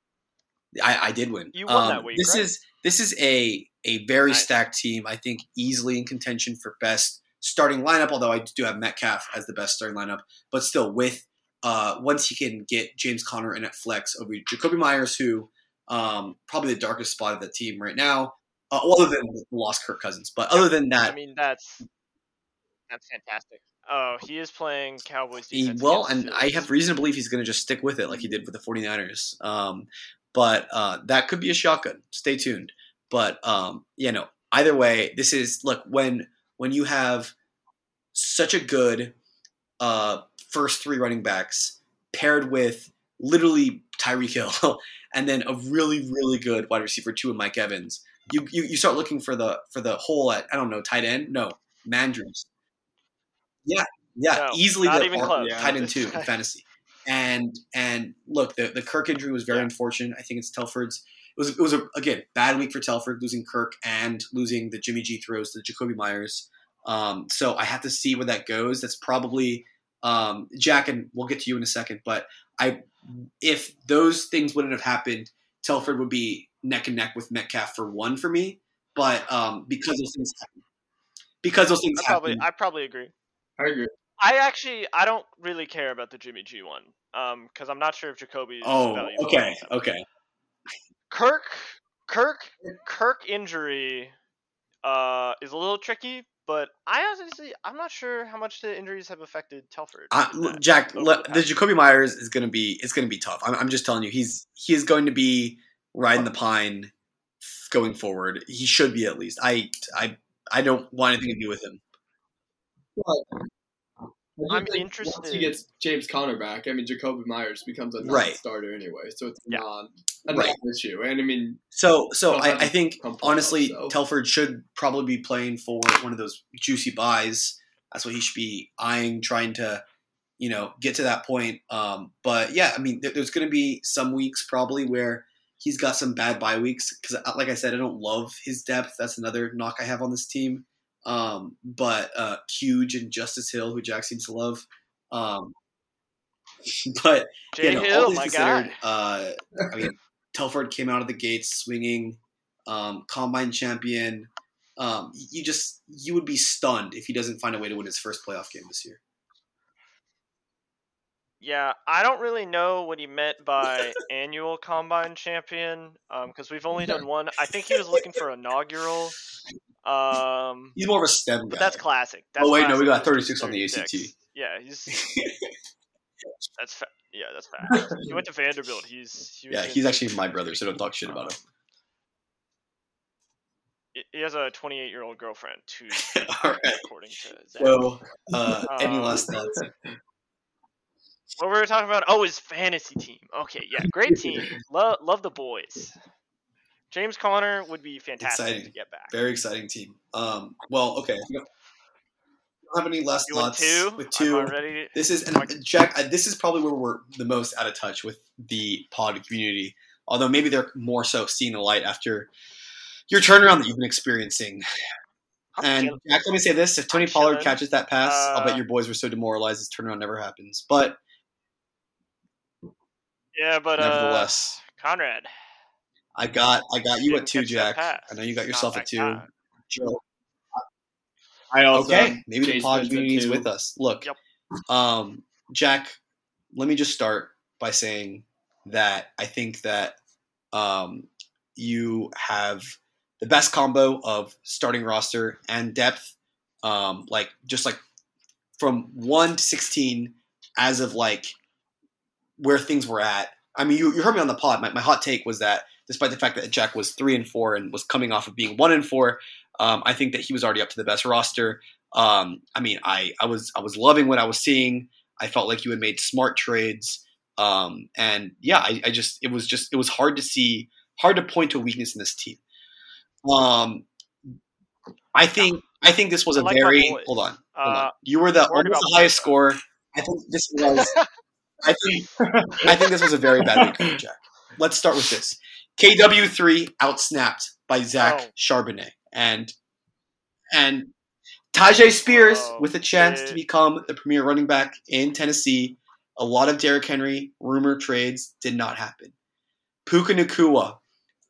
Speaker 3: I I did win.
Speaker 4: You won
Speaker 3: Um,
Speaker 4: that week,
Speaker 3: This
Speaker 4: right?
Speaker 3: is this is a a very
Speaker 4: Nice.
Speaker 3: stacked team. I think easily in contention for best starting lineup. Although I do have Metcalf as the best starting lineup, but still with uh once he can get James Conner in at flex over Jakobi Meyers, who um probably the darkest spot of the team right now. Uh, well, other than lost Kirk Cousins, but other than that,
Speaker 4: I mean that's that's fantastic. Oh, he is playing Cowboys
Speaker 3: He
Speaker 4: defense.
Speaker 3: will,
Speaker 4: against
Speaker 3: and I have reason to believe he's going to just stick with it like he did with the 49ers. Um, but uh, that could be a shotgun. Stay tuned. But um, you know, either way, this is look when when you have such a good uh, first three running backs paired with literally Tyreek Hill, and then a really really good wide receiver two in Mike Evans. You, you you start looking for the for the hole at I don't know tight end. No, Mandrews. Yeah, yeah,
Speaker 4: No,
Speaker 3: easily
Speaker 4: not
Speaker 3: the
Speaker 4: even
Speaker 3: or-
Speaker 4: close.
Speaker 3: tight end two in fantasy. And and look, the the Kirk injury was very
Speaker 4: Yeah.
Speaker 3: unfortunate. I think it's Telford's. It was it was a again bad week for Telford losing Kirk and losing the Jimmy G throws to Jakobi Meyers. Um, so I have to see where that goes. That's probably um, Jack, and we'll get to you in a second. But I, if those things wouldn't have happened, Telford would be neck and neck with Metcalf for one for me. But um, because those things happen, because those things
Speaker 4: I probably
Speaker 3: happen,
Speaker 4: I probably agree.
Speaker 5: I agree.
Speaker 4: I actually I don't really care about the Jimmy G one. Um, because I'm not sure if Jakobi.
Speaker 3: oh, okay, okay.
Speaker 4: Kirk, Kirk, Kirk injury, uh, is a little tricky. But I honestly, I'm not sure how much the injuries have affected Telford.
Speaker 3: Uh, Jack, le-
Speaker 4: the
Speaker 3: the
Speaker 4: past-
Speaker 3: Jakobi Meyers is going to be it's going to be tough. I'm, I'm just telling you, he's he is going to be riding the pine going forward. He should be at least. I I I don't want anything to do with him.
Speaker 5: I
Speaker 4: I'm
Speaker 5: think Once
Speaker 4: interested-
Speaker 5: he gets James Conner back, I mean Jakobi Meyers becomes a
Speaker 3: Right.
Speaker 5: non-starter anyway, so it's
Speaker 4: Yeah.
Speaker 5: non a
Speaker 3: Right.
Speaker 5: non-issue. And I mean,
Speaker 3: So, so I, I think
Speaker 5: come playoffs,
Speaker 3: honestly,
Speaker 5: so.
Speaker 3: Telford should probably be playing for one of those juicy buys. That's what he should be eyeing, trying to, you know, get to that point. Um, but yeah, I mean, there, there's going to be some weeks probably where he's got some bad bye weeks because, like I said, I don't love his depth. That's another knock I have on this team. Um, but uh, Huge and Justice Hill, who Jack seems to love. Um, but
Speaker 4: Jay
Speaker 3: you know, all
Speaker 4: Hill,
Speaker 3: things
Speaker 4: my
Speaker 3: considered, uh, I mean, Telford came out of the gates swinging, um, combine champion. Um, you just you would be stunned if he doesn't find a way to win his first playoff game this year.
Speaker 4: Yeah, I don't really know what he meant by annual combine champion, because we've only done one. I think he was looking for inaugural. Um,
Speaker 3: He's more of a STEM guy.
Speaker 4: but that's classic. That's
Speaker 3: oh wait, no, we got
Speaker 4: He's
Speaker 3: 36 on the
Speaker 4: 36.
Speaker 3: ACT.
Speaker 4: Yeah, he's that's fa- yeah, that's fast. he went to Vanderbilt. He's he
Speaker 3: yeah,
Speaker 4: in-
Speaker 3: he's actually my brother, so don't talk shit about him.
Speaker 4: he- has a 28 year old girlfriend too,
Speaker 3: All right.
Speaker 4: according to Zach.
Speaker 3: So, uh, any
Speaker 4: Um,
Speaker 3: last thoughts?
Speaker 4: what were we talking about? Oh, his fantasy team. Okay, yeah, great team. love love the boys. James Conner would be fantastic
Speaker 3: Exciting.
Speaker 4: to get back.
Speaker 3: Very exciting team. Um, well, okay. You don't have any last thoughts
Speaker 4: two?
Speaker 3: with
Speaker 4: I'm
Speaker 3: two?
Speaker 4: already.
Speaker 3: This is and Jack. uh, This is probably where we're the most out of touch with the pod community. Although maybe they're more so seeing the light after your turnaround that you've been experiencing.
Speaker 4: I'm
Speaker 3: And. Jack, let me say this: if Tony
Speaker 4: I'm
Speaker 3: Pollard
Speaker 4: chilling.
Speaker 3: catches that pass, I'll bet
Speaker 4: Uh,
Speaker 3: your boys were so demoralized this turnaround never happens. But
Speaker 4: yeah, but uh,
Speaker 3: nevertheless,
Speaker 4: Conrad.
Speaker 3: I got I got you
Speaker 4: didn't
Speaker 3: at two, Jack. I know you got yourself
Speaker 4: that
Speaker 3: at two.
Speaker 4: guy.
Speaker 3: Joe,
Speaker 5: I also
Speaker 3: okay, maybe the pod
Speaker 5: Benson
Speaker 3: community is with us. Look,
Speaker 4: Yep.
Speaker 3: um, Jack, let me just start by saying that I think that um, you have the best combo of starting roster and depth. Um, like just like from one to sixteen, as of like where things were at. I mean, you, you heard me on the pod. My, my hot take was that despite the fact that Jack was three and four and was coming off of being one and four, um, I think that he was already up to the best roster. Um, I mean, I, I was I was loving what I was seeing. I felt like you had made smart trades, um, and yeah, I, I just it was just it was hard to see, hard to point to a weakness in this team. Um, I think I think this was a
Speaker 4: like
Speaker 3: very hold on, hold
Speaker 4: Uh,
Speaker 3: on. You were the almost the highest score. I think this was. I think I think this was a very bad week for Jack. Let's start with this. KW three outsnapped by Zach
Speaker 4: Oh.
Speaker 3: Charbonnet and and Tyjae Spears
Speaker 4: Oh,
Speaker 3: with a chance to become the premier running back in Tennessee. A lot of Derrick Henry rumor trades did not happen. Puka Nacua,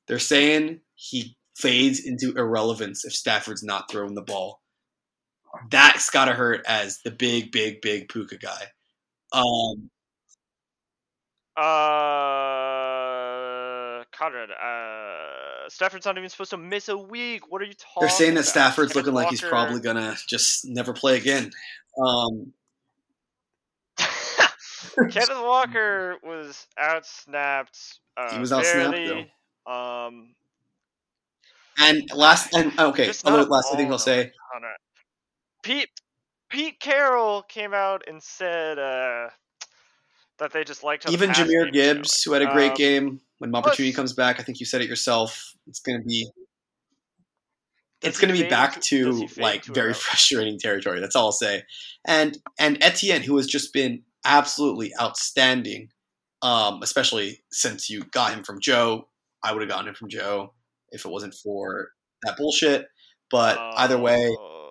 Speaker 3: they're saying he fades into irrelevance if Stafford's not throwing the ball. That's gotta hurt as the big, big, big Puka guy. Um,
Speaker 4: Uh, Conrad. Uh, Stafford's not even supposed to miss a week. What are you talking?
Speaker 3: they're saying that? Stafford's looking like he's probably gonna just never play again. Um,
Speaker 4: Kenneth Walker was outsnapped. Uh,
Speaker 3: He was outsnapped,
Speaker 4: barely. Um,
Speaker 3: and last and okay, last thing I'll say.
Speaker 4: Conrad. Pete Pete Carroll came out and said uh, that they just liked
Speaker 3: Even
Speaker 4: Jahmyr
Speaker 3: Gibbs, who had a great
Speaker 4: Um,
Speaker 3: game when opportunity comes back, I think you said it yourself. It's gonna be
Speaker 4: Does
Speaker 3: it's going to be back
Speaker 4: to-
Speaker 3: to like
Speaker 4: to
Speaker 3: very
Speaker 4: irrelevant?
Speaker 3: frustrating territory. That's all I'll say. And and Etienne, who has just been absolutely outstanding, um, especially since you got him from Joe. I would have gotten him from Joe if it wasn't for that bullshit. But either way,
Speaker 4: Uh,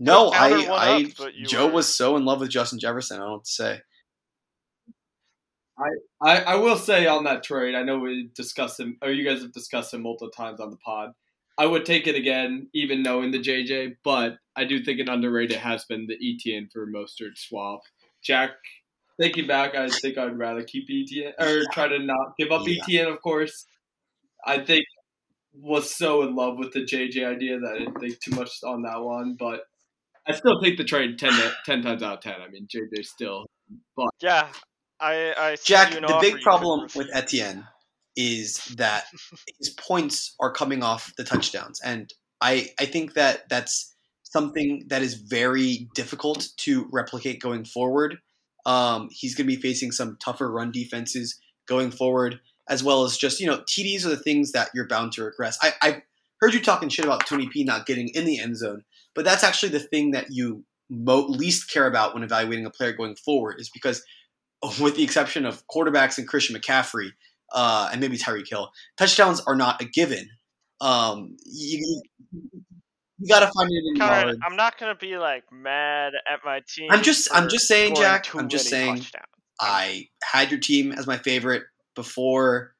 Speaker 3: no, I, I Joe
Speaker 4: were-
Speaker 3: was so in love with Justin Jefferson. I don't know what to say.
Speaker 5: I, I will say on that trade, I know we discussed him, or you guys have discussed him multiple times on the pod. I would take it again, even knowing the JJ, but I do think an underrated has been the Etienne for Mostert swap. Jack, thinking back, I think I'd rather keep Etienne or try to not give up
Speaker 3: Yeah.
Speaker 5: Etienne, of course. I think was so in love with the JJ idea that I didn't think too much on that one, but I still take the trade 10, to, 10 times out of 10. I mean, JJ still.
Speaker 4: But yeah, I, I
Speaker 3: Jack,
Speaker 4: you
Speaker 3: the big problem with. Etienne is that his points are coming off the touchdowns, and I I think that that's something that is very difficult to replicate going forward. Um, he's going to be facing some tougher run defenses going forward, as well as just you know TDs are the things that you're bound to regress. I, I heard you talking shit about Tony P not getting in the end zone, but that's actually the thing that you mo- least care about when evaluating a player going forward, is because with the exception of quarterbacks and Christian McCaffrey uh, and maybe Tyreek Hill, touchdowns are not a given. Um, you, you got to find it in
Speaker 4: Connor. I'm not gonna be like mad at my team.
Speaker 3: I'm just- I'm just saying, Jack, I'm just saying.
Speaker 4: touchdowns.
Speaker 3: I had your team as my favorite before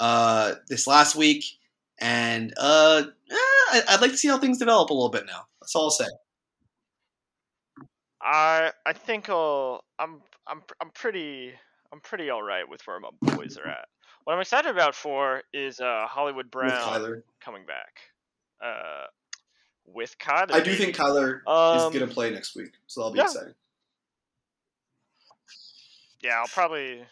Speaker 3: uh, this last week, and uh, eh, I'd like to see how things develop a little bit now. That's all I'll say.
Speaker 4: I I think I'll, I'm I'm I'm pretty I'm pretty all right with where my boys are at. What I'm excited about for is uh, Hollywood Brown coming back. Uh, with Kyler,
Speaker 3: I do think Kyler
Speaker 4: Um,
Speaker 3: is going to play next week, so that'll be
Speaker 4: yeah.
Speaker 3: exciting.
Speaker 4: Yeah, I'll probably.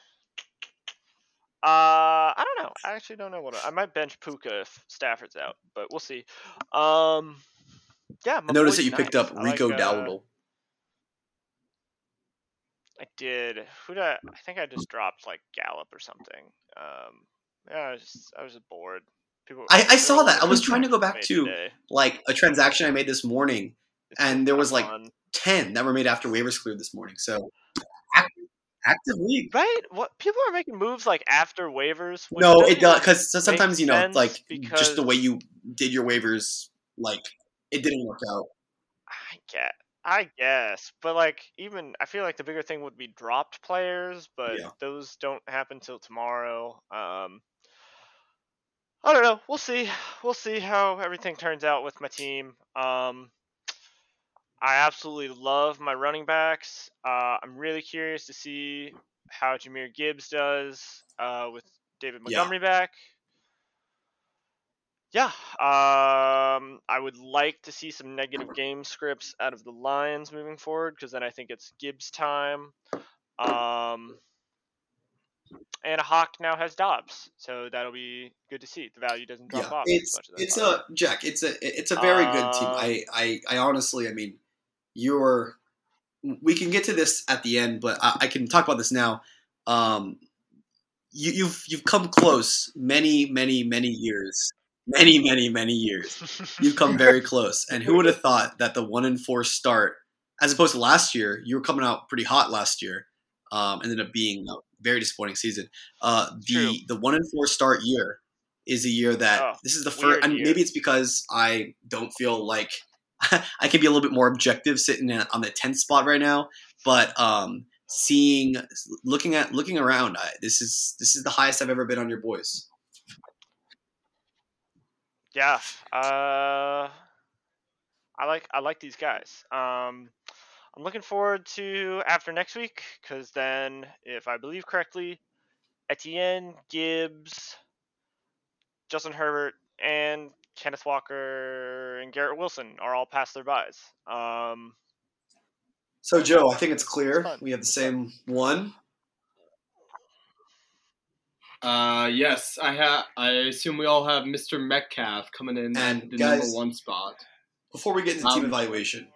Speaker 4: Uh, I don't know. I actually don't know what I, I might bench Puka if Stafford's out, but we'll see. Um, yeah.
Speaker 3: I noticed that you picked up
Speaker 4: I like,
Speaker 3: Rico
Speaker 4: uh,
Speaker 3: Dowdle.
Speaker 4: I did. Who did I, I think I just dropped like Gallup or something. Um, yeah, I was just, I was just bored. People.
Speaker 3: I- I saw that. I was trying to go back to
Speaker 4: today.
Speaker 3: Like a transaction I made this morning,
Speaker 4: It's
Speaker 3: and there was, like, ten that were made after waivers cleared this morning. So active, active league.
Speaker 4: right. What people are making moves like after waivers.
Speaker 3: No, it does because sometimes you know, like just the way you did your waivers, like it didn't work out.
Speaker 4: I get. I guess, but like even I feel like the bigger thing would be dropped players, but
Speaker 3: Yeah.
Speaker 4: those don't happen till tomorrow. Um, I don't know. We'll see. We'll see how everything turns out with my team. Um, I absolutely love my running backs. Uh, I'm really curious to see how Jahmyr Gibbs does uh, with David
Speaker 3: Yeah.
Speaker 4: Montgomery back. Yeah, um, I would like to see some negative game scripts out of the Lions moving forward because then I think it's Gibbs time. Um, and a Hock now has Dobbs, so that'll be good to see. The value doesn't drop
Speaker 3: Yeah,
Speaker 4: off
Speaker 3: it's
Speaker 4: as much as
Speaker 3: it's a Jack. It's a it's a very good team.
Speaker 4: Uh,
Speaker 3: I, I I honestly, I mean, you're. We can get to this at the end, but I, I can talk about this now. Um, you, you've you've come close many many many years, many many many years. You've come very close. And who would have thought that the one in four start, as opposed to last year, you were coming out pretty hot last year. Um, ended up being a very disappointing season. Uh, the
Speaker 4: True.
Speaker 3: the one in four start year is a year that
Speaker 4: Oh,
Speaker 3: this is the first. And maybe it's because I don't feel like I can be a little bit more objective sitting in, on the tenth spot right now. But um, seeing, looking at, looking around, I, this is this is the highest I've ever been on your boys.
Speaker 4: Yeah. Uh, I like I like these guys. Um, I'm looking forward to after next week because then, if I believe correctly, Etienne, Gibbs, Justin Herbert, and Kenneth Walker and Garrett Wilson are all past their buys. Um,
Speaker 3: So Joe, I think it's clear we have the same one.
Speaker 5: Uh, yes, I have. I assume we all have Mr. Metcalf coming in
Speaker 3: And
Speaker 5: the
Speaker 3: guys-
Speaker 5: number one spot.
Speaker 3: Before we get into team
Speaker 5: Um,
Speaker 3: evaluation,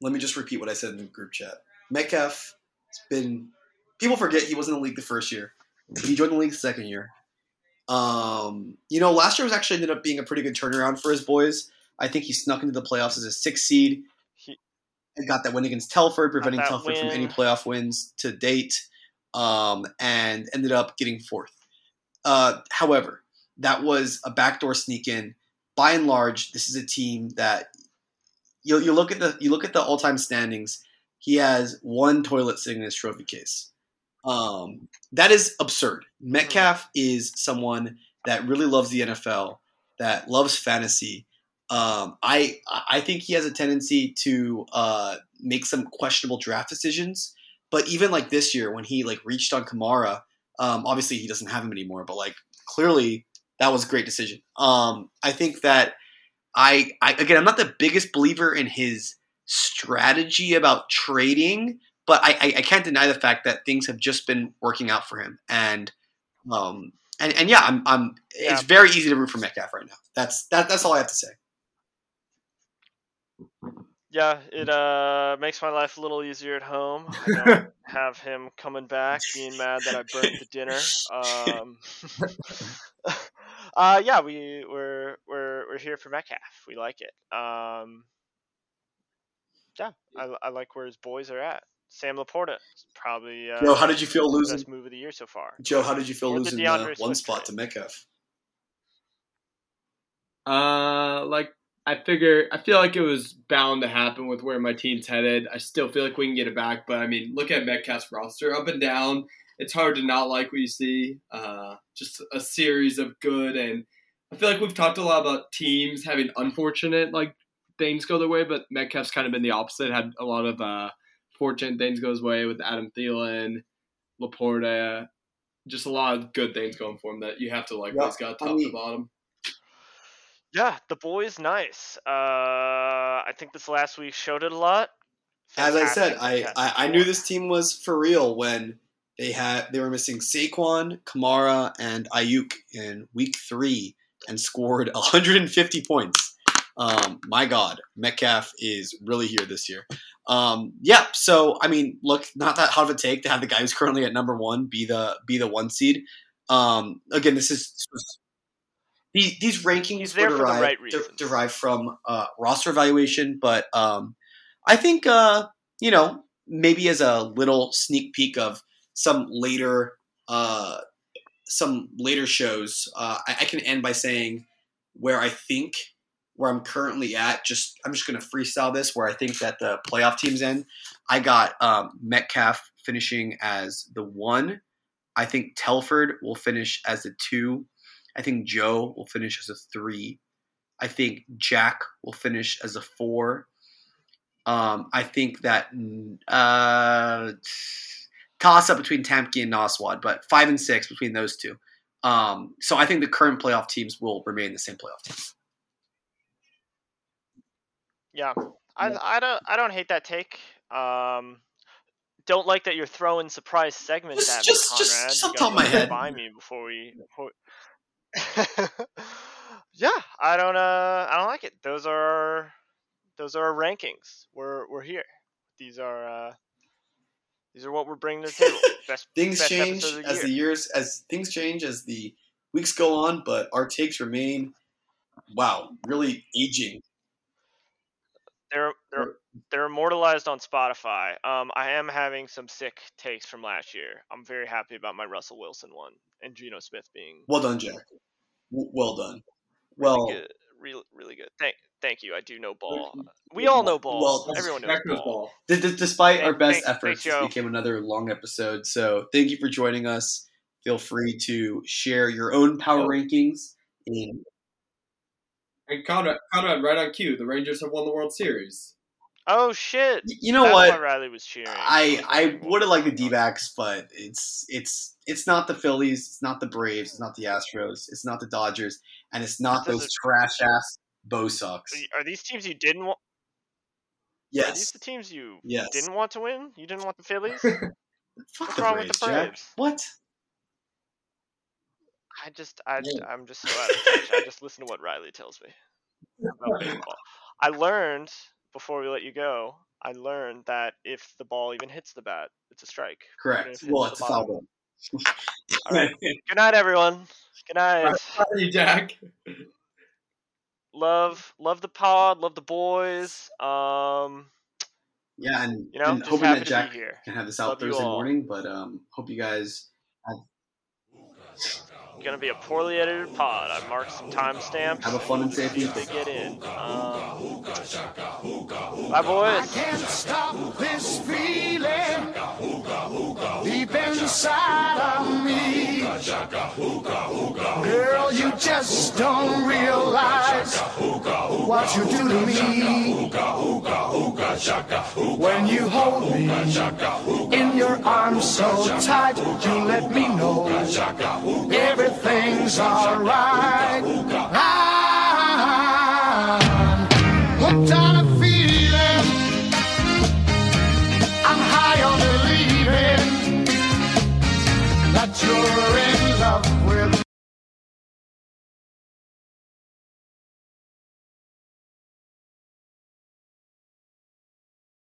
Speaker 3: let me just repeat what I said in the group chat. Metcalf has been. People forget he wasn't in the league the first year. He joined the league the second year. Um, you know, last year was actually ended up being a pretty good turnaround for his boys. I think he snuck into the playoffs as a six seed
Speaker 4: he,
Speaker 3: and got that win against Telford, preventing
Speaker 4: that
Speaker 3: Telford from any playoff wins to date, um, and ended up getting fourth. Uh, however, that was a backdoor sneak in. By and large, this is a team that you you look at the you look at the all time standings. He has one toilet sitting in his trophy case. Um, that is absurd. Metcalf is someone that really loves the NFL, that loves fantasy. Um, I I think he has a tendency to uh, make some questionable draft decisions. But even like this year, when he like reached on Kamara, um, obviously he doesn't have him anymore. But like clearly, that was a great decision. Um, I think that I, I again, I'm not the biggest believer in his strategy about trading, but I, I, I can't deny the fact that things have just been working out for him. And um, and, and yeah, I'm, I'm
Speaker 4: Yeah.
Speaker 3: it's very easy to root for Metcalf right now. That's that, that's all I have to say.
Speaker 4: Yeah, it uh makes my life a little easier at home. I don't have him coming back, being mad that I burnt the dinner. Um, uh, yeah, we we're we're we're here for Metcalf. We like it. Um, yeah, I, I like where his boys are at. Sam LaPorta probably uh,
Speaker 3: Joe, how did you feel
Speaker 4: the
Speaker 3: losing?
Speaker 4: best move of the year so far.
Speaker 3: Joe, how did you feel
Speaker 4: Or
Speaker 3: losing the,
Speaker 4: DeAndre
Speaker 3: one spot
Speaker 4: trade.
Speaker 3: to Metcalf?
Speaker 5: Uh, like I figure, I feel like it was bound to happen with where my team's headed. I still feel like we can get it back, but I mean, look at Metcalf's roster up and down. It's hard to not like what you see. Uh, just a series of good, and I feel like we've talked a lot about teams having unfortunate like things go their way, but Metcalf's kind of been the opposite. Had a lot of uh, fortunate things go his way with Adam Thielen, LaPorta. Just a lot of good things going for him that you have to like.
Speaker 3: Yeah,
Speaker 5: he's got
Speaker 3: I
Speaker 5: top
Speaker 3: mean-
Speaker 5: to bottom.
Speaker 4: Yeah, the boys nice. Uh, I think this last week showed it a lot.
Speaker 3: As I said, I, I, I knew this team was for real when they had they were missing Saquon, Kamara, and Aiyuk in week three and scored 150 points. Um, my God, Metcalf is really here this year. Um, yeah, so I mean, look, not that hard of a take to have the guy who's currently at number one be the be the one seed. Um, again, this is these, these rankings
Speaker 4: there
Speaker 3: were
Speaker 4: for the
Speaker 3: derived,
Speaker 4: right
Speaker 3: de-
Speaker 4: reasons.
Speaker 3: derived from uh, roster evaluation, but um, I think uh, you know maybe as a little sneak peek of some later uh, some later shows, uh, I, I can end by saying where I think where I'm currently at. Just I'm just gonna freestyle this where I think that the playoff teams end. I got um, Metcalf finishing as the one. I think Telford will finish as the two. I think Joe will finish as a three. I think Jack will finish as a four. Um, I think that uh, toss up between Tamke and Noswad, but five and six between those two. Um, so I think the current playoff teams will remain the same playoff teams.
Speaker 4: Yeah, I, I don't I don't hate that take. Um, don't like that you're throwing surprise segments
Speaker 3: Just-
Speaker 4: at me,
Speaker 3: just-
Speaker 4: Conrad.
Speaker 3: just
Speaker 4: You
Speaker 3: off top of my head.
Speaker 4: By me before we. Before... yeah, I don't. Uh, I don't like it. Those are those are our rankings. We're we're here. These are uh, these are what we're bringing to the table. Best
Speaker 3: Things
Speaker 4: best
Speaker 3: change
Speaker 4: the
Speaker 3: as
Speaker 4: year.
Speaker 3: the years as things change as the weeks go on, but our takes remain. Wow, really aging.
Speaker 4: They're they're they're immortalized on Spotify. Um, I am having some sick takes from last year. I'm very happy about my Russell Wilson one and Geno Smith being
Speaker 3: Well done, Jack. W- well done.
Speaker 4: really
Speaker 3: Well,
Speaker 4: good, really really good. Thank thank you. I do know ball. We all know ball.
Speaker 3: Well,
Speaker 4: Everyone knows ball.
Speaker 5: ball.
Speaker 3: D- d- despite our best
Speaker 4: thanks-
Speaker 3: efforts,
Speaker 4: thanks,
Speaker 3: this became another long episode. So thank you for joining us. Feel free to share your own power
Speaker 5: Oh.
Speaker 3: rankings. In
Speaker 5: And Conrad, Conrad, right on cue. The Rangers have won the World Series.
Speaker 4: Oh shit!
Speaker 3: you know
Speaker 4: That's
Speaker 3: what?
Speaker 4: Riley was cheering.
Speaker 3: I I would have liked the. D-backs, but it's it's it's not the Phillies, it's not the Braves, it's not the Astros, it's not the Dodgers, and it's not those
Speaker 4: it-
Speaker 3: trash ass Bo Sox.
Speaker 4: Are these teams you didn't want? Are these the teams you
Speaker 3: yes.
Speaker 4: didn't want to win? You didn't want the Phillies? What's
Speaker 3: the
Speaker 4: wrong
Speaker 3: Braves,
Speaker 4: with the
Speaker 3: Jack. What?
Speaker 4: I just, I,
Speaker 3: Yeah.
Speaker 4: I'm just so out of touch. I just listen to what Riley tells me. I learned before we let you go. I learned that if the ball even hits the bat, it's a strike.
Speaker 3: Correct. Well, it's a foul ball.
Speaker 4: All right. Good night, everyone. Good night.
Speaker 5: You, Jack?
Speaker 4: Love, love the pod. Love the boys. Um,
Speaker 3: Yeah, and,
Speaker 4: you know,
Speaker 3: and hoping that Jack
Speaker 4: here.
Speaker 3: can have this out
Speaker 4: Love
Speaker 3: Thursday morning, but um, hope you guys
Speaker 4: Gonna be a poorly edited pod. I marked some timestamps.
Speaker 3: Have a fun and safe
Speaker 4: see if
Speaker 3: week.
Speaker 4: they get in. Um, bye,
Speaker 2: I can't stop this feeling deep inside of me. Girl, you just don't realize what you do to me. When you hold me in your arms so tight, you let me know everything's alright. You're